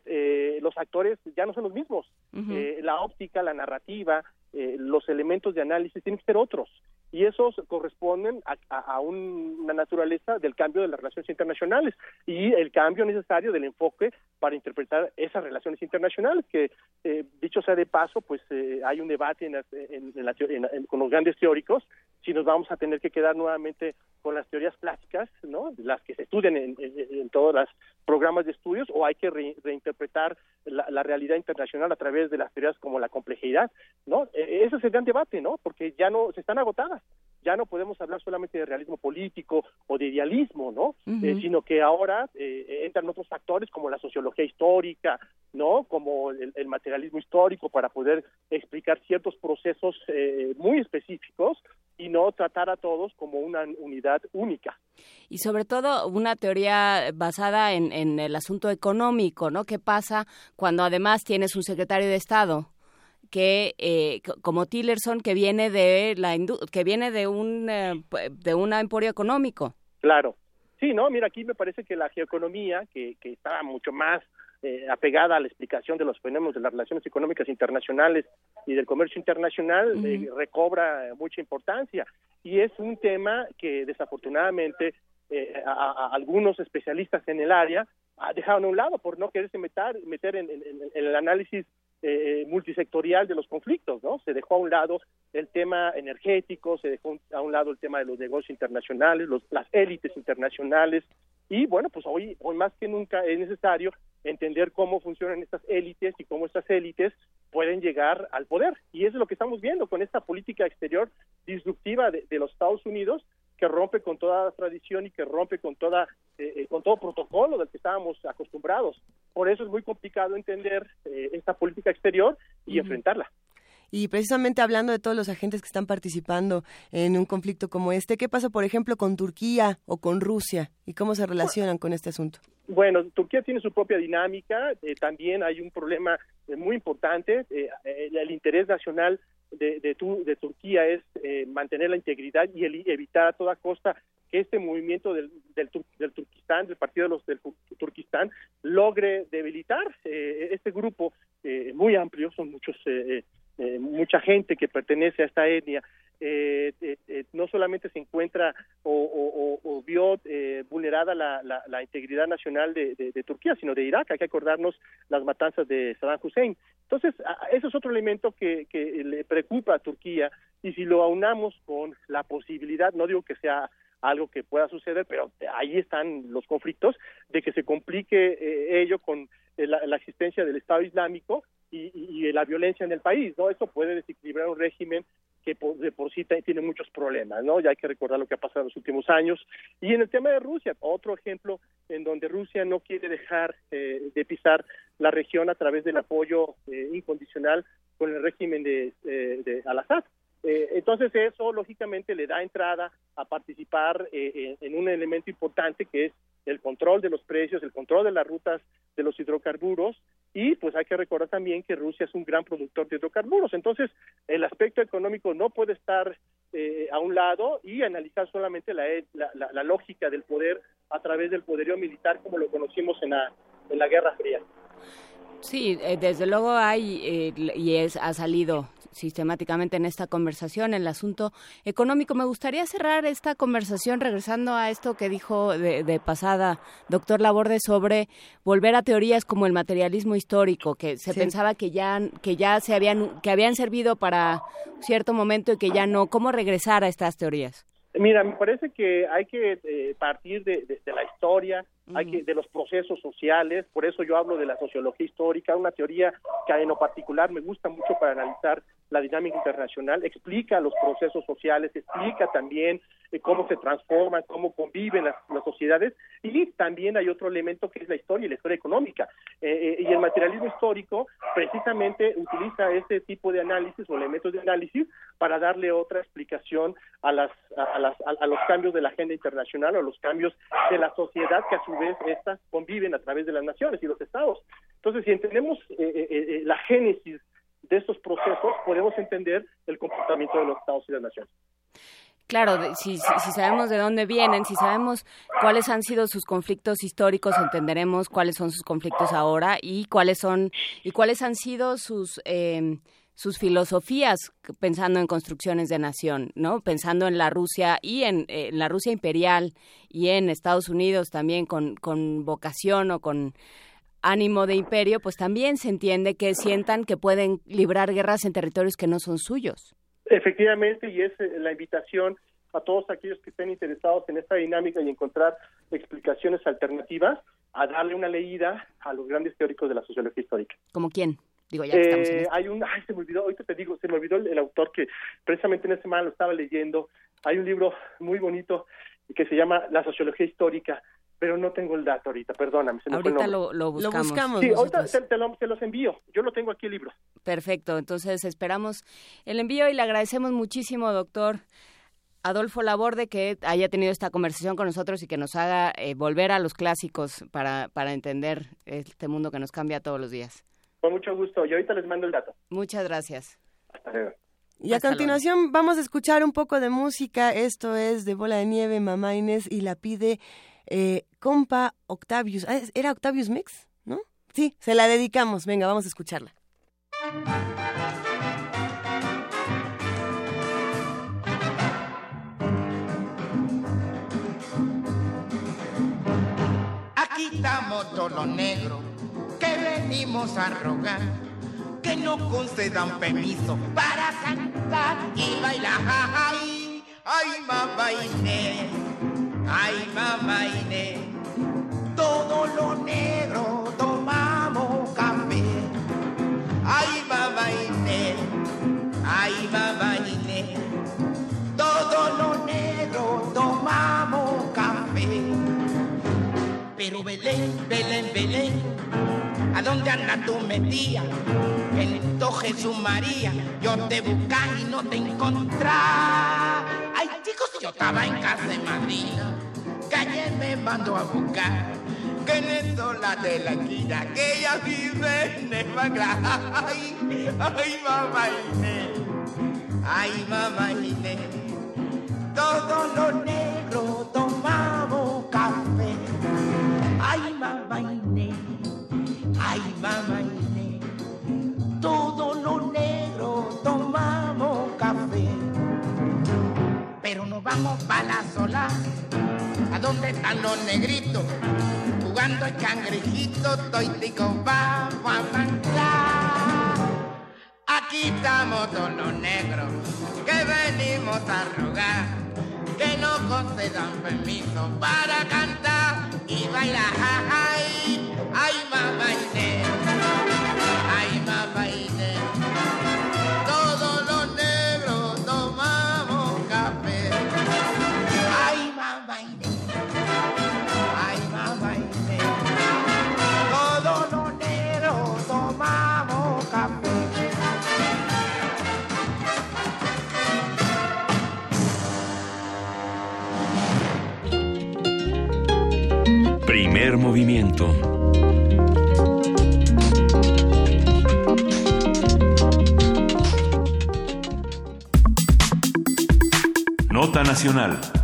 los actores ya no son los mismos. la óptica, la narrativa, los elementos de análisis tienen que ser otros y esos corresponden a, una naturaleza del cambio de las relaciones internacionales y el cambio necesario del enfoque para interpretar esas relaciones internacionales que eh, dicho sea de paso pues eh, hay un debate en, con los grandes teóricos si nos vamos a tener que quedar nuevamente con las teorías clásicas, ¿no? Las que se estudian en, todos los programas de estudios, o hay que reinterpretar la, realidad internacional a través de las teorías como la complejidad, ¿no? E, ese es el gran debate, ¿no? Porque ya no se están agotadas ya no podemos hablar solamente de realismo político o de idealismo, ¿no? Eh, sino que ahora eh, entran otros factores como la sociología histórica, ¿no? Como el, materialismo histórico para poder explicar ciertos procesos eh, muy específicos y no tratar a todos como una unidad única. Y sobre todo una teoría basada en, en el asunto económico, ¿no? ¿Qué pasa cuando además tienes un secretario de Estado? Que eh, como Tillerson que viene de la que viene de un eh, de un emporio económico. Claro. Sí, no, mira, aquí me parece que la geoeconomía, que, que está mucho más eh, apegada a la explicación de los fenómenos de las relaciones económicas internacionales y del comercio internacional, recobra mucha importancia. Y es un tema que desafortunadamente a, algunos especialistas en el área dejaron a un lado por no quererse meter, meter en el análisis eh, multisectorial de los conflictos, ¿no? Se dejó a un lado el tema energético, se dejó a un lado el tema de los negocios internacionales, los, las élites internacionales, y bueno, pues hoy, hoy más que nunca es necesario entender cómo funcionan estas élites y cómo estas élites pueden llegar al poder. Y eso es lo que estamos viendo con esta política exterior disruptiva de los Estados Unidos, que rompe con toda tradición y que rompe con toda eh, eh, con todo protocolo del que estábamos acostumbrados. Por eso es muy complicado entender eh, esta política exterior y enfrentarla. Y precisamente hablando de todos los agentes que están participando en un conflicto como este, ¿qué pasa, por ejemplo, con Turquía o con Rusia y cómo se relacionan con este asunto? Bueno, Turquía tiene su propia dinámica, también hay un problema muy importante, el interés nacional de, de, Turquía es eh, mantener la integridad y evitar a toda costa que este movimiento del, del, del Turquistán, del partido de los del Turquistán, logre debilitar eh, este grupo eh, muy amplio, son muchos, mucha gente que pertenece a esta etnia, eh, eh, eh, no solamente se encuentra o, vio eh, vulnerada la, la, integridad nacional de, Turquía, sino de Irak. Hay que acordarnos las matanzas de Saddam Hussein. Entonces, eso es otro elemento que, que le preocupa a Turquía y si lo aunamos con la posibilidad, no digo que sea algo que pueda suceder, pero ahí están los conflictos de que se complique ello con la, la, existencia del Estado Islámico y, y, la violencia en el país, ¿no? Eso puede desequilibrar un régimen que de por sí tiene muchos problemas, ¿no? Ya hay que recordar lo que ha pasado en los últimos años. Y en el tema de Rusia, otro ejemplo en donde Rusia no quiere dejar eh, de pisar la región a través del apoyo eh, incondicional con el régimen de, eh, de Al-Assad. Eh, entonces eso lógicamente le da entrada a participar eh, en, un elemento importante que es el control de los precios, el control de las rutas de los hidrocarburos y pues hay que recordar también que Rusia es un gran productor de hidrocarburos. Entonces el aspecto económico no puede estar eh, a un lado y analizar solamente la, la, la, lógica del poder a través del poderío militar como lo conocimos en la, en la Guerra Fría. Sí, desde luego hay y es, ha salido sistemáticamente en esta conversación, el asunto económico. Me gustaría cerrar esta conversación regresando a esto que dijo de, pasada doctor Laborde sobre volver a teorías como el materialismo histórico, que se pensaba que ya, que ya se habían, que habían servido para cierto momento y que ya no. ¿Cómo regresar a estas teorías? Mira, me parece que hay que eh, partir de, la historia, hay que de los procesos sociales, por eso yo hablo de la sociología histórica, una teoría que en lo particular me gusta mucho para analizar la dinámica internacional, explica los procesos sociales, explica también eh, cómo se transforman, cómo conviven las, sociedades y también hay otro elemento que es la historia y la historia económica. Eh, eh, y el materialismo histórico precisamente utiliza este tipo de análisis o elementos de análisis para darle otra explicación a, las, a, las, a, los cambios de la agenda internacional o a los cambios de la sociedad que a su vez estas conviven a través de las naciones y los estados. Entonces, si entendemos la génesis de estos procesos podemos entender el comportamiento de los estados y las naciones. Claro, si, sabemos de dónde vienen, si sabemos cuáles han sido sus conflictos históricos, entenderemos cuáles son sus conflictos ahora y cuáles son y cuáles han sido sus em, sus filosofías pensando en construcciones de nación, ¿no? Pensando en la Rusia y en, en la Rusia imperial y en Estados Unidos también con, con vocación o con ánimo de imperio, pues también se entiende que sientan que pueden librar guerras en territorios que no son suyos. Efectivamente, y es eh, la invitación a todos aquellos que estén interesados en esta dinámica y encontrar explicaciones alternativas, a darle una leída a los grandes teóricos de la sociología histórica. ¿Como quién? Digo, ya que estamos en Eh, hay un, ay, se me olvidó, ahorita te digo, se me olvidó el, el autor que precisamente en esta semana lo estaba leyendo. Hay un libro muy bonito que se llama La sociología histórica, pero no tengo el dato ahorita, perdóname. Se me fue el Ahorita lo, lo buscamos. Sí, ahorita te, te lo- te los envío. Yo lo tengo aquí el libro. Perfecto, entonces esperamos el envío y le agradecemos muchísimo, doctor Adolfo Laborde, que haya tenido esta conversación con nosotros y que nos haga eh, volver a los clásicos para, para entender este mundo que nos cambia todos los días. Con mucho gusto. Y ahorita les mando el dato. Muchas gracias. Hasta luego. Y a Hasta luego. continuación vamos a escuchar un poco de música. Esto es de Bola de Nieve, Mamá Inés, y la pide eh, compa Octavius. Ah, ¿es- ¿Era Octavius Mix? ¿No? Sí, se la dedicamos. Venga, vamos a escucharla. Aquí estamos todos los negros que venimos a rogar que nos concedan permiso para cantar y bailar. Ay, ay, mamá Inés, ay, mamá Inés, todos los negros tomamos café. Ay, mamá Inés, ay, mamá Inés, todos los negros tomamos café. Pero Belén, Belén, Belén, ¿a dónde andas tú metida? Bendito Jesús María, yo te buscaba y no te encontraba. Ay, chicos, yo estaba en casa de Madrid, que ayer me mandó a buscar. Que en esto la de la esquina, que ella vive en el. Ay, ay, mamá Inés, ay, mamá Inés, todos los negros tomamos café. Ay, mamá Inés, ay, mamá Inés, todos los negros tomamos café. Vamos para la sola, ¿a dónde están los negritos? Jugando el cangrejito, toitico, vamos a manglar. Aquí estamos todos los negros que venimos a rogar que nos concedan permiso para cantar y bailar. Ay, ay, mamá ay, mamá Movimiento. Nota nacional.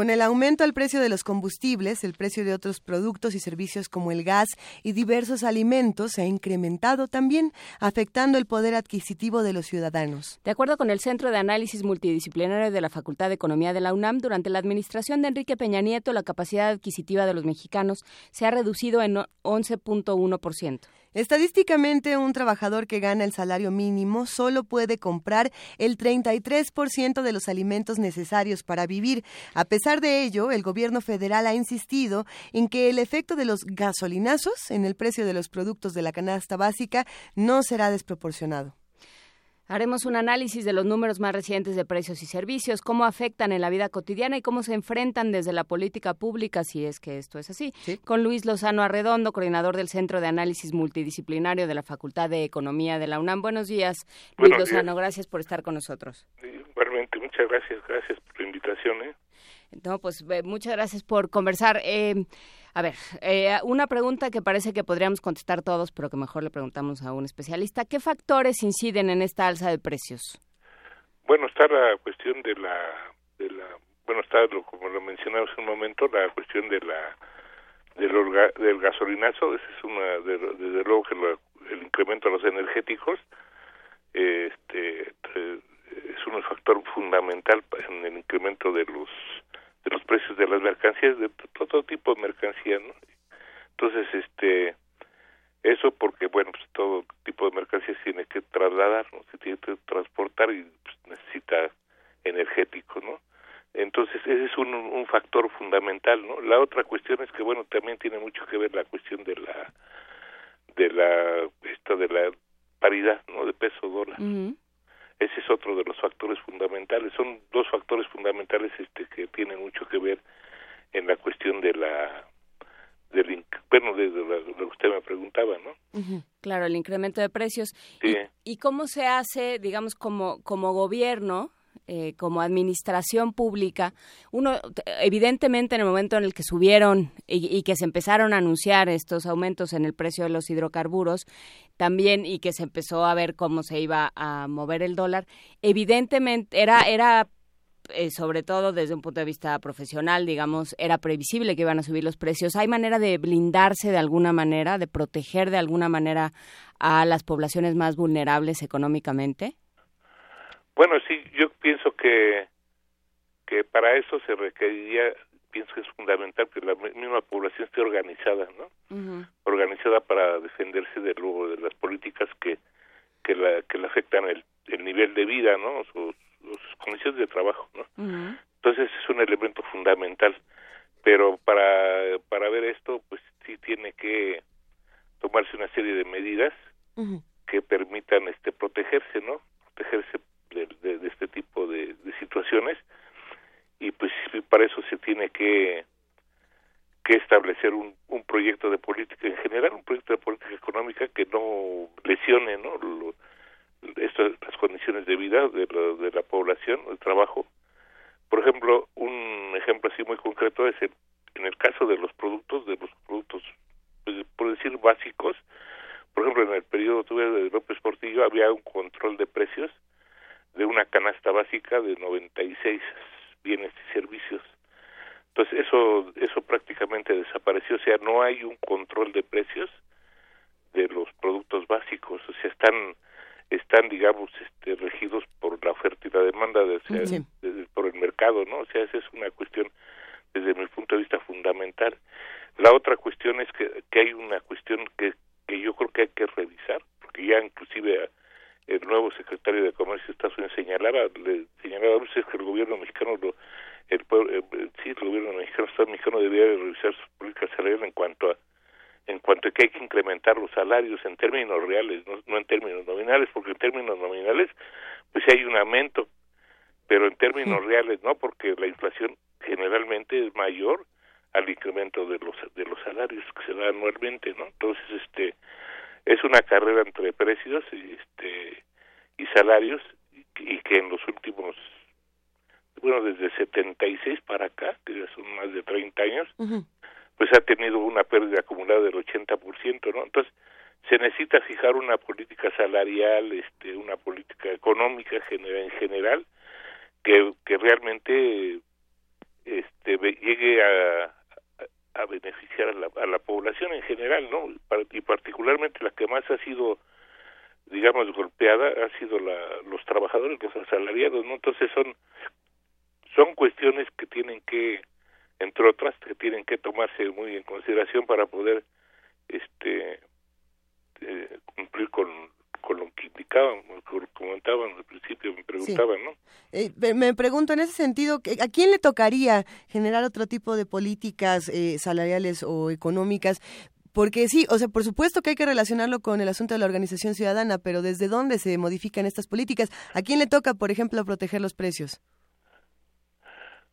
Con el aumento al precio de los combustibles, el precio de otros productos y servicios como el gas y diversos alimentos se ha incrementado también, afectando el poder adquisitivo de los ciudadanos. De acuerdo con el Centro de Análisis Multidisciplinario de la Facultad de Economía de la UNAM, durante la administración de Enrique Peña Nieto, la capacidad adquisitiva de los mexicanos se ha reducido en 11.1%. Estadísticamente, un trabajador que gana el salario mínimo solo puede comprar el 33% de los alimentos necesarios para vivir. A pesar de ello, el gobierno federal ha insistido en que el efecto de los gasolinazos en el precio de los productos de la canasta básica no será desproporcionado. Haremos un análisis de los números más recientes de precios y servicios, cómo afectan en la vida cotidiana y cómo se enfrentan desde la política pública, si es que esto es así, con Luis Lozano Arredondo, coordinador del Centro de Análisis Multidisciplinario de la Facultad de Economía de la UNAM. Buenos días, Luis Buenos días. Lozano, gracias por estar con nosotros. Igualmente, muchas gracias, gracias por la invitación. ¿eh? No, pues muchas gracias por conversar. Eh, a ver, eh, una pregunta que parece que podríamos contestar todos, pero que mejor le preguntamos a un especialista. ¿Qué factores inciden en esta alza de precios? Bueno, está la cuestión de la, de la bueno, está, lo, como lo mencionamos hace un momento, la cuestión de la del, gasolinazo, ese es una, de- desde luego que el incremento de los energéticos eh, este eh, es un factor fundamental en el incremento de los de los precios de las mercancías de to- todo tipo de mercancías ¿no? entonces este Eso porque, bueno, pues todo tipo de mercancías tiene que trasladar, ¿no? Se tiene que transportar y pues, necesita energético, ¿no? Entonces ese es un, un factor fundamental, ¿no? La otra cuestión es que, bueno, también tiene mucho que ver la cuestión de la de la esta de la paridad, ¿no? De peso dólar. Ese es otro de los factores fundamentales. Son dos factores fundamentales este que tienen mucho que ver en la cuestión de la del bueno de, lo que usted me preguntaba, ¿no? Claro, el incremento de precios. Sí. ¿Y cómo se hace, digamos, como, como gobierno, eh, como administración pública? Uno, evidentemente, en el momento en el que subieron y, y que se empezaron a anunciar estos aumentos en el precio de los hidrocarburos, también, y que se empezó a ver cómo se iba a mover el dólar, evidentemente era, era eh, sobre todo desde un punto de vista profesional, digamos, era previsible que iban a subir los precios. ¿Hay manera de blindarse de alguna manera, de proteger de alguna manera a las poblaciones más vulnerables económicamente? Bueno, sí, yo pienso que que para eso se requeriría, pienso que es fundamental que la mi- misma población esté organizada, ¿no? Organizada para defenderse de luego de las políticas que que la que le afectan el, el nivel de vida, ¿no? Sus, sus condiciones de trabajo, ¿no? Entonces es un elemento fundamental, pero para para ver esto, pues sí tiene que tomarse una serie de medidas que permitan este protegerse, ¿no? Protegerse de, de- este tipo de, de situaciones y pues para eso se tiene que que establecer un, un proyecto de política en general, un proyecto de política económica que no lesione, ¿no? Lo- las condiciones de vida de la, de la población, el trabajo. Por ejemplo, un ejemplo así muy concreto es el- en el caso de los productos, de los productos, pues, por decir básicos, por ejemplo, en el periodo de López Portillo había un control de precios de una canasta básica de 96 bienes y servicios. Entonces eso eso prácticamente desapareció, o sea, no hay un control de precios de los productos básicos, o sea, están están digamos este regidos por la oferta y la demanda de, o sea, Sí. de- por el mercado, ¿no? O sea, esa es una cuestión desde mi punto de vista fundamental. La otra cuestión es que, que hay una cuestión que, que yo creo que hay que revisar, porque ya inclusive el nuevo secretario de Comercio de Estados Unidos señalaba, le señalaba pues, es que el gobierno mexicano, lo, el, pueblo- eh, sí, el gobierno mexicano, el Estado mexicano debería de revisar sus políticas salariales en cuanto a en cuanto a que hay que incrementar los salarios en términos reales, no, no en términos nominales, porque en términos nominales pues hay un aumento, pero en términos reales no, porque la inflación generalmente es mayor al incremento de los de los salarios que se da anualmente, ¿no? Entonces, este es una carrera entre precios y este y salarios y, y que en los últimos bueno, desde 76 para acá, que ya son más de 30 años, pues ha tenido una pérdida acumulada del 80%, ¿no? Entonces, se necesita fijar una política salarial, este, una política económica en general que, que realmente este llegue a, a, beneficiar a la, a la población en general, ¿no? Y particularmente la que más ha sido digamos golpeada ha sido la, los trabajadores, los asalariados, ¿no? Entonces son son cuestiones que tienen que entre otras que tienen que tomarse muy en consideración para poder este eh, cumplir con, con lo que indicaban, comentaban al principio, me preguntaban, ¿no? Eh, me- pregunto en ese sentido, ¿que- ¿a quién le tocaría generar otro tipo de políticas eh, salariales o económicas? Porque sí, o sea, por supuesto que hay que relacionarlo con el asunto de la organización ciudadana, pero ¿desde dónde se modifican estas políticas? ¿A quién le toca, por ejemplo, proteger los precios?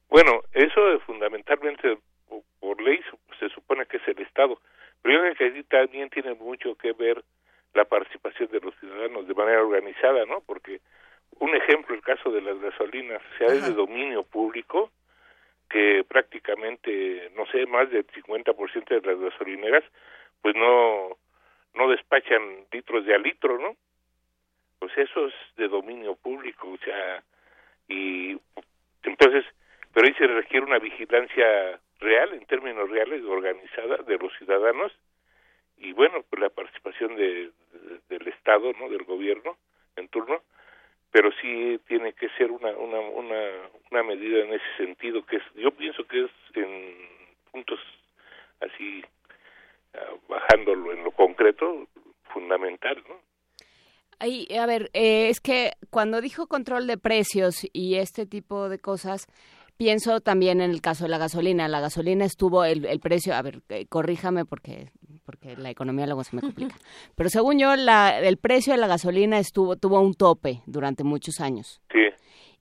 Bueno, eso fundamentalmente po- por ley se supone que es el Estado, pero yo creo que ahí también tiene mucho que ver la participación de los ciudadanos de manera organizada, ¿no? Porque un ejemplo, el caso de las gasolinas, o sea, es de dominio público que prácticamente, no sé, más del 50% de las gasolineras, pues no no despachan litros de a litro, ¿no? Pues eso es de dominio público, o sea, y entonces, pero ahí se requiere una vigilancia real, en términos reales, organizada de los ciudadanos, y bueno, pues la participación de, de- del Estado, ¿no? Del gobierno en turno, pero sí tiene que ser una, una, una, una medida en ese sentido, que es, yo pienso que es en puntos así ah, bajándolo en lo concreto, fundamental, ¿no? Ay, a ver, eh, es que cuando dijo control de precios y este tipo de cosas, pienso también en el caso de la gasolina. La gasolina estuvo, el, el precio, a ver, eh, corríjame porque porque la economía luego se me complica. Pero según yo, la, el precio de la gasolina estuvo tuvo un tope durante muchos años. Sí.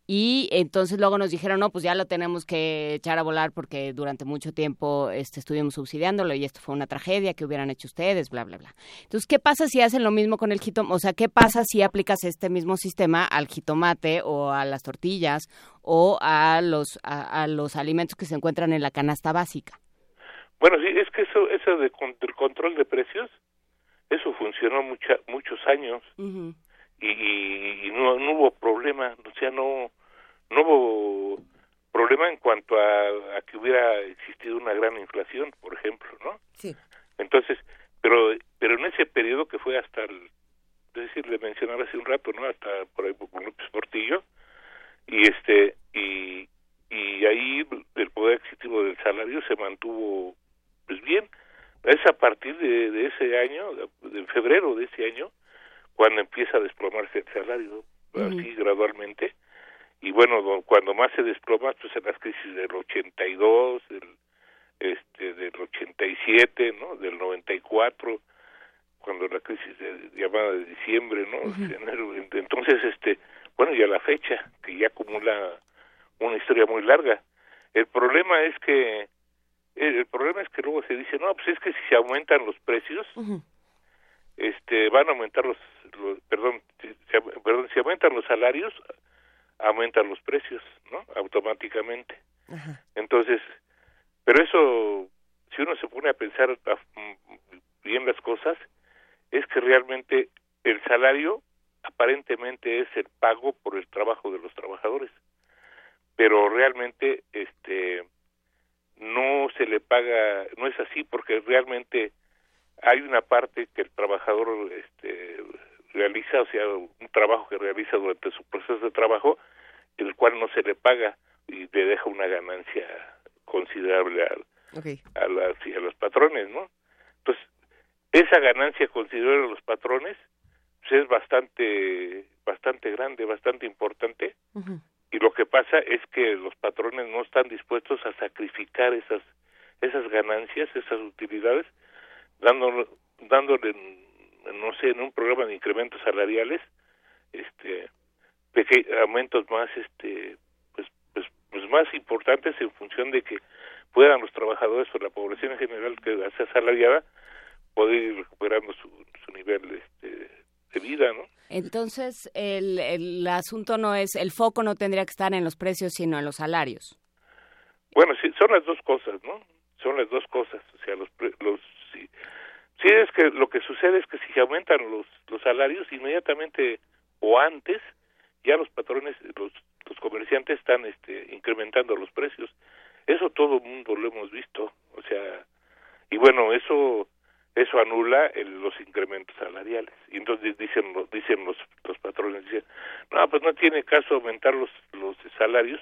Y entonces luego nos dijeron, no, pues ya lo tenemos que echar a volar porque durante mucho tiempo este, estuvimos subsidiándolo y esto fue una tragedia que hubieran hecho ustedes, bla, bla, bla. Entonces, ¿qué pasa si hacen lo mismo con el jitomate? O sea, ¿qué pasa si aplicas este mismo sistema al jitomate o a las tortillas o a los, a, a los alimentos que se encuentran en la canasta básica? Bueno, sí, es que eso, eso de control de precios, eso funcionó mucha, muchos años y, y no, no hubo problema, o sea, no, no hubo problema en cuanto a, a que hubiera existido una gran inflación, por ejemplo, ¿no? Sí. Entonces, pero pero en ese periodo que fue hasta el, es decir, le mencionaba hace un rato, ¿no? Hasta por ahí con López Portillo y este y y ahí el poder adquisitivo del salario se mantuvo pues bien. Es a partir de, de ese año, de febrero de ese año, cuando empieza a desplomarse el salario, así gradualmente. Y bueno, do- cuando más se desploma, pues en las crisis del 82, del, este, del 87, ¿no? Del 94, cuando la crisis de, llamada de diciembre, ¿no? Enero, en- entonces, este, bueno, y a la fecha, que ya acumula una historia muy larga. El problema es que el, el problema es que luego se dice, no, pues es que si se aumentan los precios, este, van a aumentar los, los- perdón, au- perdón, si aumentan los salarios, aumentan los precios, ¿no? Automáticamente. Entonces, pero eso, si uno se pone a pensar mm, bien las cosas, es que realmente el salario aparentemente es el pago por el trabajo de los trabajadores, pero realmente este no se le paga, no es así porque realmente hay una parte que el trabajador este realiza, o sea, un trabajo que realiza durante su proceso de trabajo, el cual no se le paga y le deja una ganancia considerable al, a, las, y a los patrones, ¿no? Entonces, esa ganancia considerable a los patrones pues, es bastante, bastante grande, bastante importante, y lo que pasa es que los patrones no están dispuestos a sacrificar esas, esas ganancias, esas utilidades, dándole, dándole, no sé, en un programa de incrementos salariales, este, peque- aumentos más, este, pues, pues, pues más importantes en función de que puedan los trabajadores o la población en general que sea asalariada poder ir recuperando su, su nivel este, de vida, ¿no? Entonces, el, el asunto no es, el foco no tendría que estar en los precios, sino en los salarios. Bueno, sí, son las dos cosas, ¿no? Son las dos cosas. O sea, los, los sí, sí es que lo que sucede es que si se aumentan los, los salarios, inmediatamente o antes, ya los patrones, los, los comerciantes están este, incrementando los precios. Eso todo el mundo lo hemos visto. O sea, y bueno, eso eso anula el- los incrementos salariales. Y entonces dicen los, dicen los, los patrones, dicen, no, pues no tiene caso aumentar los, los salarios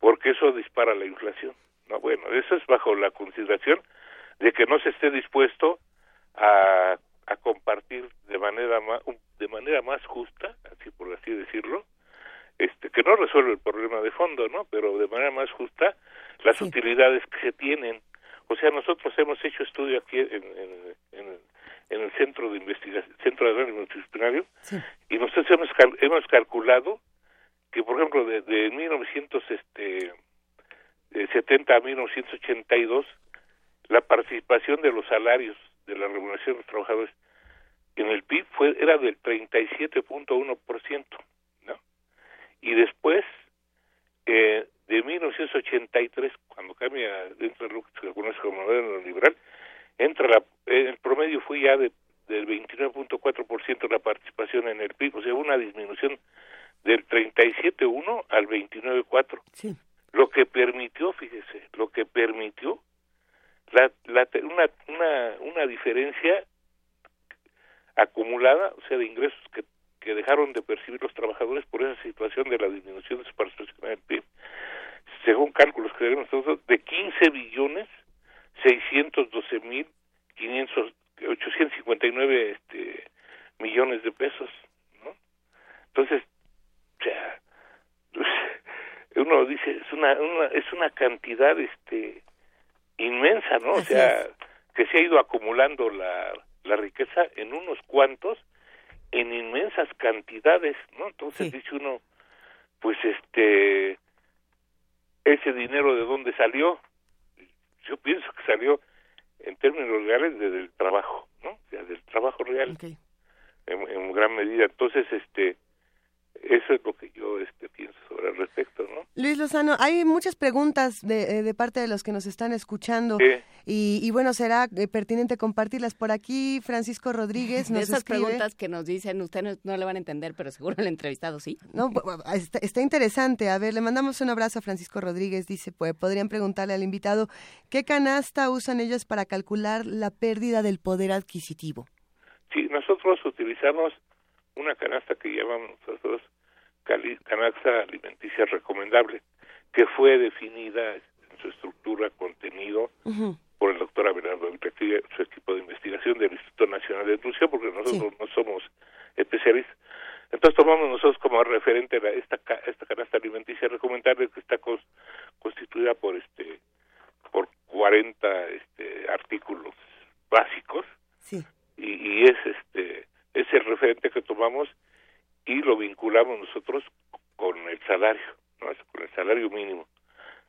porque eso dispara la inflación. No, bueno, eso es bajo la consideración de que no se esté dispuesto a, a compartir de manera más, de manera más justa, así por así decirlo, este que no resuelve el problema de fondo, ¿no? Pero de manera más justa las utilidades que se tienen. O sea, nosotros hemos hecho estudio aquí en, en, en- en el centro de investigación, centro de análisis multidisciplinario, y nosotros hemos cal- hemos calculado que, por ejemplo, de, de 1970 a 1982, la participación de los salarios de la remuneración de los trabajadores en el PIB fue era del 37.1%, ¿no? Y después, eh, de 1983, cuando cambia dentro de lo que se conoce como modelo liberal, entra la, el promedio fue ya de, del 29.4% la participación en el PIB, o sea, una disminución del 37.1 al 29.4. Sí. Lo que permitió, fíjese, lo que permitió la, la, una, una, una diferencia acumulada, o sea, de ingresos que, que dejaron de percibir los trabajadores por esa situación de la disminución de su participación en el PIB, según cálculos que tenemos nosotros, de 15 billones 612 mil 500, 859 este, millones de pesos, ¿no? Entonces, o sea, uno dice, es una, una, es una cantidad este inmensa, ¿no? O sea, que se ha ido acumulando la, la riqueza en unos cuantos, en inmensas cantidades, ¿no? Entonces dice uno, pues este, ese dinero de dónde salió, yo pienso que salió en términos reales desde el trabajo, ¿no? O sea, del trabajo real, en, en gran medida. Entonces, este, eso es lo que yo este, pienso sobre el respecto, ¿no? Luis Lozano, hay muchas preguntas de, eh, de parte de los que nos están escuchando y, y, bueno, será eh, pertinente compartirlas. Por aquí, Francisco Rodríguez nos de esas escribe- preguntas que nos dicen, ustedes no, le van a entender, pero seguro el entrevistado sí. No, está, está interesante. A ver, le mandamos un abrazo a Francisco Rodríguez. Dice, pues podrían preguntarle al invitado qué canasta usan ellos para calcular la pérdida del poder adquisitivo. Sí, nosotros utilizamos una canasta que llamamos nosotros canasta alimenticia recomendable, que fue definida en su estructura, contenido, por el doctor Abelardo su equipo de investigación del Instituto Nacional de Nutrición, porque nosotros no somos especialistas. Entonces tomamos nosotros como referente la- esta esta canasta alimenticia recomendable que está cons- constituida por este por 40 este artículos básicos Sí. y, y es este es el referente que tomamos y lo vinculamos nosotros con el salario, ¿no? Es con el salario mínimo.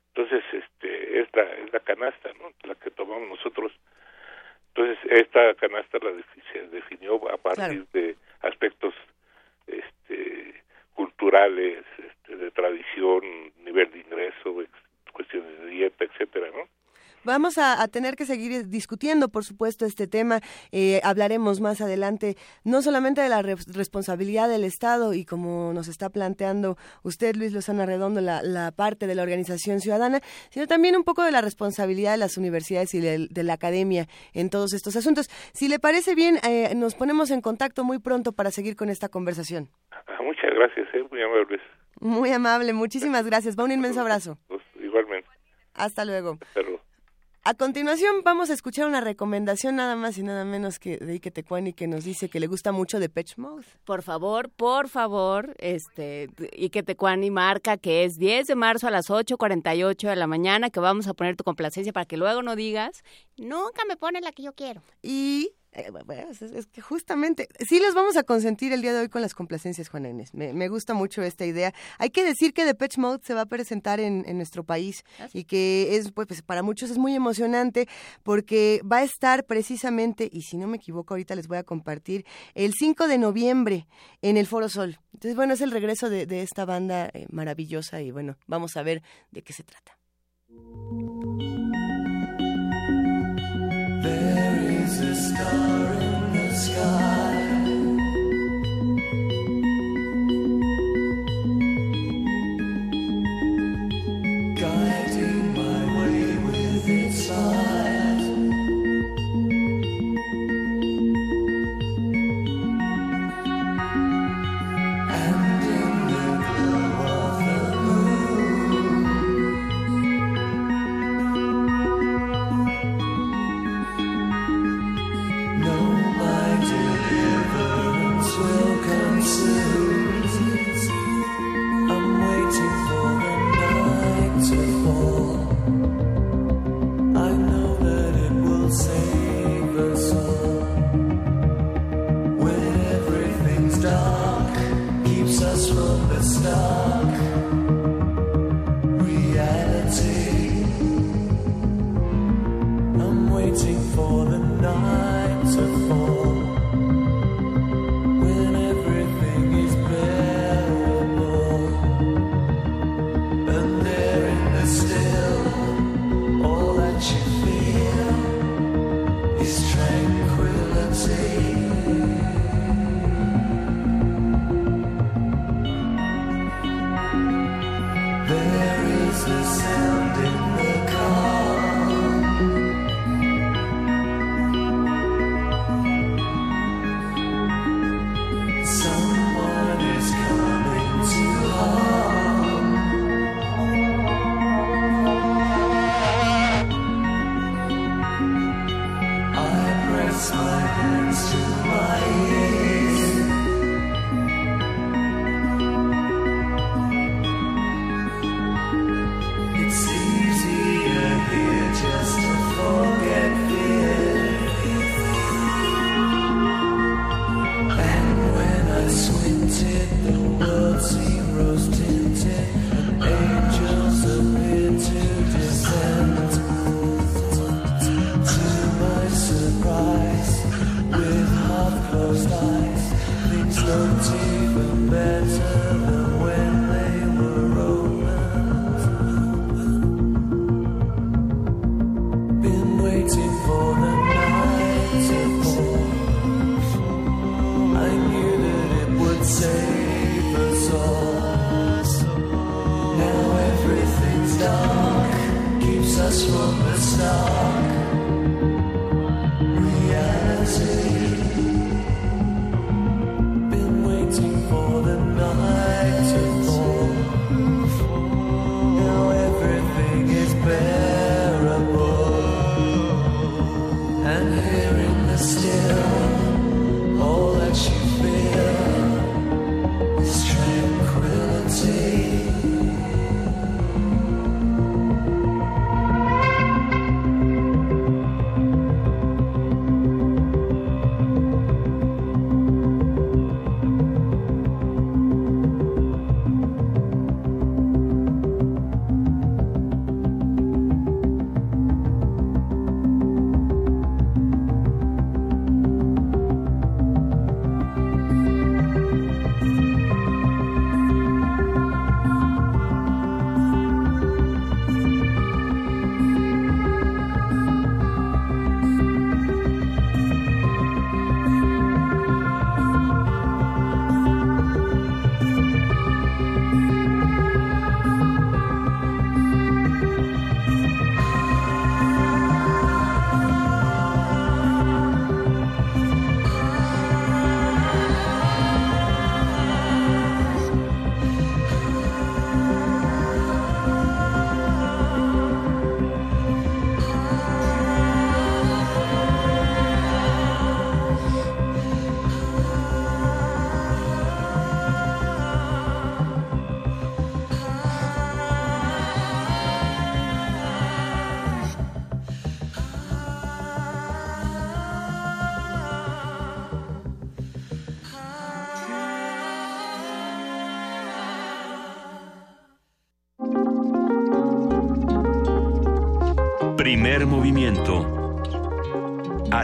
Entonces, este, es la, es la canasta, ¿no? La que tomamos nosotros. Entonces, esta canasta la se definió a partir de aspectos este, culturales, este, de tradición, nivel de ingreso, cuestiones de dieta, etcétera, ¿no? Vamos a, a tener que seguir discutiendo, por supuesto, este tema. Eh, hablaremos más adelante no solamente de la re- responsabilidad del Estado y como nos está planteando usted, Luis Lozana Redondo, la, la parte de la organización ciudadana, sino también un poco de la responsabilidad de las universidades y de, de la academia en todos estos asuntos. Si le parece bien, eh, nos ponemos en contacto muy pronto para seguir con esta conversación. Ah, muchas gracias, ¿eh? muy amables. Muy amable, muchísimas gracias. Va un inmenso abrazo. Igualmente. Hasta luego. Hasta luego. A continuación vamos a escuchar una recomendación nada más y nada menos que de Ike Tecuani que nos dice que le gusta mucho de Pitch Mode. Por favor, por favor, este, que Tecuani marca que es 10 de marzo a las 8.48 de la mañana, que vamos a poner tu complacencia para que luego no digas, nunca me pone la que yo quiero. Y es, es que justamente, sí los vamos a consentir el día de hoy con las complacencias, Juana Inés. Me, me gusta mucho esta idea. Hay que decir que Pitch Mode se va a presentar en, en nuestro país y que es, pues, pues, para muchos es muy emocionante porque va a estar precisamente, y si no me equivoco, ahorita les voy a compartir, el 5 de noviembre en el Foro Sol. Entonces, bueno, es el regreso de, de esta banda eh, maravillosa y bueno, vamos a ver de qué se trata. say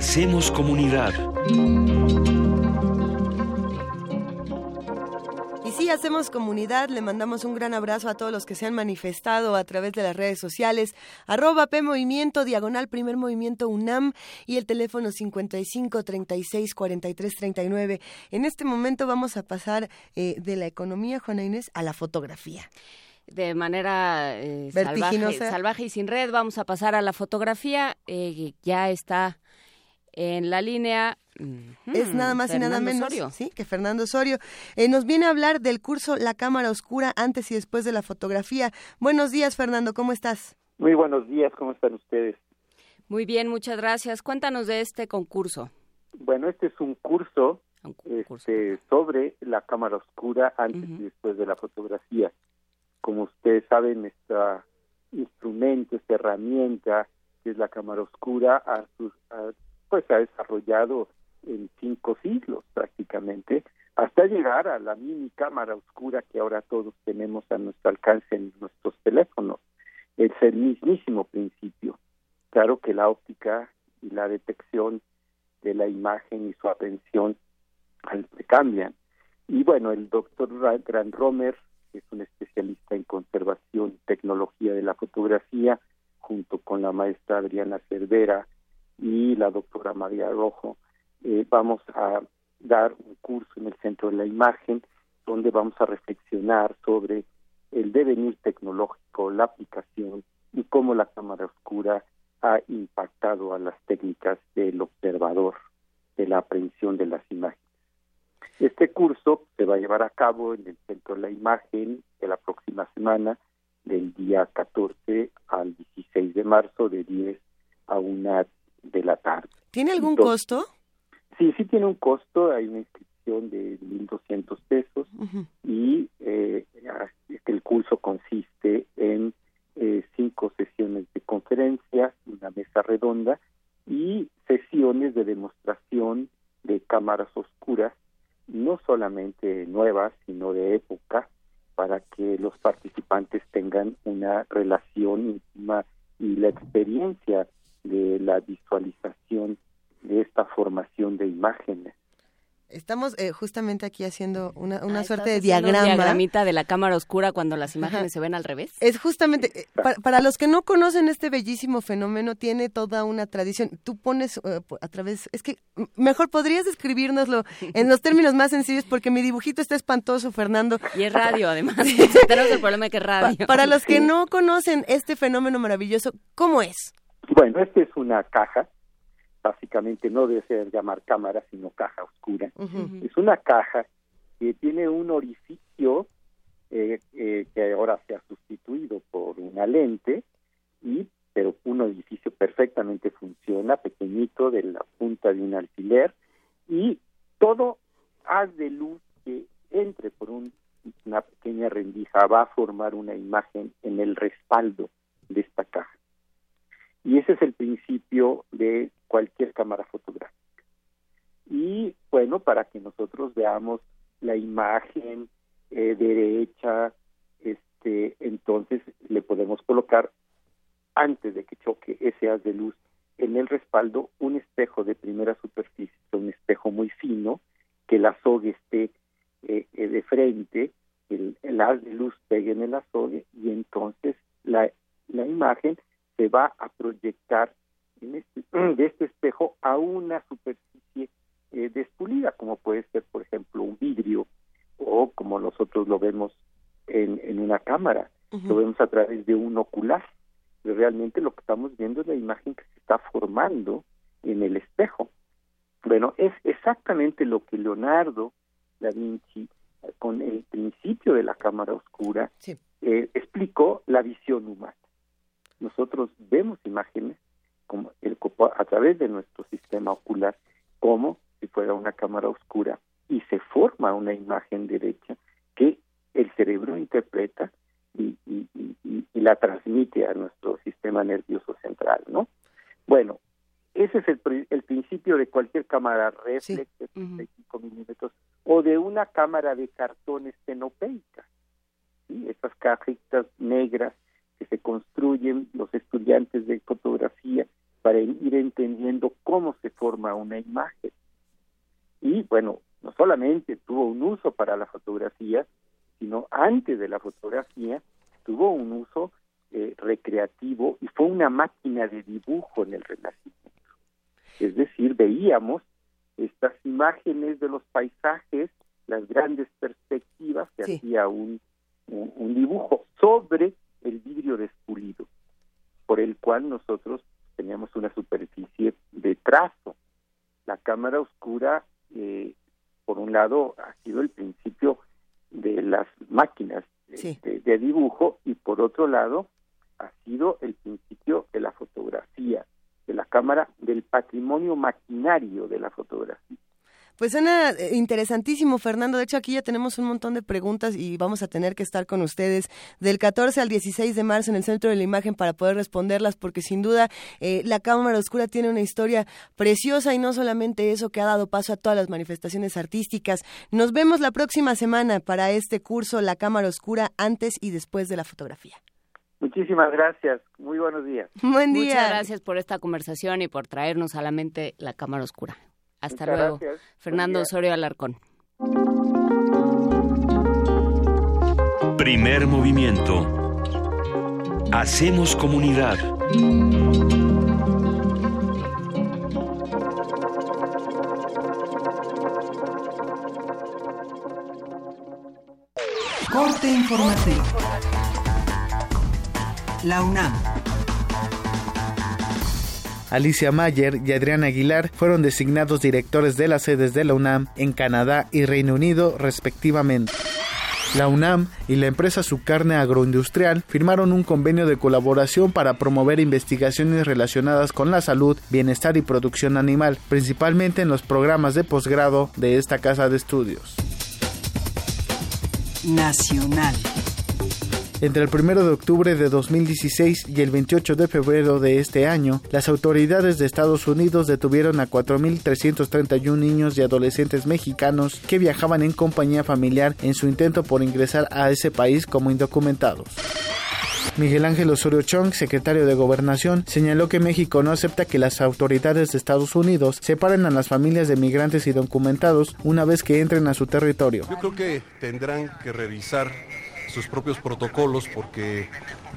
Hacemos comunidad. Y sí, hacemos comunidad, le mandamos un gran abrazo a todos los que se han manifestado a través de las redes sociales, arroba P Movimiento, diagonal Primer Movimiento UNAM y el teléfono 55 36 43 39. En este momento vamos a pasar eh, de la economía, Juana Inés, a la fotografía. de manera eh, salvaje, salvaje y sin red. Vamos a pasar a la fotografía. eh, ya está en la línea. es nada más y nada Fernando menos Osorio. sí que Fernando Osorio Eh, nos viene a hablar del curso La cámara oscura antes y después de la fotografía. Buenos días, Fernando, ¿cómo estás? Muy buenos días, ¿cómo están ustedes? Muy bien, muchas gracias. Cuéntanos de este concurso. Bueno, este es un curso, este, sobre la cámara oscura antes y después de la fotografía. Como ustedes saben, este instrumento, esta herramienta que es la cámara oscura, ha, su- ha- pues ha desarrollado en cinco siglos prácticamente, hasta llegar a la mini cámara oscura que ahora todos tenemos a nuestro alcance en nuestros teléfonos. Es el mismísimo principio. Claro que la óptica y la detección de la imagen y su atención al- cambian. Y bueno, el doctor Gran Romer, es un especialista en conservación y tecnología de la fotografía, junto con la maestra Adriana Cervera y la doctora María Rojo, eh, vamos a dar un curso en el Centro de la Imagen, donde vamos a reflexionar sobre el devenir tecnológico, la aplicación y cómo la cámara oscura ha impactado a las técnicas del observador, de la aprehensión de las imágenes. Este curso se va a llevar a cabo en el Centro de la Imagen de la próxima semana, del día 14 al 16 de marzo, de 10 a 1 de la tarde. ¿Tiene algún costo? Sí, sí tiene un costo, hay una inscripción de 1.200 pesos y eh, el curso consiste en eh, cinco sesiones de conferencias, una mesa redonda y sesiones de demostración de cámaras oscuras, no solamente nuevas, sino de época, para que los participantes tengan una relación íntima y la experiencia de la visualización de esta formación de imágenes. Estamos eh, justamente aquí haciendo una, una Ah, suerte de ¿estás haciendo un diagrama. diagramita de la cámara oscura cuando las imágenes se ven al revés. Es justamente, eh, pa- para, los que no conocen este bellísimo fenómeno, tiene toda una tradición. Tú pones eh, a través, es que mejor podrías describírnoslo en los términos más sencillos porque mi dibujito está espantoso, Fernando. Y es radio, además. Tenemos el problema de que es radio. Pa- para los que no conocen este fenómeno maravilloso, ¿cómo es? Bueno, esta es una caja, básicamente no debe ser llamar cámara, sino caja oscura. Es una caja que tiene un orificio eh, eh, que ahora se ha sustituido por una lente, y pero un orificio perfectamente funciona, pequeñito, de la punta de un alfiler, y todo haz de luz que entre por un- una pequeña rendija va a formar una imagen en el respaldo de esta caja. Y ese es el principio de cualquier cámara fotográfica. Y bueno, para que nosotros veamos la imagen eh, derecha, este, entonces le podemos colocar antes de que choque ese haz de luz en el respaldo un espejo de primera superficie, un espejo muy fino, que el azogue esté eh, eh, de frente, el, haz de luz pegue en el azogue y entonces la, la imagen se va a proyectar en este, de este espejo a una superficie eh, despulida, como puede ser, por ejemplo, un vidrio o como nosotros lo vemos en, en una cámara, lo vemos a través de un ocular. Pero realmente lo que estamos viendo es la imagen que se está formando en el espejo. Bueno, es exactamente lo que Leonardo da Vinci, eh, con el principio de la cámara oscura, eh, explicó la visión humana. Nosotros vemos imágenes como el, a través de nuestro sistema ocular como si fuera una cámara oscura y se forma una imagen derecha que el cerebro interpreta y, y- y- y- y la transmite a nuestro sistema nervioso central, ¿no? Bueno, ese es el, el principio de cualquier cámara reflex de 35 milímetros o de una cámara de cartón estenopeica. ¿sí? Estas cajitas negras que se construyen los estudiantes de fotografía para ir entendiendo cómo se forma una imagen. Y bueno, no solamente tuvo un uso para la fotografía, sino antes de la fotografía tuvo un uso eh, recreativo y fue una máquina de dibujo en el Renacimiento. Es decir, veíamos estas imágenes de los paisajes, las grandes perspectivas que hacía un, un, un dibujo sobre el vidrio despulido, por el cual nosotros teníamos una superficie de trazo. La cámara oscura, eh, por un lado, ha sido el principio de las máquinas de- de dibujo y por otro lado ha sido el principio de la fotografía, de la cámara, del patrimonio maquinario de la fotografía. Pues suena eh, interesantísimo, Fernando. De hecho, aquí ya tenemos un montón de preguntas y vamos a tener que estar con ustedes del 14 al 16 de marzo en el Centro de la Imagen para poder responderlas, porque sin duda eh, la Cámara Oscura tiene una historia preciosa y no solamente eso que ha dado paso a todas las manifestaciones artísticas. Nos vemos la próxima semana para este curso La Cámara Oscura antes y después de la fotografía. Muchísimas gracias. Muy buenos días. Buen Muchas día. gracias por esta conversación y por traernos a la mente la cámara oscura. Hasta Muchas luego. gracias. Fernando. Osorio Alarcón. Primer movimiento. Hacemos comunidad. Corte informativo. La UNAM. Alicia Mayer y Adrián Aguilar fueron designados directores de las sedes de la UNAM en Canadá y Reino Unido respectivamente. La UNAM y la empresa Sucarne Agroindustrial firmaron un convenio de colaboración para promover investigaciones relacionadas con la salud, bienestar y producción animal, principalmente en los programas de posgrado de esta casa de estudios. Nacional. Entre el 1 de octubre de 2016 y el 28 de febrero de este año, las autoridades de Estados Unidos detuvieron a 4.331 niños y adolescentes mexicanos que viajaban en compañía familiar en su intento por ingresar a ese país como indocumentados. Miguel Ángel Osorio Chong, secretario de Gobernación, señaló que México no acepta que las autoridades de Estados Unidos separen a las familias de migrantes y documentados una vez que entren a su territorio. Yo creo que tendrán que revisar sus propios protocolos porque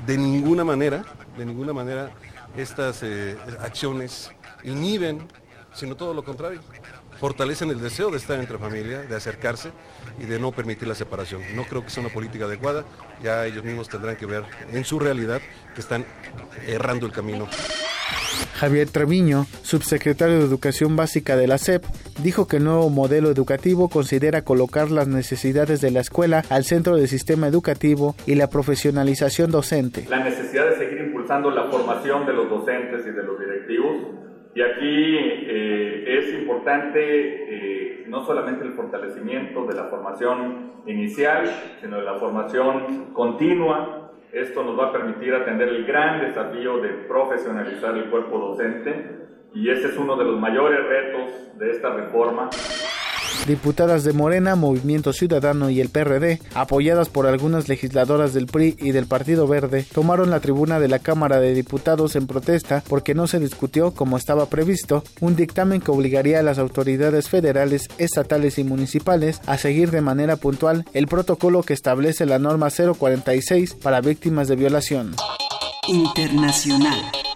de ninguna manera, de ninguna manera estas eh, acciones inhiben, sino todo lo contrario fortalecen el deseo de estar entre familia, de acercarse y de no permitir la separación. No creo que sea una política adecuada, ya ellos mismos tendrán que ver en su realidad que están errando el camino. Javier Treviño, subsecretario de Educación Básica de la SEP, dijo que el nuevo modelo educativo considera colocar las necesidades de la escuela al centro del sistema educativo y la profesionalización docente. La necesidad de seguir impulsando la formación de los docentes y de los directivos y aquí eh, es importante eh, no solamente el fortalecimiento de la formación inicial, sino de la formación continua. Esto nos va a permitir atender el gran desafío de profesionalizar el cuerpo docente y ese es uno de los mayores retos de esta reforma. Diputadas de Morena, Movimiento Ciudadano y el PRD, apoyadas por algunas legisladoras del PRI y del Partido Verde, tomaron la tribuna de la Cámara de Diputados en protesta porque no se discutió, como estaba previsto, un dictamen que obligaría a las autoridades federales, estatales y municipales a seguir de manera puntual el protocolo que establece la norma 046 para víctimas de violación. Internacional.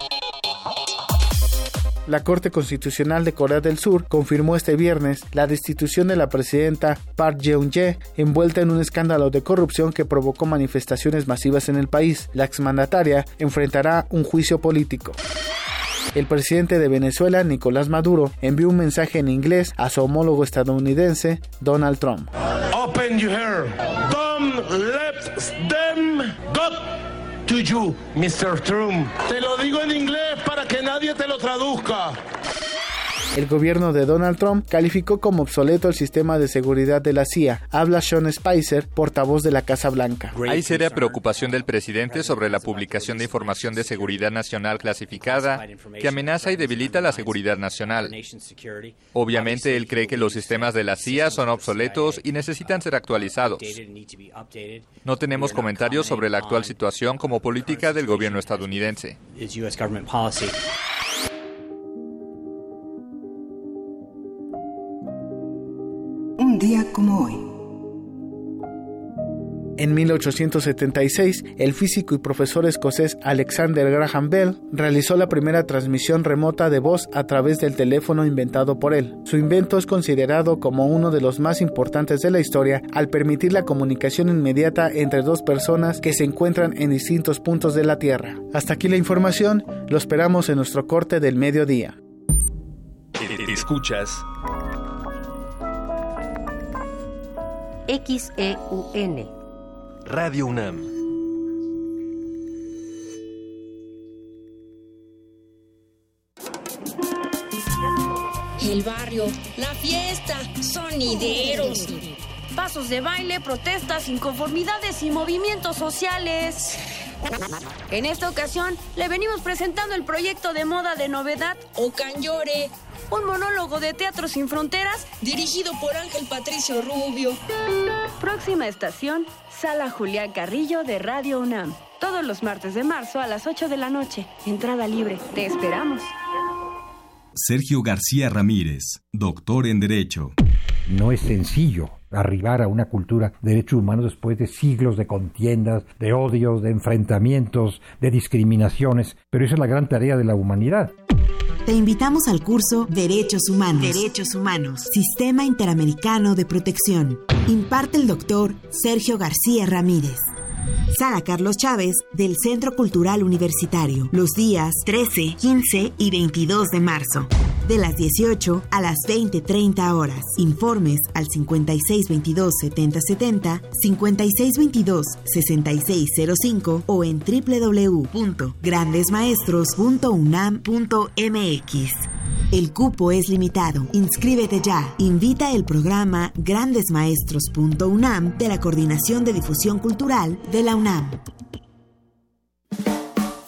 La Corte Constitucional de Corea del Sur confirmó este viernes la destitución de la presidenta Park Geun-hye envuelta en un escándalo de corrupción que provocó manifestaciones masivas en el país. La exmandataria enfrentará un juicio político. El presidente de Venezuela, Nicolás Maduro, envió un mensaje en inglés a su homólogo estadounidense, Donald Trump. Open your to you, Mr. Trump. Te lo digo en inglés para que nadie te lo traduzca. El gobierno de Donald Trump calificó como obsoleto el sistema de seguridad de la CIA. Habla Sean Spicer, portavoz de la Casa Blanca. Hay seria preocupación del presidente sobre la publicación de información de seguridad nacional clasificada que amenaza y debilita la seguridad nacional. Obviamente, él cree que los sistemas de la CIA son obsoletos y necesitan ser actualizados. No tenemos comentarios sobre la actual situación como política del gobierno estadounidense. Un día como hoy. En 1876, el físico y profesor escocés Alexander Graham Bell realizó la primera transmisión remota de voz a través del teléfono inventado por él. Su invento es considerado como uno de los más importantes de la historia al permitir la comunicación inmediata entre dos personas que se encuentran en distintos puntos de la Tierra. Hasta aquí la información, lo esperamos en nuestro corte del mediodía. Escuchas XEUN. Radio UNAM. El barrio, la fiesta, sonideros, pasos de baile, protestas, inconformidades y movimientos sociales. En esta ocasión le venimos presentando el proyecto de moda de novedad Ocanyore, un monólogo de Teatro Sin Fronteras dirigido por Ángel Patricio Rubio. Próxima estación, Sala Julián Carrillo de Radio UNAM. Todos los martes de marzo a las 8 de la noche. Entrada libre. Te esperamos. Sergio García Ramírez, doctor en Derecho. No es sencillo arribar a una cultura de derechos humanos después de siglos de contiendas, de odios, de enfrentamientos, de discriminaciones, pero esa es la gran tarea de la humanidad. Te invitamos al curso Derechos Humanos. Derechos Humanos. Sistema Interamericano de Protección. Imparte el doctor Sergio García Ramírez. Sala Carlos Chávez del Centro Cultural Universitario, los días 13, 15 y 22 de marzo, de las 18 a las 20.30 horas. Informes al 5622-7070, 5622-6605 o en www.grandesmaestros.unam.mx. El cupo es limitado. Inscríbete ya. Invita el programa grandesmaestros.unam de la Coordinación de Difusión Cultural de la UNAM.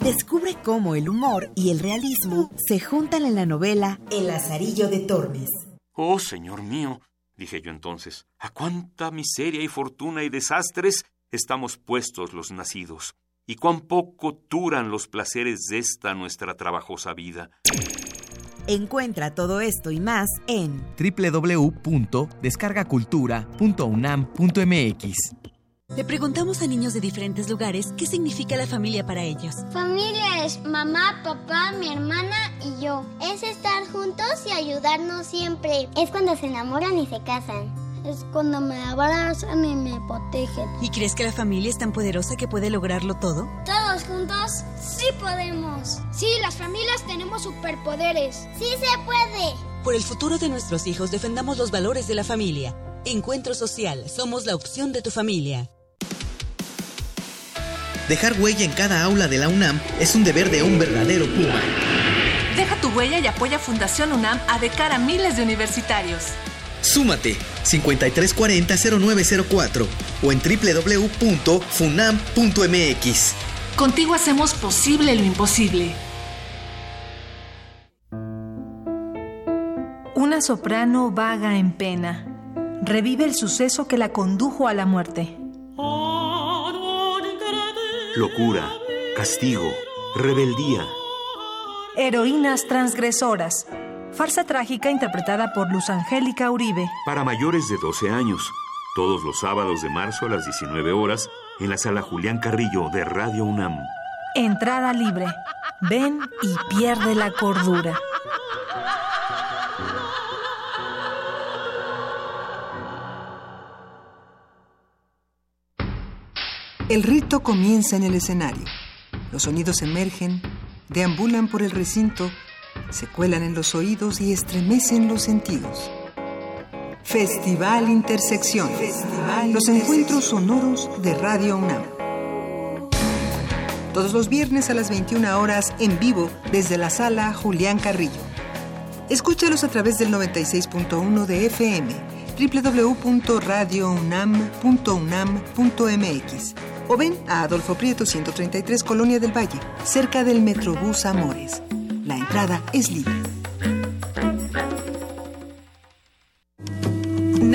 Descubre cómo el humor y el realismo se juntan en la novela El Lazarillo de Tormes. Oh, señor mío, dije yo entonces, a cuánta miseria y fortuna y desastres estamos puestos los nacidos, y cuán poco duran los placeres de esta nuestra trabajosa vida. Encuentra todo esto y más en www.descargacultura.unam.mx. Le preguntamos a niños de diferentes lugares qué significa la familia para ellos. Familia es mamá, papá, mi hermana y yo. Es estar juntos y ayudarnos siempre. Es cuando se enamoran y se casan. Es cuando me abrazan y me protegen. ¿Y crees que la familia es tan poderosa que puede lograrlo todo? Todos juntos sí podemos. Sí, las familias tenemos superpoderes. Sí se puede. Por el futuro de nuestros hijos defendamos los valores de la familia. Encuentro Social. Somos la opción de tu familia. Dejar huella en cada aula de la UNAM es un deber de un verdadero Puma. Deja tu huella y apoya Fundación UNAM a de cara a miles de universitarios. Súmate 5340-0904 o en www.funam.mx. Contigo hacemos posible lo imposible. Una soprano vaga en pena. Revive el suceso que la condujo a la muerte. Locura, castigo, rebeldía. Heroínas transgresoras. Farsa trágica interpretada por Luz Angélica Uribe. Para mayores de 12 años, todos los sábados de marzo a las 19 horas en la sala Julián Carrillo de Radio UNAM. Entrada libre. Ven y pierde la cordura. El rito comienza en el escenario. Los sonidos emergen, deambulan por el recinto, se cuelan en los oídos y estremecen los sentidos. Festival Intersección. los encuentros sonoros de Radio UNAM. Todos los viernes a las 21 horas en vivo desde la sala Julián Carrillo. Escúchalos a través del 96.1 de FM, www.radiounam.unam.mx o ven a Adolfo Prieto 133 Colonia del Valle, cerca del Metrobús Amores. La entrada es libre.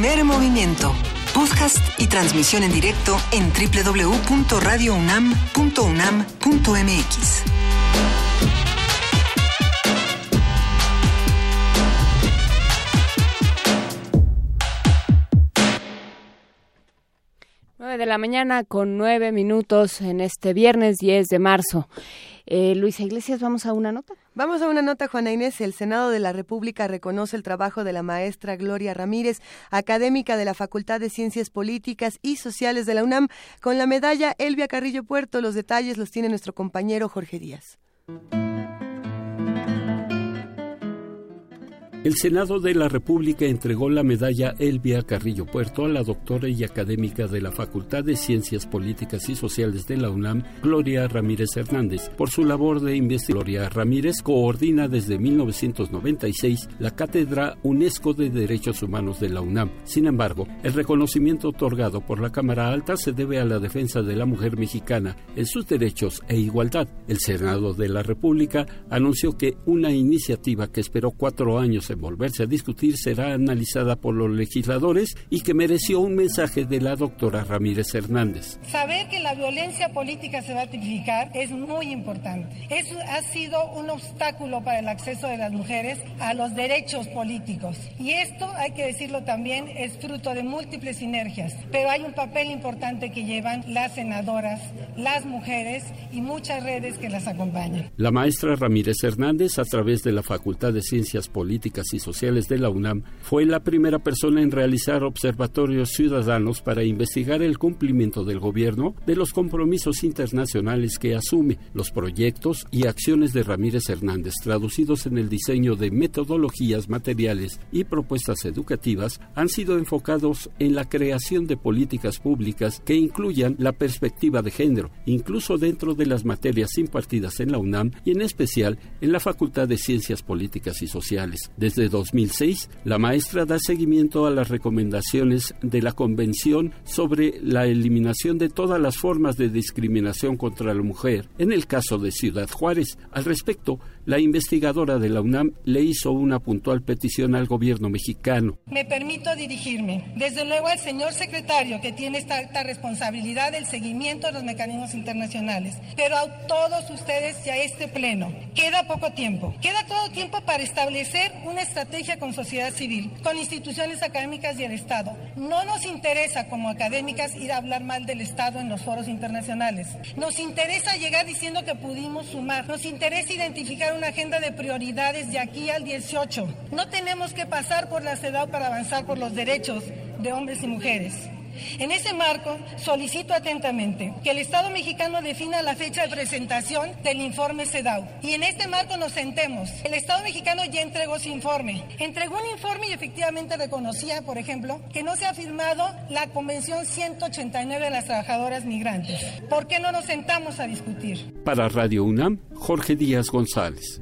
Primer movimiento. Podcast y transmisión en directo en www.radiounam.unam.mx. de la mañana con nueve minutos en este viernes 10 de marzo. Eh, Luisa Iglesias, ¿vamos a una nota? Vamos a una nota, Juana Inés. El Senado de la República reconoce el trabajo de la maestra Gloria Ramírez, académica de la Facultad de Ciencias Políticas y Sociales de la UNAM, con la medalla Elvia Carrillo Puerto. Los detalles los tiene nuestro compañero Jorge Díaz. El Senado de la República entregó la medalla Elvia Carrillo Puerto a la doctora y académica de la Facultad de Ciencias Políticas y Sociales de la UNAM, Gloria Ramírez Hernández, por su labor de investigación. Gloria Ramírez coordina desde 1996 la Cátedra UNESCO de Derechos Humanos de la UNAM. Sin embargo, el reconocimiento otorgado por la Cámara Alta se debe a la defensa de la mujer mexicana en sus derechos e igualdad. El Senado de la República anunció que una iniciativa que esperó cuatro años en volverse a discutir será analizada por los legisladores y que mereció un mensaje de la doctora Ramírez Hernández. Saber que la violencia política se va a tipificar es muy importante. Eso ha sido un obstáculo para el acceso de las mujeres a los derechos políticos. Y esto, hay que decirlo también, es fruto de múltiples sinergias. Pero hay un papel importante que llevan las senadoras, las mujeres y muchas redes que las acompañan. La maestra Ramírez Hernández, a través de la Facultad de Ciencias Políticas y Sociales de la UNAM, fue la primera persona en realizar observatorios ciudadanos para investigar el cumplimiento del gobierno de los compromisos internacionales que asume, los proyectos y acciones de Ramírez Hernández, traducidos en el diseño de metodologías materiales y propuestas educativas, han sido enfocados en la creación de políticas públicas que incluyan la perspectiva de género, incluso dentro de las materias impartidas en la UNAM y en especial en la Facultad de Ciencias Políticas y Sociales. Desde 2006, la maestra da seguimiento a las recomendaciones de la Convención sobre la eliminación de todas las formas de discriminación contra la mujer en el caso de Ciudad Juárez. Al respecto, la investigadora de la UNAM le hizo una puntual petición al gobierno mexicano. Me permito dirigirme, desde luego al señor secretario que tiene esta alta responsabilidad del seguimiento de los mecanismos internacionales, pero a todos ustedes y a este pleno. Queda poco tiempo. Queda todo tiempo para establecer una estrategia con sociedad civil, con instituciones académicas y el Estado. No nos interesa como académicas ir a hablar mal del Estado en los foros internacionales. Nos interesa llegar diciendo que pudimos sumar. Nos interesa identificar una agenda de prioridades de aquí al 18. No tenemos que pasar por la CEDAW para avanzar por los derechos de hombres y mujeres. En ese marco, solicito atentamente que el Estado mexicano defina la fecha de presentación del informe CEDAW. Y en este marco nos sentemos. El Estado mexicano ya entregó su informe. Entregó un informe y efectivamente reconocía, por ejemplo, que no se ha firmado la Convención 189 de las trabajadoras migrantes. ¿Por qué no nos sentamos a discutir? Para Radio UNAM, Jorge Díaz González.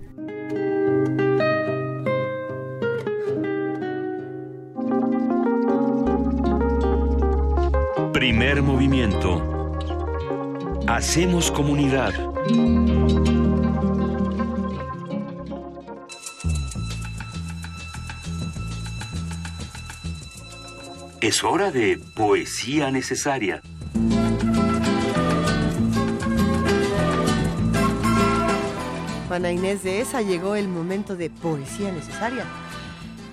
Primer movimiento. Hacemos comunidad. Es hora de poesía necesaria. Juana Inés de esa llegó el momento de poesía necesaria.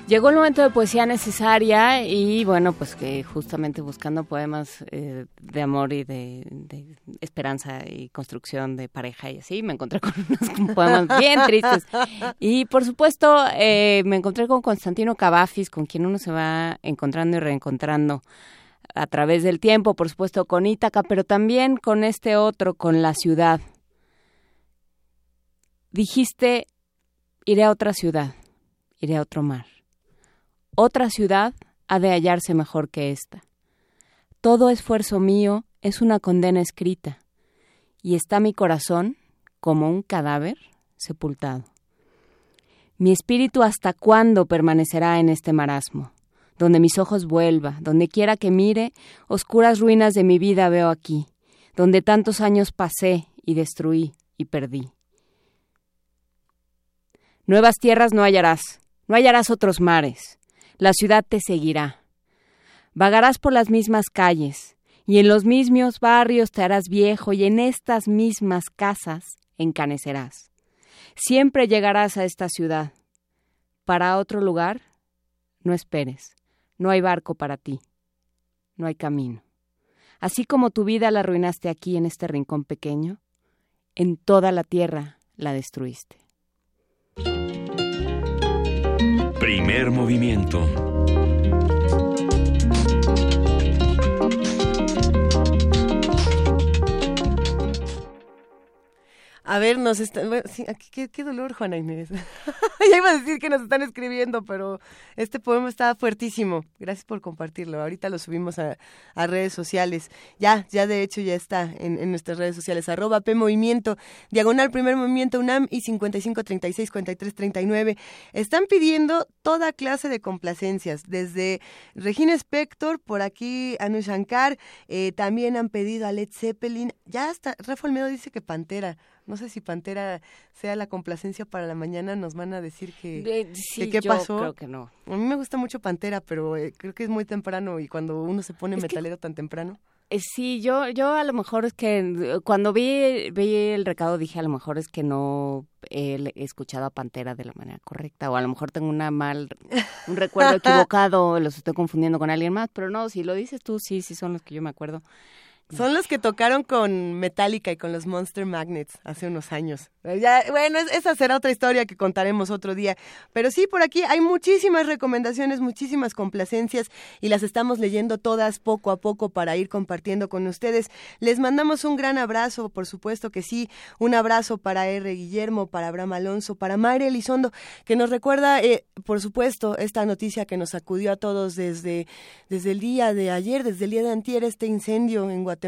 Llegó el momento de poesía necesaria y bueno, pues que justamente buscando poemas eh, de amor y de, esperanza y construcción de pareja y así, me encontré con unos poemas bien tristes. Y por supuesto, eh, me encontré con Constantino Cavafis, con quien uno se va encontrando y reencontrando a través del tiempo, por supuesto con Ítaca, pero también con este otro, con la ciudad. Dijiste, iré a otra ciudad, iré a otro mar otra ciudad ha de hallarse mejor que esta. Todo esfuerzo mío es una condena escrita, y está mi corazón, como un cadáver, sepultado. Mi espíritu hasta cuándo permanecerá en este marasmo, donde mis ojos vuelva, donde quiera que mire, oscuras ruinas de mi vida veo aquí, donde tantos años pasé y destruí y perdí. Nuevas tierras no hallarás, no hallarás otros mares, la ciudad te seguirá. Vagarás por las mismas calles, y en los mismos barrios te harás viejo, y en estas mismas casas encanecerás. Siempre llegarás a esta ciudad. Para otro lugar, no esperes. No hay barco para ti. No hay camino. Así como tu vida la arruinaste aquí en este rincón pequeño, en toda la tierra la destruiste. Primer movimiento. A ver, nos están... qué, dolor, Juana Inés. ya iba a decir que nos están escribiendo, pero este poema está fuertísimo. Gracias por compartirlo. Ahorita lo subimos a, redes sociales. Ya, ya de hecho ya está en, nuestras redes sociales. Arroba P Movimiento, Diagonal Primer Movimiento UNAM y 55364339. Están pidiendo toda clase de complacencias, desde Regina Spector, por aquí Anu Shankar, eh, también han pedido a Led Zeppelin. Ya hasta, Rafa Olmedo dice que Pantera No sé si Pantera sea la complacencia para la mañana, nos van a decir que, Eh, sí, qué yo pasó. creo que no. A mí me gusta mucho Pantera, pero eh, creo que es muy temprano y cuando uno se pone Es que- metalero tan temprano. Eh, Sí, yo, yo a lo mejor es que eh, cuando vi, vi el recado dije a lo mejor es que no he escuchado a Pantera de la manera correcta o a lo mejor tengo una mal, un recuerdo equivocado, los estoy confundiendo con alguien más, pero no, si lo dices tú, sí, sí son los que yo me acuerdo. Son los que tocaron con Metallica y con los Monster Magnets hace unos años. Ya, bueno, es- esa será otra historia que contaremos otro día. Pero sí, por aquí hay muchísimas recomendaciones, muchísimas complacencias y las estamos leyendo todas poco a poco para ir compartiendo con ustedes. Les mandamos un gran abrazo, por supuesto que sí. Un abrazo para R. Guillermo, para Abraham Alonso, para Mayra Elizondo, que nos recuerda, eh, por supuesto, esta noticia que nos sacudió a todos desde, desde el día de ayer, desde el día de antier, este incendio en Guatemala,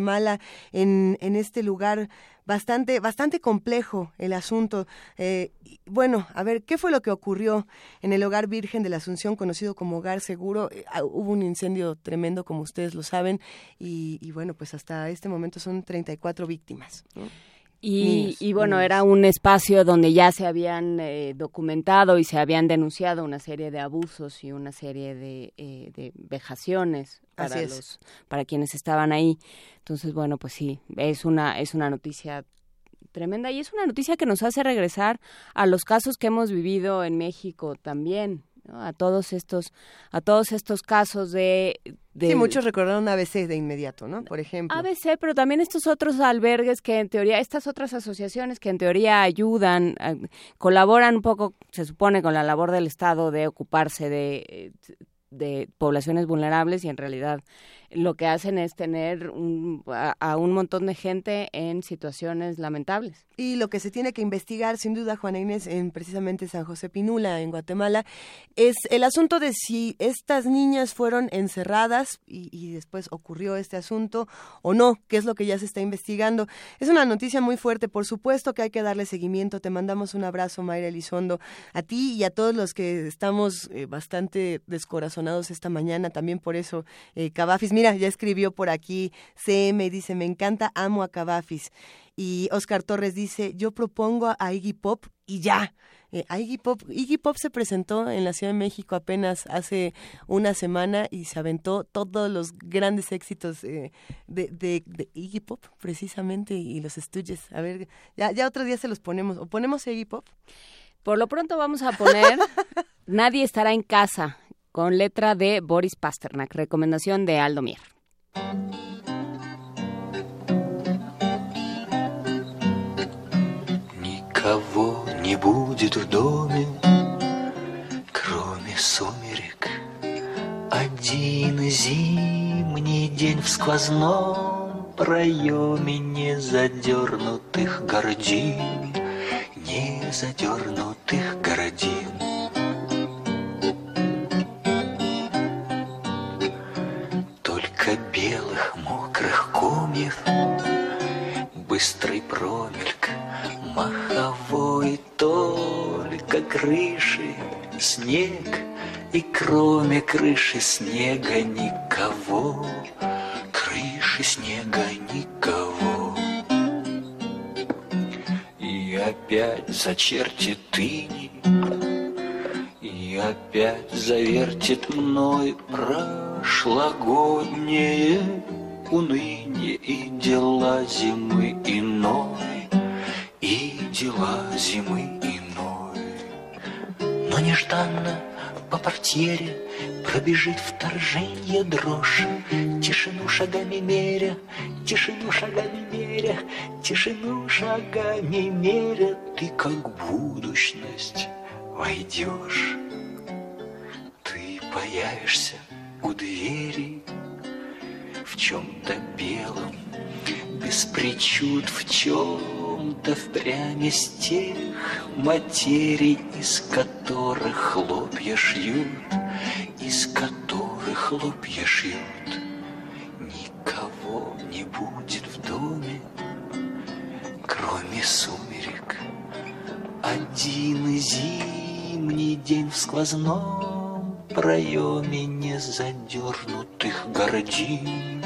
en, en este lugar bastante, bastante complejo el asunto. Eh, bueno, a ver, ¿qué fue lo que ocurrió en el Hogar Virgen de la Asunción, conocido como Hogar Seguro? Eh, ah, hubo un incendio tremendo, como ustedes lo saben, y, bueno, pues hasta este momento son 34 víctimas. Y, y bueno, era un espacio donde ya se habían eh, documentado y se habían denunciado una serie de abusos y una serie de, eh, de vejaciones para los para quienes estaban ahí. Entonces, bueno, pues sí, es una es una noticia tremenda y es una noticia que nos hace regresar a los casos que hemos vivido en México también. ¿No? a todos estos a todos estos casos de, de Sí, muchos recordaron ABC de inmediato, ¿no? Por ejemplo. ABC, pero también estos otros albergues que en teoría, estas otras asociaciones que en teoría ayudan, colaboran un poco, se supone, con la labor del Estado de ocuparse de, de poblaciones vulnerables y en realidad lo que hacen es tener a, un montón de gente en situaciones lamentables. Y lo que se tiene que investigar, sin duda, Juana Inés, en precisamente San José Pinula, en Guatemala, es el asunto de si estas niñas fueron encerradas y, y después ocurrió este asunto o no, que es lo que ya se está investigando. Es una noticia muy fuerte, por supuesto que hay que darle seguimiento. Te mandamos un abrazo, Mayra Elizondo, a ti y a todos los que estamos eh, bastante descorazonados esta mañana, también por eso, eh. Mira, ya escribió por aquí CM dice, me encanta, amo a Cavafis. Y Oscar Torres dice, yo propongo a Iggy Pop y ya. Eh, a Iggy Pop, Iggy Pop se presentó en la Ciudad de México apenas hace una semana y se aventó todos los grandes éxitos eh, de, de, de Iggy Pop, precisamente, y los Stooges. A ver, ya, ya otro día se los ponemos. ¿O ponemos a Iggy Pop? Por lo pronto vamos a poner Nadie estará en casa, con letra de Boris Pasternak, recomendación de Aldo Mier. Никого не будет в доме, кроме сумерек. Один зимний день в сквозном проеме не задернутых гордин, не задернутых Быстрый промельк маховой Только крыши снег И кроме крыши снега никого Крыши снега никого. И опять зачертит тыни И опять завертит мной прошлогоднее уныние и дела зимы иной, и дела зимы иной. Но нежданно по портьере пробежит вторжение дрожь, тишину шагами меря, тишину шагами меря, тишину шагами меря, ты как будущность войдешь. Ты появишься у двери в чем-то белом, без причуд в чем-то впрямь из тех материй, из которых хлопья шьют, из которых хлопья шьют. Никого не будет в доме, кроме сумерек. Один зимний день в сквозном проеме незадернутых гордин,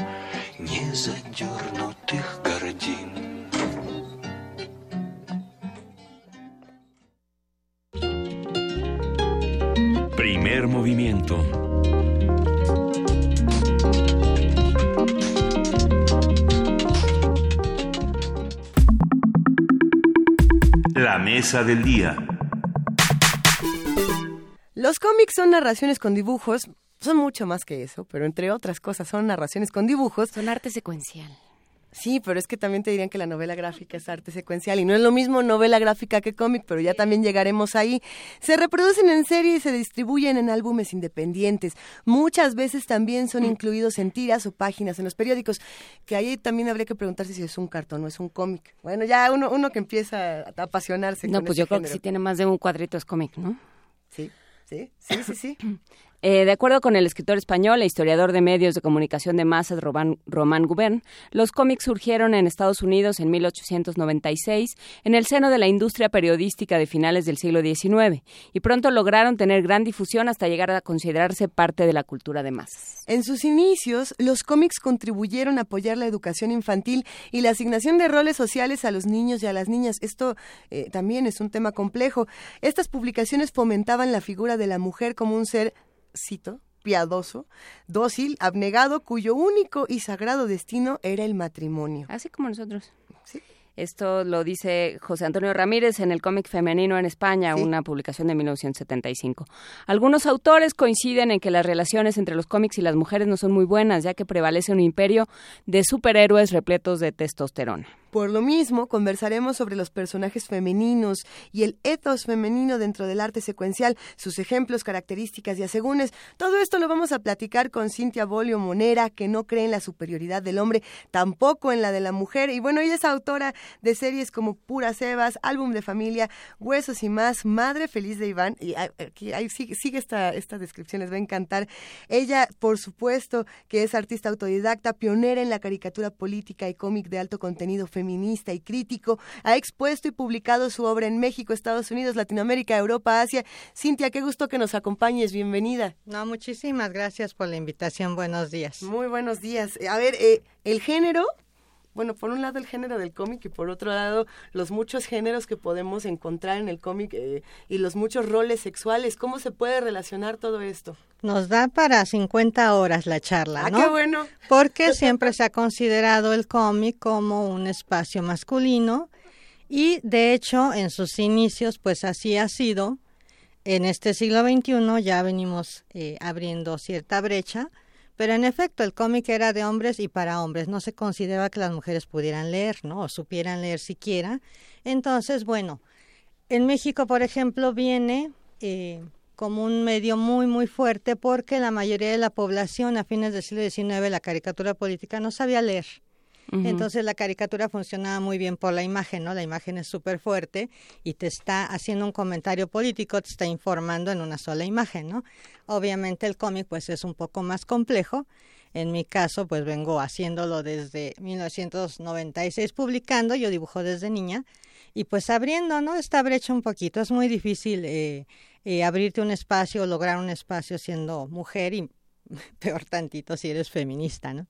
незадернутых гордин. Primer movimiento. La mesa del día. Los cómics son narraciones con dibujos, son mucho más que eso, pero entre otras cosas son narraciones con dibujos. Son arte secuencial. Sí, pero es que también te dirían que la novela gráfica es arte secuencial y no es lo mismo novela gráfica que cómic, pero ya también llegaremos ahí. Se reproducen en serie y se distribuyen en álbumes independientes. Muchas veces también son incluidos en tiras o páginas en los periódicos, que ahí también habría que preguntarse si es un cartón o es un cómic. Bueno, ya uno, uno que empieza a apasionarse. No, pues yo creo que si tiene más de un cuadrito es cómic, ¿no? Sí, sí, sí, sí, sí. Eh, de acuerdo con el escritor español e historiador de medios de comunicación de masas Román, Gubern, los cómics surgieron en Estados Unidos en 1896 en el seno de la industria periodística de finales del siglo XIX y pronto lograron tener gran difusión hasta llegar a considerarse parte de la cultura de masas. En sus inicios, los cómics contribuyeron a apoyar la educación infantil y la asignación de roles sociales a los niños y a las niñas. Esto eh, también es un tema complejo. Estas publicaciones fomentaban la figura de la mujer como un ser cito, piadoso, dócil, abnegado, cuyo único y sagrado destino era el matrimonio. Así como nosotros. Esto lo dice José Antonio Ramírez en el cómic femenino en España, una publicación de 1975. Algunos autores coinciden en que las relaciones entre los cómics y las mujeres no son muy buenas, ya que prevalece un imperio de superhéroes repletos de testosterona. Por lo mismo, conversaremos sobre los personajes femeninos y el ethos femenino dentro del arte secuencial, sus ejemplos, características y asegúnes. Todo esto lo vamos a platicar con Cintia Bolio Monera, que no cree en la superioridad del hombre, tampoco en la de la mujer. Y bueno, ella es autora de series como Pura Sebas, Álbum de Familia, Huesos y más, Madre Feliz de Iván. Y aquí ahí sigue, esta, esta descripción, les va a encantar. Ella, por supuesto, que es artista autodidacta, pionera en la caricatura política y cómic de alto contenido feminista y crítico. Ha expuesto y publicado su obra en México, Estados Unidos, Latinoamérica, Europa, Asia. Cintia, qué gusto que nos acompañes. Bienvenida. No, muchísimas gracias por la invitación. Buenos días. Muy buenos días. A ver, eh, el género bueno, por un lado el género del cómic y por otro lado los muchos géneros que podemos encontrar en el cómic eh, y los muchos roles sexuales. ¿Cómo se puede relacionar todo esto? Nos da para 50 horas la charla, ah, ¿no? qué bueno. Porque siempre se ha considerado el cómic como un espacio masculino y de hecho en sus inicios pues así ha sido. En este siglo XXI ya venimos eh, abriendo cierta brecha pero en efecto, el cómic era de hombres y para hombres. No se consideraba que las mujeres pudieran leer, ¿no? O supieran leer siquiera. Entonces, bueno, en México, por ejemplo, viene eh, como un medio muy, muy fuerte porque la mayoría de la población a fines del siglo XIX, la caricatura política, no sabía leer. Entonces la caricatura funcionaba muy bien por la imagen, ¿no? La imagen es súper fuerte y te está haciendo un comentario político, te está informando en una sola imagen, ¿no? Obviamente el cómic pues es un poco más complejo. En mi caso pues vengo haciéndolo desde 1996 publicando, yo dibujo desde niña y pues abriendo, ¿no? Esta brecha un poquito. Es muy difícil eh, eh, abrirte un espacio, lograr un espacio siendo mujer y peor tantito si eres feminista, ¿no?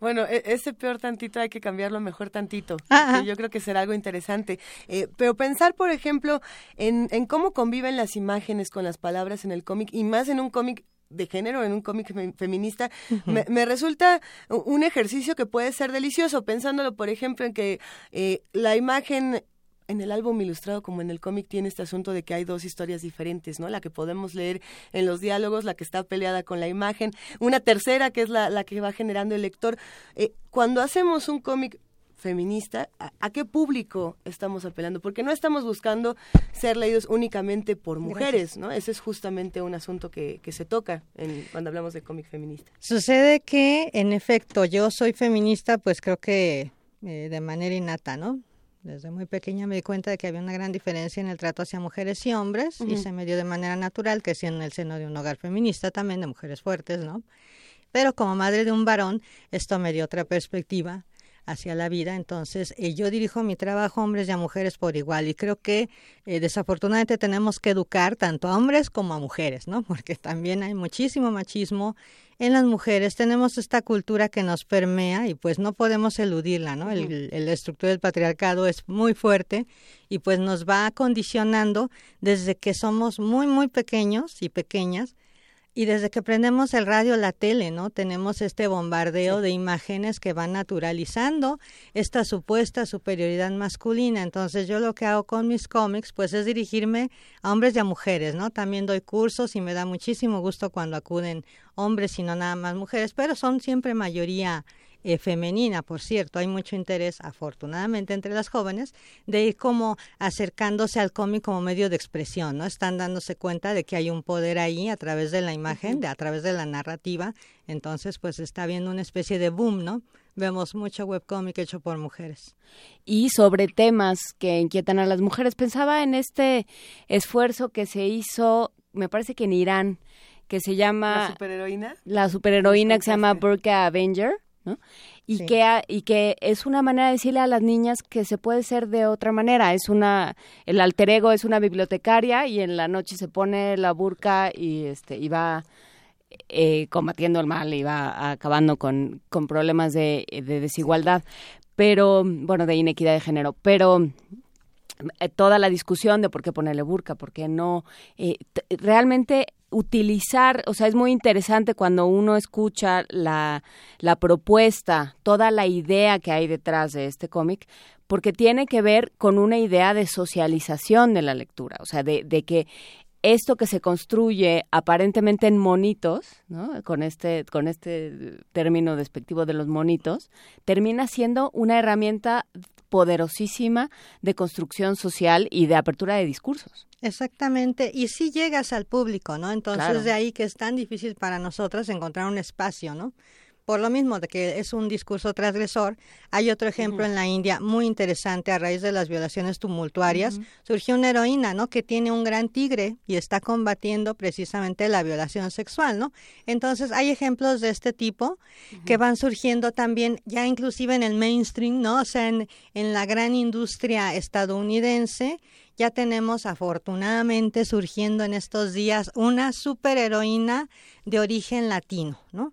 Bueno, e, ese peor tantito hay que cambiarlo mejor tantito. Yo creo que será algo interesante. Eh, pero pensar, por ejemplo, en, en cómo conviven las imágenes con las palabras en el cómic y más en un cómic de género en un cómic feminista, me, me, resulta un ejercicio que puede ser delicioso, pensándolo, por ejemplo, en que eh, la imagen en el álbum ilustrado como en el cómic tiene este asunto de que hay dos historias diferentes, ¿no? La que podemos leer en los diálogos, la que está peleada con la imagen, una tercera que es la, la que va generando el lector. Eh, cuando hacemos un cómic feminista, ¿a, qué público estamos apelando? Porque no estamos buscando ser leídos únicamente por mujeres, ¿no? Ese es justamente un asunto que, que se toca en, cuando hablamos de cómic feminista. Sucede que, en efecto, yo soy feminista, pues creo que eh, de manera innata, ¿no? Desde muy pequeña me di cuenta de que había una gran diferencia en el trato hacia mujeres y hombres y se me dio de manera natural, que en el seno de un hogar feminista también, de mujeres fuertes, ¿no? Pero como madre de un varón, esto me dio otra perspectiva hacia la vida. Entonces, eh, yo dirijo mi trabajo a hombres y a mujeres por igual y creo que eh, desafortunadamente tenemos que educar tanto a hombres como a mujeres, ¿no? Porque también hay muchísimo machismo en las mujeres. Tenemos esta cultura que nos permea y pues no podemos eludirla, ¿no? El, el estructura del patriarcado es muy fuerte y pues nos va condicionando desde que somos muy, muy pequeños y pequeñas Y desde que prendemos el radio, la tele, ¿no? Tenemos este bombardeo de imágenes que van naturalizando esta supuesta superioridad masculina. Entonces, yo lo que hago con mis cómics, pues es dirigirme a hombres y a mujeres, ¿no? También doy cursos y me da muchísimo gusto cuando acuden hombres y no nada más mujeres, pero son siempre mayoría eh, femenina, por cierto. Hay mucho interés, afortunadamente, entre las jóvenes de ir como acercándose al cómic como medio de expresión, ¿no? Están dándose cuenta de que hay un poder ahí a través de la imagen, de, a través de la narrativa. Entonces, pues está habiendo una especie de boom, ¿no? Vemos mucho webcómic hecho por mujeres. Y sobre temas que inquietan a las mujeres. Pensaba en este esfuerzo que se hizo, me parece que en Irán, que se llama... ¿La superheroína? La superheroína que se llama Burka Avenger y, que, y que es una manera de decirle a las niñas que se puede ser de otra manera. Es una, el alter ego es una bibliotecaria y en la noche se pone la burka y, este, y va eh, combatiendo el mal y va acabando con, con problemas de, desigualdad, pero, bueno, de inequidad de género. Pero eh, toda la discusión de por qué ponerle burka, por qué no, eh, realmente utilizar, o sea, es muy interesante cuando uno escucha la, la propuesta, toda la idea que hay detrás de este cómic, porque tiene que ver con una idea de socialización de la lectura, o sea, de, de que esto que se construye aparentemente en monitos, ¿no? con este con este término despectivo de los monitos, termina siendo una herramienta poderosísima de construcción social y de apertura de discursos. Exactamente, y si llegas al público, ¿no? Entonces de ahí que es tan difícil para nosotras encontrar un espacio, ¿no? Por lo mismo de que es un discurso transgresor. Hay otro ejemplo en la India muy interesante a raíz de las violaciones tumultuarias. Surgió una heroína, ¿no? Que tiene un gran tigre y está combatiendo precisamente la violación sexual, ¿no? Entonces hay ejemplos de este tipo que van surgiendo también ya inclusive en el mainstream, ¿no? O sea, en, en la gran industria estadounidense ya tenemos afortunadamente surgiendo en estos días una superheroína de origen latino, ¿no?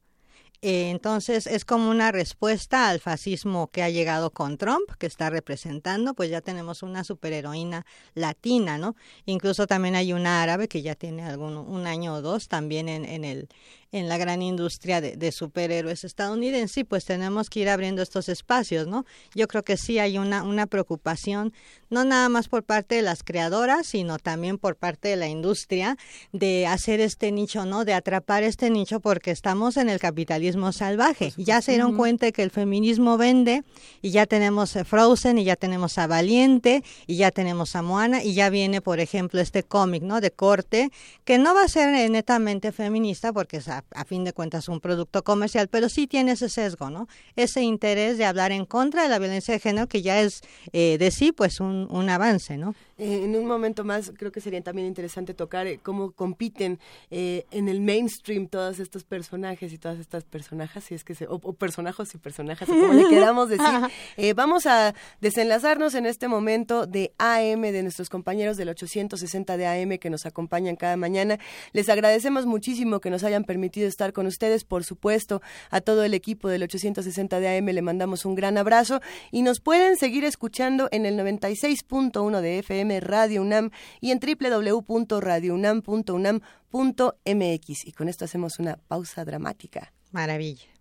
Eh, entonces es como una respuesta al fascismo que ha llegado con Trump, que está representando, pues ya tenemos una superheroína latina, ¿no? Incluso también hay una árabe que ya tiene algún un año o dos también en, en el en la gran industria de, superhéroes estadounidenses y pues tenemos que ir abriendo estos espacios, ¿no? Yo creo que sí hay una, una preocupación, no nada más por parte de las creadoras, sino también por parte de la industria de hacer este nicho, ¿no? De atrapar este nicho porque estamos en el capitalismo salvaje. Ya se dieron cuenta que el feminismo vende y ya tenemos a Frozen y ya tenemos a Valiente y ya tenemos a Moana y ya viene, por ejemplo, este cómic, ¿no? De corte, que no va a ser netamente feminista porque es a, fin de cuentas un producto comercial, pero sí tiene ese sesgo, ¿no? Ese interés de hablar en contra de la violencia de género que ya es eh, de sí pues un, un avance, ¿no? Eh, en un momento más creo que sería también interesante tocar eh, cómo compiten eh, en el mainstream todos estos personajes y todas estas personajes, si es que se, o, personajes y personajes, como le queramos decir. vamos a desenlazarnos en este momento de AM, de nuestros compañeros del 860 de AM que nos acompañan cada mañana. Les agradecemos muchísimo que nos hayan permitido estar con ustedes, por supuesto, a todo el equipo del 860 de AM le mandamos un gran abrazo y nos pueden seguir escuchando en el 96.1 de FM Radio UNAM y en www.radiounam.unam.mx. Y con esto hacemos una pausa dramática. Maravilla.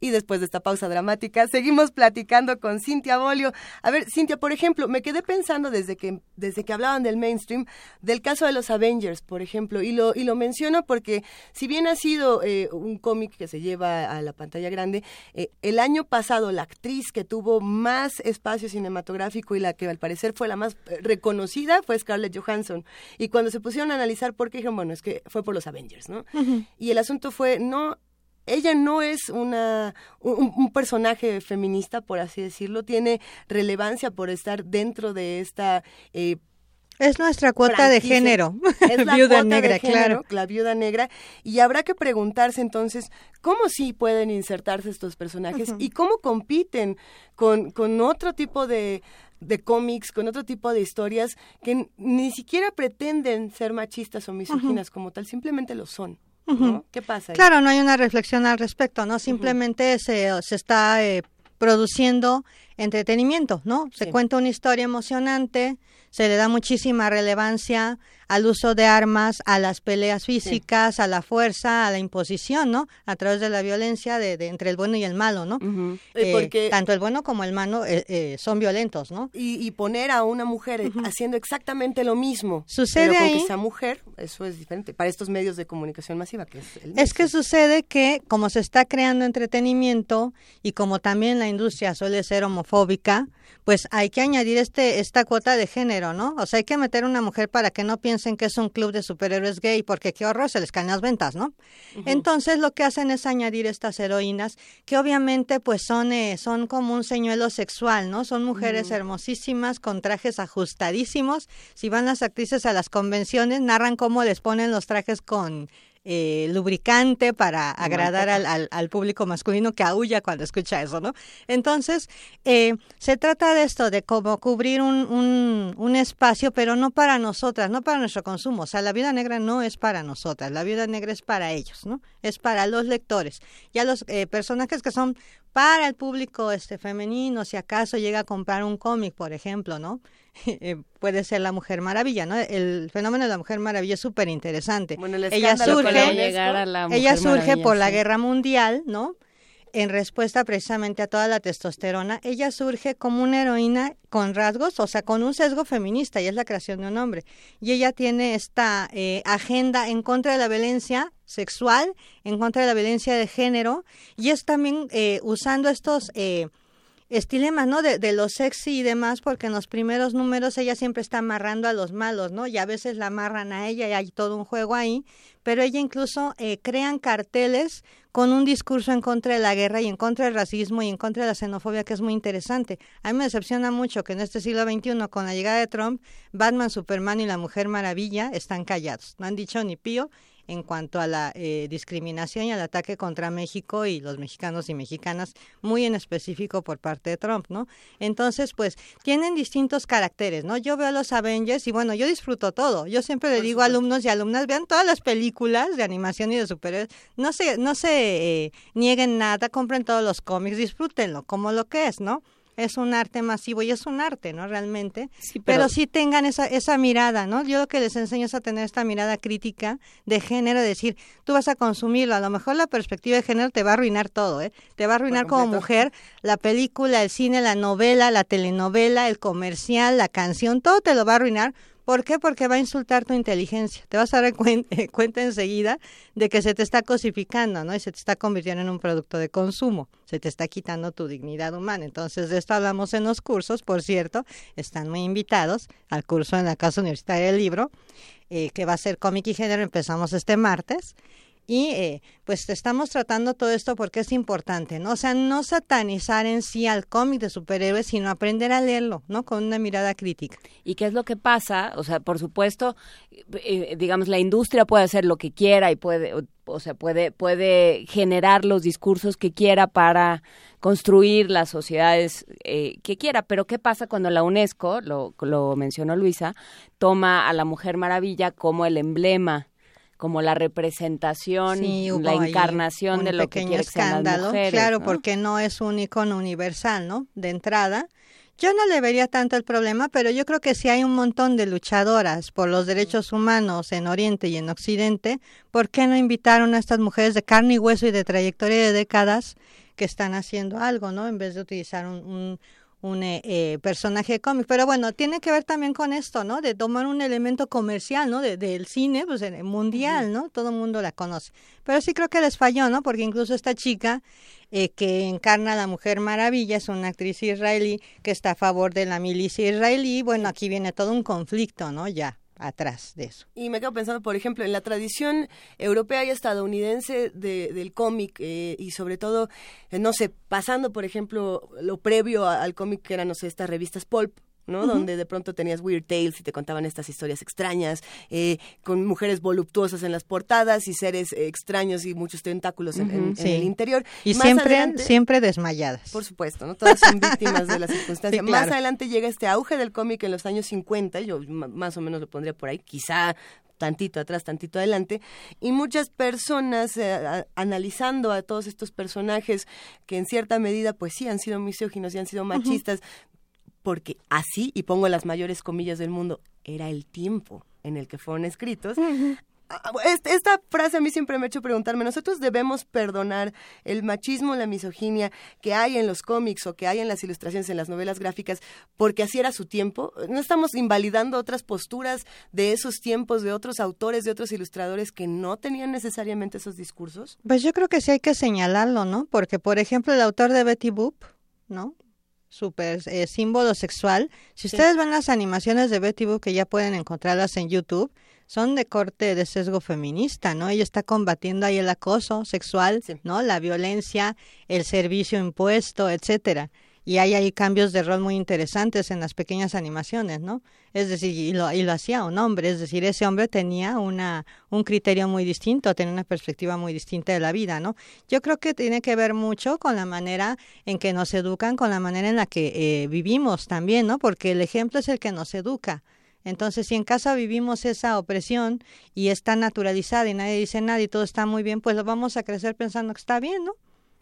Y después de esta pausa dramática, seguimos platicando con Cintia Bolio. A ver, Cintia, por ejemplo, me quedé pensando desde que, desde que hablaban del mainstream, del caso de los Avengers, por ejemplo, y lo, y lo menciono porque si bien ha sido eh, un cómic que se lleva a la pantalla grande, eh, el año pasado la actriz que tuvo más espacio cinematográfico y la que al parecer fue la más eh, reconocida fue Scarlett Johansson. Y cuando se pusieron a analizar por qué dijeron, bueno, es que fue por los Avengers, ¿no? Y el asunto fue, no, ella no es una, un, personaje feminista, por así decirlo, tiene relevancia por estar dentro de esta... Eh, es nuestra cuota de género. Es la viuda negra, claro. La viuda negra. Y habrá que preguntarse entonces, ¿cómo sí pueden insertarse estos personajes y cómo compiten con, con otro tipo de, de cómics, con otro tipo de historias que ni siquiera pretenden ser machistas o misóginas como tal, simplemente lo son. ¿Qué pasa? Claro, no hay una reflexión al respecto, ¿no? Simplemente se, se está eh, produciendo entretenimiento, ¿no? Se cuenta una historia emocionante, se le da muchísima relevancia al uso de armas, a las peleas físicas, a la fuerza, a la imposición, ¿no? A través de la violencia de, entre el bueno y el malo, ¿no? Eh, porque tanto el bueno como el malo eh, eh, son violentos, ¿no? Y, poner a una mujer haciendo exactamente lo mismo. Sucede pero con que sea mujer, eso es diferente para estos medios de comunicación masiva que es el Es que sucede que como se está creando entretenimiento y como también la industria suele ser homofóbica, pues hay que añadir este esta cuota de género, ¿no? O sea, hay que meter una mujer para que no piensen que es un club de superhéroes gay, porque qué horror, se les caen las ventas, ¿no? Entonces lo que hacen es añadir estas heroínas, que obviamente pues son, eh, son como un señuelo sexual, ¿no? Son mujeres hermosísimas, con trajes ajustadísimos. Si van las actrices a las convenciones, narran cómo les ponen los trajes con eh, lubricante para agradar al, al, público masculino que aúlla cuando escucha eso, ¿no? Entonces, eh, se trata de esto, de cómo cubrir un, un, un, espacio, pero no para nosotras, no para nuestro consumo. O sea, la vida negra no es para nosotras, la vida negra es para ellos, ¿no? Es para los lectores. Ya los eh, personajes que son para el público este femenino, si acaso llega a comprar un cómic, por ejemplo, ¿no? Eh, puede ser la Mujer Maravilla, ¿no? El fenómeno de la Mujer Maravilla es súper interesante. ella surge, ella surge por la Guerra Mundial, ¿no? En respuesta precisamente a toda la testosterona, ella surge como una heroína con rasgos, o sea, con un sesgo feminista, y es la creación de un hombre. Y ella tiene esta eh, agenda en contra de la violencia sexual, en contra de la violencia de género, y es también eh, usando estos estilemas, ¿no? De, de lo sexy y demás, porque en los primeros números ella siempre está amarrando a los malos, ¿no? Y a veces la amarran a ella y hay todo un juego ahí, pero ella incluso eh, crean carteles con un discurso en contra de la guerra y en contra del racismo y en contra de la xenofobia, que es muy interesante. A mí me decepciona mucho que en este siglo XXI, con la llegada de Trump, Batman, Superman y la Mujer Maravilla están callados. No han dicho ni pío en cuanto a la eh, discriminación y al ataque contra México y los mexicanos y mexicanas, muy en específico por parte de Trump, ¿no? Entonces, pues, tienen distintos caracteres, ¿no? Yo veo los Avengers y bueno, yo disfruto todo. Yo siempre le digo a alumnos y alumnas, vean todas las películas de animación y de superhéroes, no se, no se eh, nieguen nada, compren todos los cómics, disfrútenlo como lo que es, ¿no? Es un arte masivo y es un arte, ¿no? Realmente. pero... sí tengan esa, esa mirada, ¿no? Yo lo que les enseño es a tener esta mirada crítica de género, decir, tú vas a consumirlo, a lo mejor la perspectiva de género te va a arruinar todo, ¿eh? Te va a arruinar como mujer la película, el cine, la novela, la telenovela, el comercial, la canción, todo te lo va a arruinar ¿Por qué? Porque va a insultar tu inteligencia. Te vas a dar cuenta, enseguida de que se te está cosificando, ¿no? Y se te está convirtiendo en un producto de consumo. Se te está quitando tu dignidad humana. Entonces, de esto hablamos en los cursos, por cierto. Están muy invitados al curso en la Casa Universitaria del Libro, eh, que va a ser cómic y género. Empezamos este martes. Y eh, pues estamos tratando todo esto porque es importante, ¿no? O sea, no satanizar en sí al cómic de superhéroes, sino aprender a leerlo, ¿no? Con una mirada crítica. ¿Y qué es lo que pasa? O sea, por supuesto, eh, digamos, la industria puede hacer lo que quiera y puede, o, sea, puede, puede generar los discursos que quiera para construir las sociedades eh, que quiera, pero ¿qué pasa cuando la UNESCO, lo, lo mencionó Luisa, toma a la Mujer Maravilla como el emblema como la representación, la encarnación de lo que quiere escándalo, claro, porque no es un icono universal, ¿no? De entrada. Yo no le vería tanto el problema, pero yo creo que si hay un montón de luchadoras por los derechos humanos en Oriente y en Occidente, ¿por qué no invitaron a estas mujeres de carne y hueso y de trayectoria de décadas que están haciendo algo, ¿no? En vez de utilizar un, un eh, eh, personaje cómic. Pero bueno, tiene que ver también con esto, ¿no? De tomar un elemento comercial, ¿no? Del de, cine, pues mundial, ¿no? Todo el mundo la conoce. Pero sí creo que les falló, ¿no? Porque incluso esta chica eh, que encarna a la Mujer Maravilla es una actriz israelí que está a favor de la milicia israelí. Bueno, aquí viene todo un conflicto, ¿no? Ya atrás de eso. Y me quedo pensando, por ejemplo, en la tradición europea y estadounidense del cómic eh, y sobre todo, eh, no sé, pasando, por ejemplo, lo previo al cómic que eran, no sé, estas revistas pulp, ¿no? Donde de pronto tenías Weird Tales y te contaban estas historias extrañas, eh, con mujeres voluptuosas en las portadas y seres extraños y muchos tentáculos en, el interior. Y siempre, siempre desmayadas. Por supuesto, ¿no? Todas son víctimas de las circunstancias. Más adelante llega este auge del cómic en los años 50, yo más o menos lo pondría por ahí, quizá tantito atrás, tantito adelante, y muchas personas eh, analizando a todos estos personajes que en cierta medida pues sí han sido misóginos y han sido machistas, porque así, y pongo las mayores comillas del mundo, era el tiempo en el que fueron escritos. Ah, esta frase a mí siempre me ha hecho preguntarme, nosotros debemos perdonar el machismo, la misoginia que hay en los cómics o que hay en las ilustraciones, en las novelas gráficas, porque así era su tiempo. No estamos invalidando otras posturas de esos tiempos, de otros autores, de otros ilustradores que no tenían necesariamente esos discursos. Pues yo creo que sí hay que señalarlo, ¿no? Porque, por ejemplo, el autor de Betty Boop, ¿no? Super eh, símbolo sexual. Si ustedes ven las animaciones de Betty Boop, que ya pueden encontrarlas en YouTube, son de corte de sesgo feminista, ¿no? Ella está combatiendo ahí el acoso sexual, ¿no? La violencia, el servicio impuesto, etcétera. Y hay ahí cambios de rol muy interesantes en las pequeñas animaciones, ¿no? Es decir, y lo, y lo hacía un hombre, es decir, ese hombre tenía una, un criterio muy distinto, tenía una perspectiva muy distinta de la vida, ¿no? Yo creo que tiene que ver mucho con la manera en que nos educan, con la manera en la que eh, vivimos también, ¿no? Porque el ejemplo es el que nos educa. Entonces, si en casa vivimos esa opresión y está naturalizada y nadie dice nada y todo está muy bien, pues lo vamos a crecer pensando que está bien, ¿no?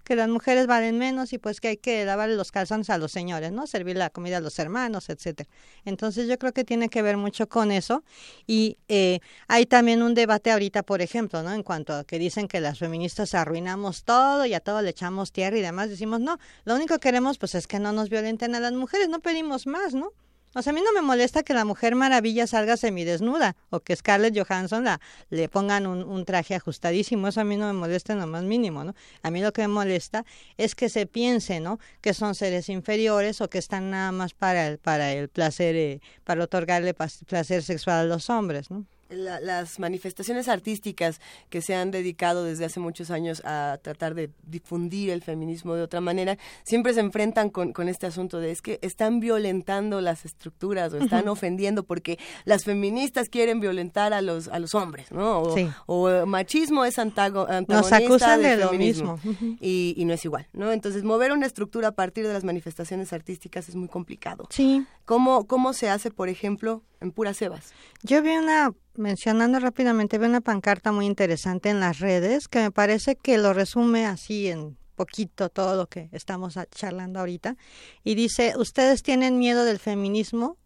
Que las mujeres valen menos y pues que hay que lavarle los calzones a los señores, ¿no? Servir la comida a los hermanos, etcétera. Entonces yo creo que tiene que ver mucho con eso y eh, hay también un debate ahorita, por ejemplo, ¿no? En cuanto a que dicen que las feministas arruinamos todo y a todo le echamos tierra y demás, decimos, no, lo único que queremos pues es que no nos violenten a las mujeres, no pedimos más, ¿no? O sea, a mí no me molesta que la Mujer Maravilla salga semidesnuda o que Scarlett Johansson la, le pongan un, traje ajustadísimo. Eso a mí no me molesta en lo más mínimo, ¿no? A mí lo que me molesta es que se piense, ¿no? Que son seres inferiores o que están nada más para el, para el placer, eh, para otorgarle placer sexual a los hombres, ¿no? Las manifestaciones artísticas que se han dedicado desde hace muchos años a tratar de difundir el feminismo de otra manera, siempre se enfrentan con, este asunto de es que están violentando las estructuras o están ofendiendo porque las feministas quieren violentar a los a los hombres, ¿no? O, machismo es antago, antagonista Nos acusan de, lo mismo. Y, y, no es igual, ¿no? Entonces, mover una estructura a partir de las manifestaciones artísticas es muy complicado. Sí. ¿Cómo, cómo se hace, por ejemplo, en Puras Sebas? Yo vi una mencionando rápidamente, veo una pancarta muy interesante en las redes que me parece que lo resume así en poquito todo lo que estamos charlando ahorita. Y dice, ustedes tienen miedo del feminismo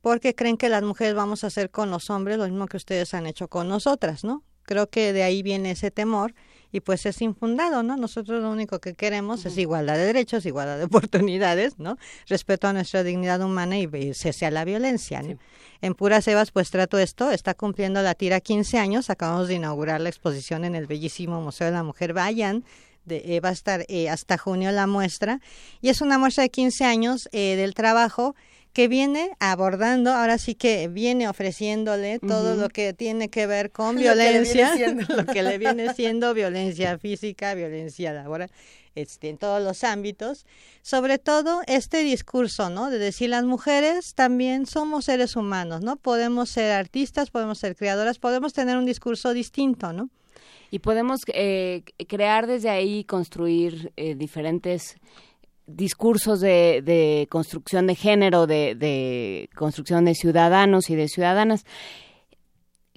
porque creen que las mujeres vamos a hacer con los hombres lo mismo que ustedes han hecho con nosotras, ¿no? Creo que de ahí viene ese temor y pues es infundado, ¿no? Nosotros lo único que queremos es igualdad de derechos, igualdad de oportunidades, ¿no? Respeto a nuestra dignidad humana y, cese a la violencia, ¿no? En Puras Sebas, pues trato esto, está cumpliendo la tira 15 años, acabamos de inaugurar la exposición en el bellísimo Museo de la Mujer, vayan, de, eh, va a estar eh, hasta junio la muestra, y es una muestra de 15 años eh, del trabajo que viene abordando, ahora sí que viene ofreciéndole todo lo que tiene que ver con violencia, lo que le viene siendo violencia física, violencia laboral, este, en todos los ámbitos. Sobre todo este discurso, ¿no? De decir las mujeres también somos seres humanos, ¿no? Podemos ser artistas, podemos ser creadoras, podemos tener un discurso distinto, ¿no? Y podemos eh, crear desde ahí, construir eh, diferentes discursos de, construcción de género, de, construcción de ciudadanos y de ciudadanas.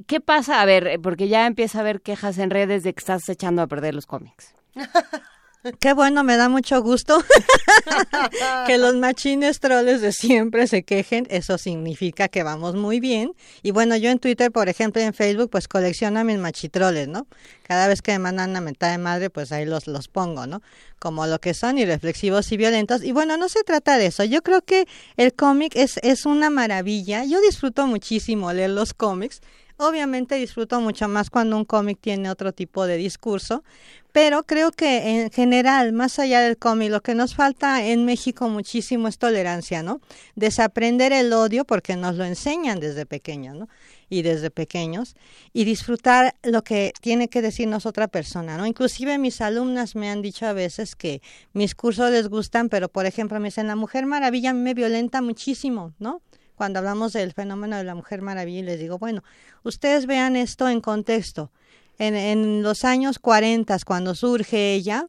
¿Qué pasa? A ver, porque ya empieza a haber quejas en redes de que estás echando a perder los cómics. Qué bueno, me da mucho gusto que los machines troles de siempre se quejen. Eso significa que vamos muy bien. Y bueno, yo en Twitter, por ejemplo, y en Facebook, pues colecciono mis machitroles, ¿no? Cada vez que me mandan una mentada de madre, pues ahí los, los pongo, ¿no? Como lo que son, irreflexivos y violentos. Y bueno, no se trata de eso. Yo creo que el cómic es, es una maravilla. Yo disfruto muchísimo leer los cómics. Obviamente disfruto mucho más cuando un cómic tiene otro tipo de discurso, pero creo que en general, más allá del cómic, lo que nos falta en México muchísimo es tolerancia, ¿no? Desaprender el odio porque nos lo enseñan desde pequeños, ¿no? Y desde pequeños y disfrutar lo que tiene que decirnos otra persona, ¿no? Inclusive mis alumnas me han dicho a veces que mis cursos les gustan, pero por ejemplo me dicen la Mujer Maravilla me violenta muchísimo, ¿no? Cuando hablamos del fenómeno de la Mujer Maravilla, les digo, bueno, ustedes vean esto en contexto. En, en los años 40, cuando surge ella,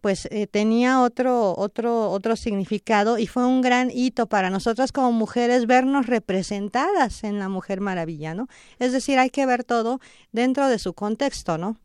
pues eh, tenía otro, otro, otro significado y fue un gran hito para nosotras como mujeres vernos representadas en la Mujer Maravilla, ¿no? Es decir, hay que ver todo dentro de su contexto, ¿no?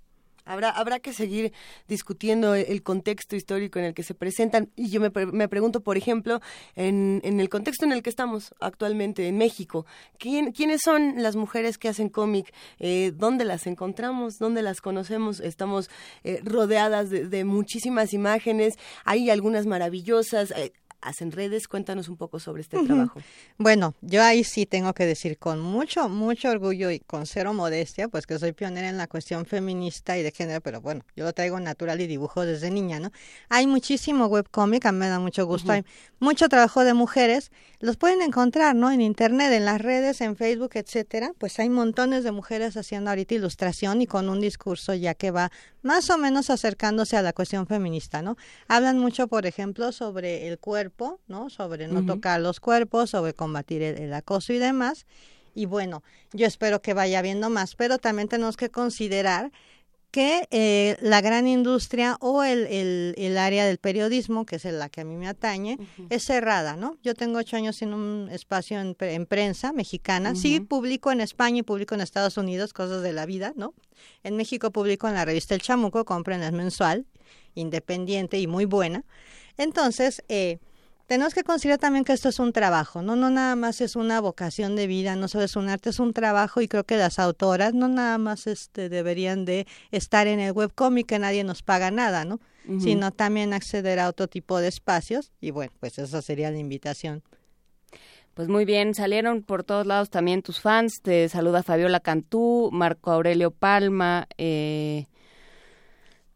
Habrá, habrá que seguir discutiendo el contexto histórico en el que se presentan. Y yo me, me pregunto, por ejemplo, en, en, el contexto en el que estamos actualmente en México, ¿quién, ¿quiénes son las mujeres que hacen cómic? Eh, ¿Dónde las encontramos? ¿Dónde las conocemos? Estamos eh, rodeadas de, de, muchísimas imágenes. Hay algunas maravillosas. Eh, hacen redes. Cuéntanos un poco sobre este trabajo. Bueno, yo ahí sí tengo que decir con mucho, mucho orgullo y con cero modestia, pues que soy pionera en la cuestión feminista y de género, pero bueno, yo lo traigo natural y dibujo desde niña, ¿no? Hay muchísimo webcómic, a mí me da mucho gusto, hay mucho trabajo de mujeres, los pueden encontrar, ¿no? En internet, en las redes, en Facebook, etcétera, pues hay montones de mujeres haciendo ahorita ilustración y con un discurso ya que va más o menos acercándose a la cuestión feminista, ¿no? Hablan mucho, por ejemplo, sobre el cuerpo, ¿no? Sobre no tocar los cuerpos, sobre combatir el, acoso y demás. Y bueno, yo espero que vaya viendo más, pero también tenemos que considerar que eh, la gran industria o el, el, área del periodismo, que es la que a mí me atañe, es cerrada, ¿no? Yo tengo ocho años en un espacio en, prensa mexicana. Sí publico en España y publico en Estados Unidos cosas de la vida, ¿no? En México publico en la revista El Chamuco, compren es mensual, independiente y muy buena. Entonces, eh, tenemos que considerar también que esto es un trabajo, ¿no? No nada más es una vocación de vida, no solo es un arte, es un trabajo y creo que las autoras no nada más este, deberían de estar en el webcómic que nadie nos paga nada, ¿no? Sino también acceder a otro tipo de espacios y bueno, pues esa sería la invitación. Pues muy bien, salieron por todos lados también tus fans, te saluda Fabiola Cantú, Marco Aurelio Palma, eh,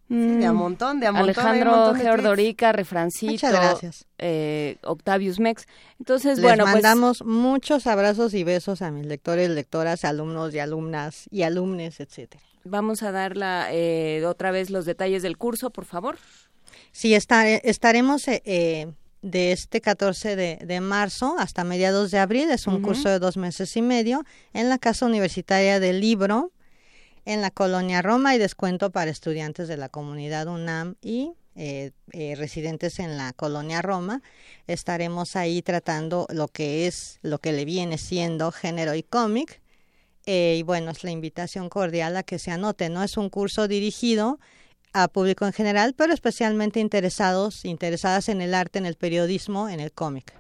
de a mm. montón, de a montón. Alejandro Geordorica, Refrancito. Muchas gracias. Eh, Octavius Mex. Entonces, Les bueno, pues mandamos muchos abrazos y besos a mis lectores, lectoras, alumnos y alumnas y alumnes, etcétera. Vamos a dar eh, otra vez los detalles del curso, por favor. Sí, está, estaremos eh, de este 14 de, marzo hasta mediados de abril. Es un curso de dos meses y medio en la Casa Universitaria del Libro en la colonia Roma y descuento para estudiantes de la comunidad UNAM y eh, eh, residentes en la colonia Roma. Estaremos ahí tratando lo que es, lo que le viene siendo género y cómic. Eh, y bueno, es la invitación cordial a que se anote. No es un curso dirigido a público en general, pero especialmente interesados, interesadas en el arte, en el periodismo, en el cómic.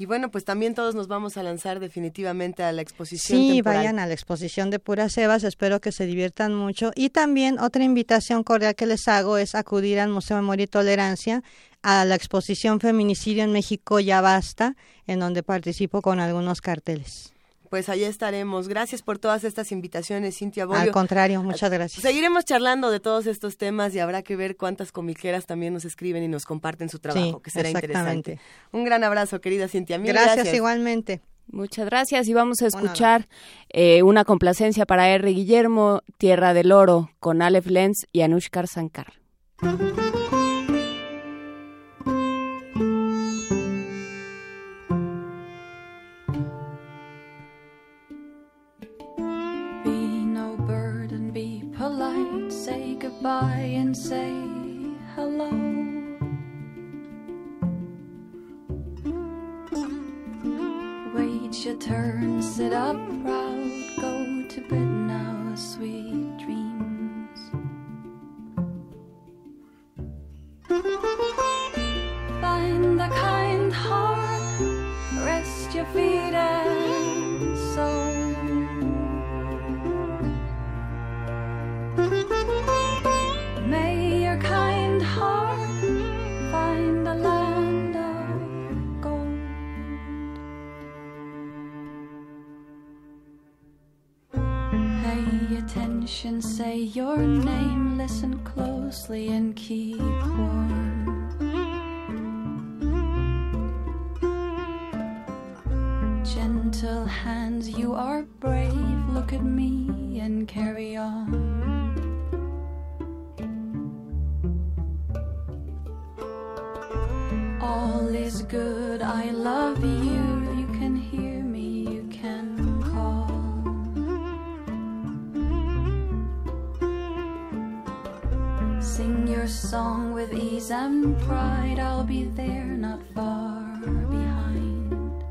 Y bueno, pues también todos nos vamos a lanzar definitivamente a la exposición. Sí, vayan a la exposición de Puras Sebas, espero que se diviertan mucho. Y también otra invitación cordial que les hago es acudir al Museo de Memoria y Tolerancia a la exposición Feminicidio en México Ya Basta, en donde participo con algunos carteles pues allá estaremos. Gracias por todas estas invitaciones, Cintia Bolio. Al contrario, muchas gracias. Seguiremos charlando de todos estos temas y habrá que ver cuántas comiqueras también nos escriben y nos comparten su trabajo, que será interesante. Un gran abrazo, querida Cintia. gracias, igualmente. Muchas gracias y vamos a escuchar eh, una complacencia para R. Guillermo, Tierra del Oro, con Aleph Lenz y Anushkar Sankar. By and say hello. Wait your turn, sit up proud, go to bed now, sweet dreams. Find the kind heart, rest your feet and attention, say your name, listen closely, and keep warm. Gentle hands, you are brave. Look at me and carry on. All is good, I love you. Song with ease and pride. I'll be there, not far behind.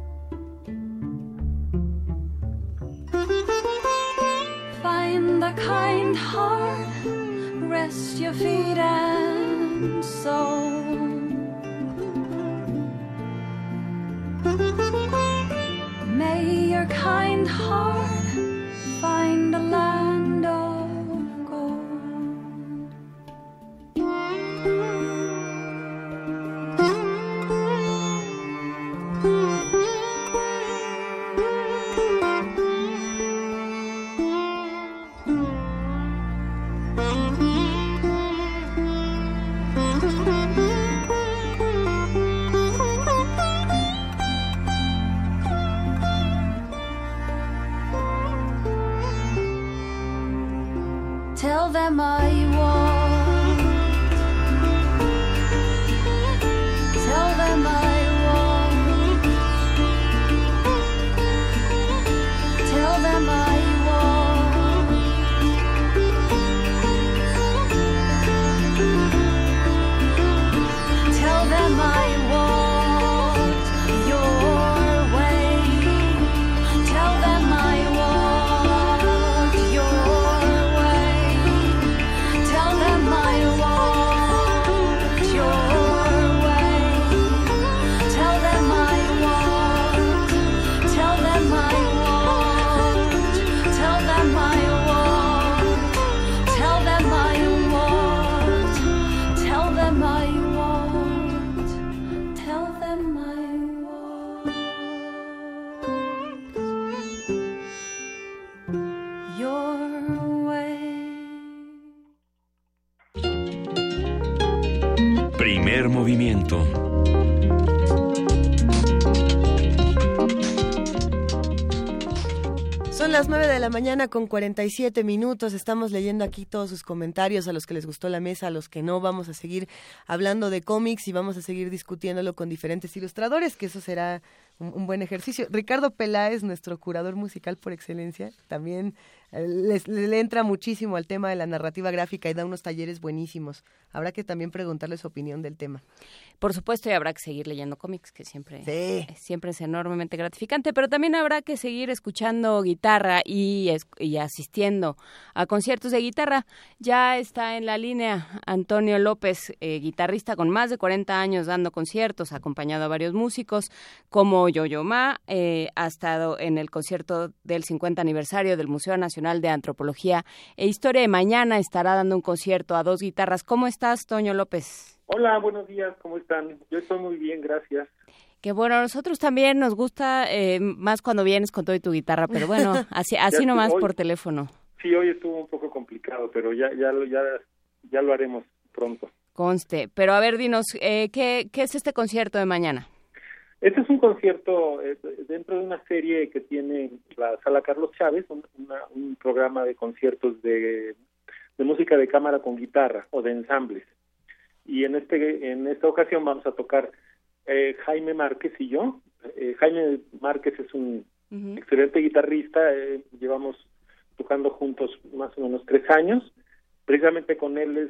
Find the kind heart rest your feet and soul. May your kind heart mañana con 47 minutos. Estamos leyendo aquí todos sus comentarios, a los que les gustó la mesa, a los que no. Vamos a seguir hablando de cómics y vamos a seguir discutiéndolo con diferentes ilustradores, que eso será un, un buen ejercicio. Ricardo Peláez, nuestro curador musical por excelencia, también les- le, entra muchísimo al tema de la narrativa gráfica y da unos talleres buenísimos. Habrá que también preguntarle su opinión del tema. Por supuesto, y habrá que seguir leyendo cómics, que siempre, siempre es enormemente gratificante, pero también habrá que seguir escuchando guitarra y, y asistiendo a conciertos de guitarra. Ya está en la línea Antonio López, eh, guitarrista con más de 40 años dando conciertos, acompañado a varios músicos como Yo-Yo Ma, eh, ha estado en el concierto del 50 aniversario del Museo Nacional de Antropología e Historia de Mañana estará dando un concierto a dos guitarras. ¿Cómo estás, Toño López? Hola, buenos días, ¿cómo están? Yo estoy muy bien, gracias. Que bueno, a nosotros también nos gusta eh, más cuando vienes con todo y tu guitarra, pero bueno, así, así nomás hoy- por teléfono. Sí, hoy estuvo un poco complicado, pero ya ya lo ya ya lo haremos pronto. Conste. Pero a ver, dinos, eh, ¿qué, ¿qué es este concierto de mañana? Este es un concierto eh, dentro de una serie que tiene la Sala Carlos Chávez, un, una- un programa de conciertos de, de música de cámara con guitarra o de ensambles. Y en este en esta ocasión vamos a tocar eh, Jaime Márquez y yo. Eh, Jaime Márquez es un excelente guitarrista, eh, llevamos tocando juntos más o menos tres años. Precisamente con él es,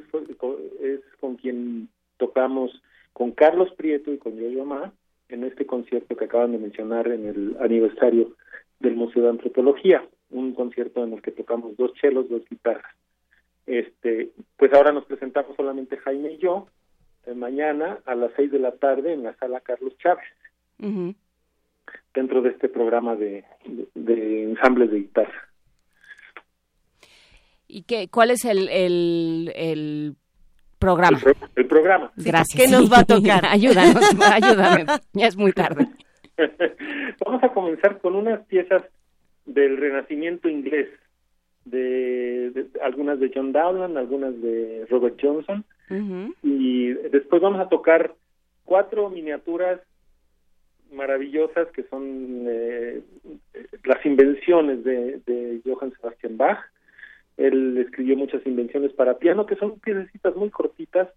es con quien tocamos con Carlos Prieto y con Yo-Yo Ma en este concierto que acaban de mencionar en el aniversario del Museo de Antropología, un concierto en el que tocamos dos chelos, dos guitarras. Este, pues ahora nos presentamos solamente Jaime y yo, eh, mañana a las seis de la tarde en la sala Carlos Chávez, dentro de este programa de, de, de ensambles de guitarra. ¿Y qué, cuál es el, el, el programa? El, pro- el programa. Gracias. ¿qué nos va a tocar? Ayúdanos, ayúdame. Ya es muy tarde. Vamos a comenzar con unas piezas del Renacimiento inglés, de, de- algunas de John Dowland, algunas de Robert Johnson, y después vamos a tocar cuatro miniaturas maravillosas que son eh, las invenciones de, de Johann Sebastian Bach. Él escribió muchas invenciones para piano que son piececitas muy cortitas,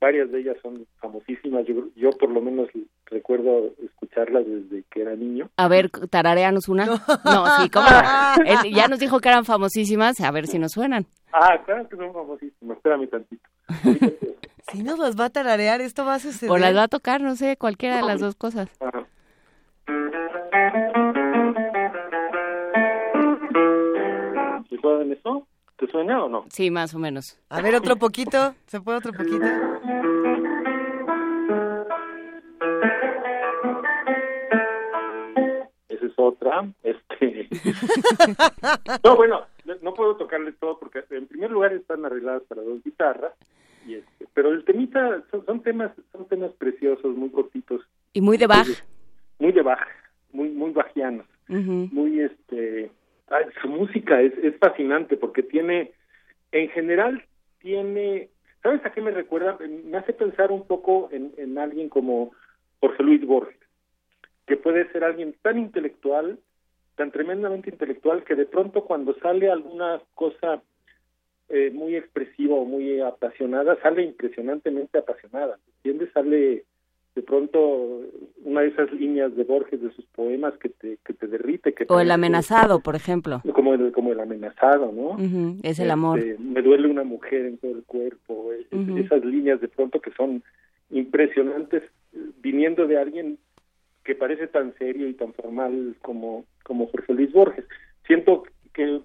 varias de ellas son famosísimas. Yo, yo por lo menos recuerdo escucharlas desde que era niño. A ver, tarareanos una. No, sí, ¿cómo? no? Él ya nos dijo que eran famosísimas, a ver si nos suenan. Ah, claro que son famosísimas. Espérame tantito. Si nos las va a tararear, esto va a suceder. O las va a tocar, no sé, cualquiera de las dos cosas. ¿Recuerdan eso? ¿Te suena o no? Sí, más o menos. A ver, otro poquito. ¿Se puede otro poquito? Esa es otra. Este... no, bueno, no puedo tocarles todo porque en primer lugar están arregladas para dos guitarras. Y este, pero el temita son, son temas son temas preciosos, muy cortitos. Y muy de Bach. Muy de Bach, muy muy bajianos. Muy este su música es, es fascinante porque tiene en general tiene ¿Sabes a qué me recuerda? Me hace pensar un poco en, en alguien como Jorge Luis Borges, que puede ser alguien tan intelectual, tan tremendamente intelectual, que de pronto cuando sale alguna cosa eh, muy expresiva o muy apasionada, sale impresionantemente apasionada, ¿entiendes? Sale de pronto una de esas líneas de Borges de sus poemas que te, que te derrite. Que o el amenazado, por ejemplo. Como el, como el amenazado, ¿no? Es el amor. Este, me duele una mujer en todo el cuerpo. es- Esas líneas de pronto que son impresionantes viniendo de alguien que parece tan serio y tan formal como, como Jorge Luis Borges. Siento que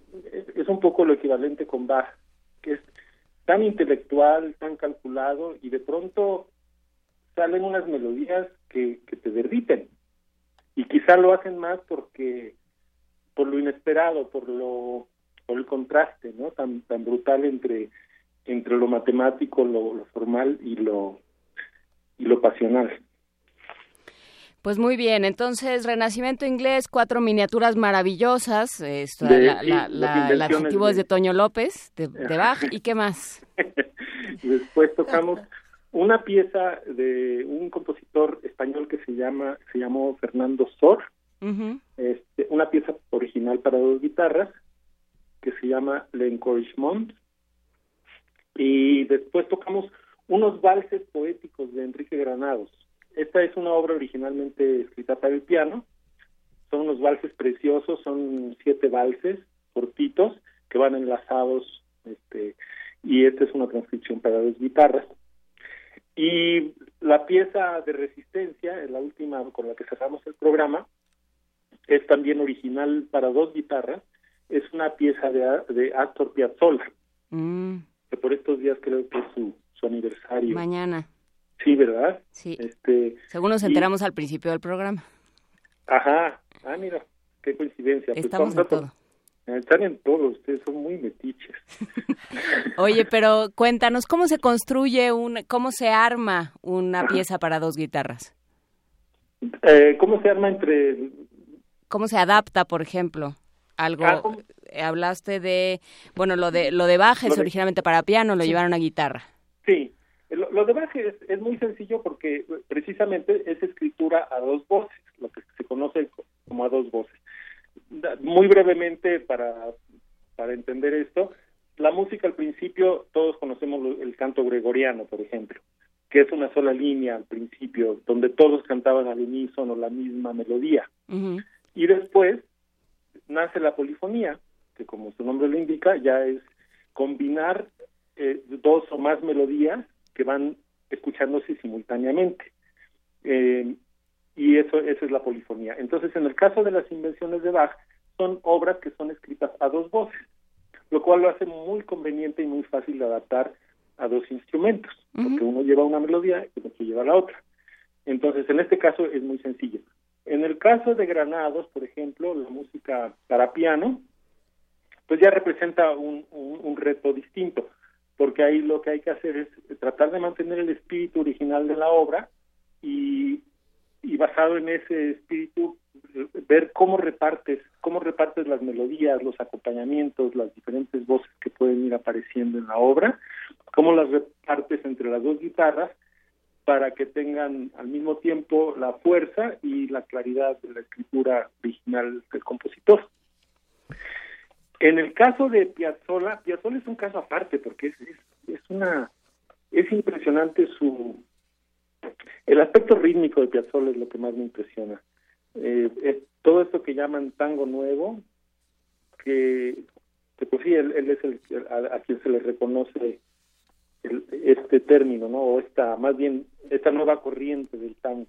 es un poco lo equivalente con Bach, que es tan intelectual, tan calculado y de pronto salen unas melodías que, que te derriten y quizá lo hacen más porque por lo inesperado, por lo por el contraste, ¿no? Tan tan brutal entre entre lo matemático, lo, lo formal y lo y lo pasional. Pues muy bien, entonces Renacimiento Inglés, cuatro miniaturas maravillosas, esto, De- la- la- las la- el adjetivo de- es de Toño López, de, de Bach, ¿y qué más? Después tocamos una pieza de un compositor español que se llama se llamó Fernando Sor, este, una pieza original para dos guitarras que se llama L'Encouragement y después tocamos unos valses poéticos de Enrique Granados. Esta es una obra originalmente escrita para el piano. Son unos valses preciosos, son siete valses cortitos que van enlazados, este, y esta es una transcripción para dos guitarras. Y la pieza de resistencia, la última con la que cerramos el programa, es también original para dos guitarras. Es una pieza de, de Astor Piazzolla, Mm, que por estos días creo que es su, su aniversario. mañana, Sí, ¿verdad? sí. Este, Según nos y- enteramos al principio del programa. Ajá. Ah, mira, qué coincidencia. Pues Estamos vamos en todo. Están en todo, ustedes son muy metiches. Oye, pero cuéntanos, ¿cómo se construye un, cómo se arma una pieza para dos guitarras? Eh, ¿Cómo se arma entre ¿Cómo se adapta, por ejemplo? Algo, Ah, eh, hablaste de, bueno, lo de, lo de es de- originalmente para piano, lo Sí. llevaron a guitarra. Sí, lo, lo de Bach es, es muy sencillo porque precisamente es escritura a dos voces, lo que se conoce co- como a dos voces. Muy brevemente, para, para entender esto, la música al principio, todos conocemos el canto gregoriano, por ejemplo, que es una sola línea al principio, donde todos cantaban al unísono la misma melodía. Y después nace la polifonía, que como su nombre lo indica, ya es combinar eh, dos o más melodías que van escuchándose simultáneamente. Eh, y eso, eso es la polifonía. Entonces, en el caso de las invenciones de Bach, son obras que son escritas a dos voces, lo cual lo hace muy conveniente y muy fácil de adaptar a dos instrumentos, porque uno lleva una melodía y el otro lleva la otra. Entonces, en este caso es muy sencillo. En el caso de Granados, por ejemplo, la música para piano, pues ya representa un, un, un reto distinto, porque ahí lo que hay que hacer es tratar de mantener el espíritu original de la obra y, y basado en ese espíritu ver cómo repartes, cómo repartes las melodías, los acompañamientos, las diferentes voces que pueden ir apareciendo en la obra, cómo las repartes entre las dos guitarras para que tengan al mismo tiempo la fuerza y la claridad de la escritura original del compositor. En el caso de Piazzolla, Piazzolla es un caso aparte porque es, es una es impresionante su el aspecto rítmico de Piazzolla es lo que más me impresiona. Eh, todo esto que llaman tango nuevo, que, pues sí, él, él es el a, a quien se le reconoce el- este término, ¿no? O esta, más bien, esta nueva corriente del tango,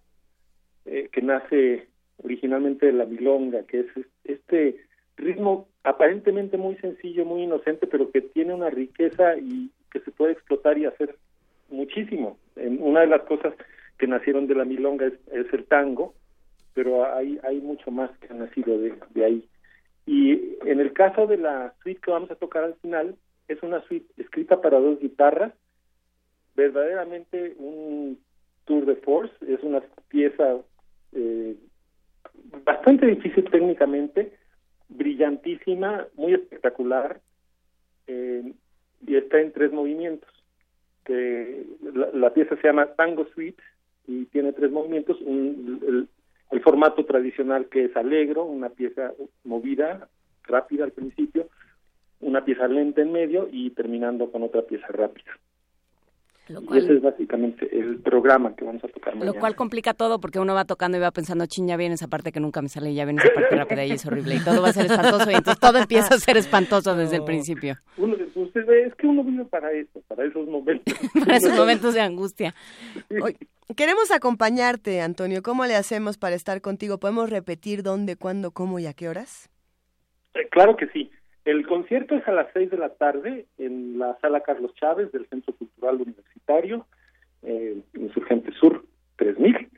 eh, que nace originalmente de la milonga, que es este ritmo aparentemente muy sencillo, muy inocente, pero que tiene una riqueza y que se puede explotar y hacer muchísimo. Una de las cosas que nacieron de la milonga es, es el tango, pero hay, hay mucho más que ha nacido de, de ahí. Y en el caso de la suite que vamos a tocar al final, es una suite escrita para dos guitarras, verdaderamente un tour de force, es una pieza eh, bastante difícil técnicamente, brillantísima, muy espectacular, eh, y está en tres movimientos. La, pieza se llama Tango Suite y tiene tres movimientos, un, el, el formato tradicional que es alegro, una pieza movida, rápida al principio, una pieza lenta en medio y terminando con otra pieza rápida. Lo cual, y ese es básicamente el programa que vamos a tocar mañana. Lo cual complica todo porque uno va tocando y va pensando, ching, ya viene esa parte que nunca me sale y ya viene esa parte rápida y es horrible y todo va a ser espantoso y entonces todo empieza a ser espantoso desde el principio. Uno, usted ve, es que uno vive para eso, para esos momentos. para esos momentos de angustia. Hoy, queremos acompañarte, Antonio. ¿Cómo le hacemos para estar contigo? ¿Podemos repetir dónde, cuándo, cómo y a qué horas? Eh, claro que sí. El concierto es a las seis de la tarde en la sala Carlos Chávez del Centro Cultural Universitario, eh, Insurgente Sur 3000.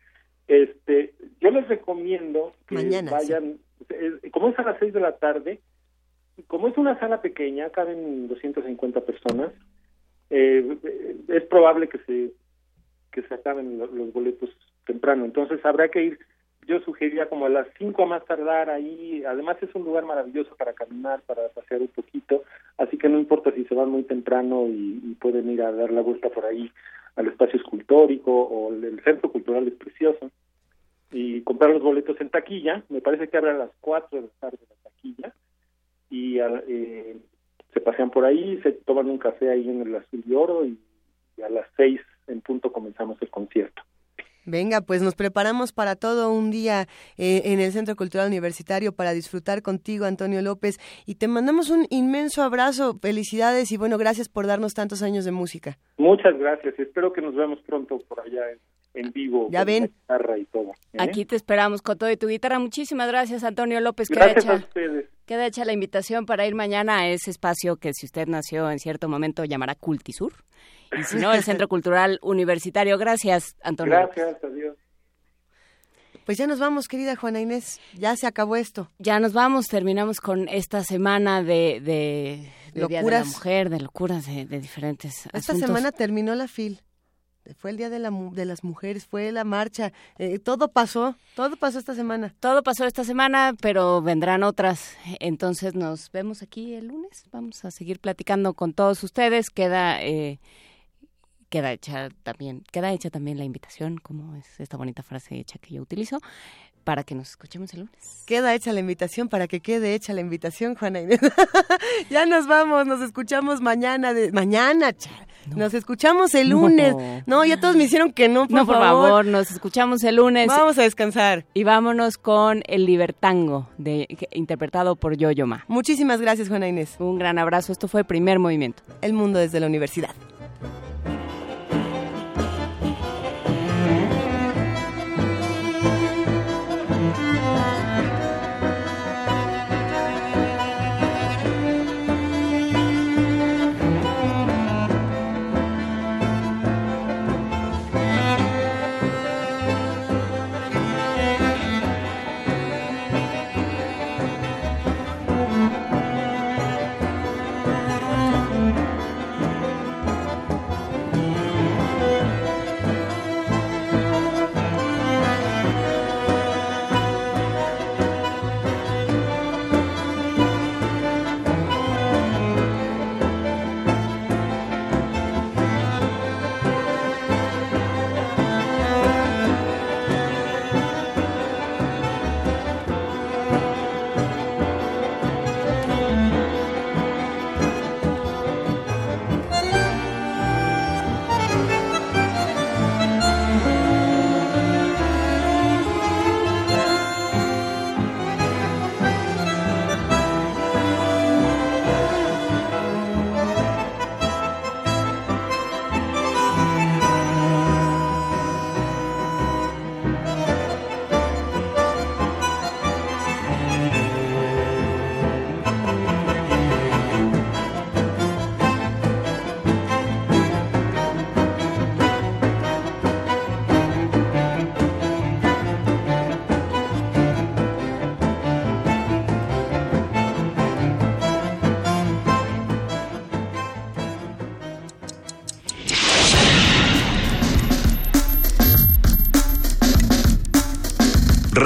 Este, yo les recomiendo que Mañana, vayan, sí. eh, como es a las seis de la tarde, como es una sala pequeña, caben 250 personas, eh, es probable que se que se acaben los boletos temprano. Entonces habrá que ir yo sugeriría como a las 5 a más tardar ahí, además es un lugar maravilloso para caminar, para pasear un poquito, así que no importa si se van muy temprano y, pueden ir a dar la vuelta por ahí al espacio escultórico o el, centro cultural es precioso y comprar los boletos en taquilla, me parece que abre a las 4 de la tarde la taquilla y eh, se pasean por ahí, se toman un café ahí en el Azul y Oro y, y a las 6 en punto comenzamos el concierto. Venga, pues nos preparamos para todo un día eh, en el Centro Cultural Universitario para disfrutar contigo, Antonio López, y te mandamos un inmenso abrazo, felicidades y bueno, gracias por darnos tantos años de música. Muchas gracias, espero que nos veamos pronto por allá en, en vivo. Ya ven. guitarra y todo. ¿eh? Aquí te esperamos con todo y tu guitarra. Muchísimas gracias, Antonio López. Gracias queda a hecha, ustedes. Queda hecha la invitación para ir mañana a ese espacio que si usted nació en cierto momento llamará Cultisur. Y si no, el Centro Cultural Universitario. Gracias, Antonio. Gracias, adiós. Pues ya nos vamos, querida Juana Inés. Ya se acabó esto. Ya nos vamos, terminamos con esta semana de, de, de Día de la Mujer, de locuras, de, de diferentes Esta asuntos. semana terminó la FIL. Fue el Día de, la, de las Mujeres, fue la marcha. Eh, todo pasó, todo pasó esta semana. Todo pasó esta semana, pero vendrán otras. Entonces nos vemos aquí el lunes. Vamos a seguir platicando con todos ustedes. Queda... Eh, queda hecha también, queda hecha también la invitación, como es esta bonita frase hecha que yo utilizo, para que nos escuchemos el lunes. Queda hecha la invitación para que quede hecha la invitación, Juana Inés. ya nos vamos, nos escuchamos mañana, de, mañana, no. nos escuchamos el lunes. No. ya todos me hicieron que no, por no, por favor. favor, nos escuchamos el lunes. Vamos a descansar. Y vámonos con el Libertango, de, interpretado por Yo-Yo Ma. Muchísimas gracias, Juana Inés. Un gran abrazo, esto fue Primer Movimiento. El mundo desde la universidad.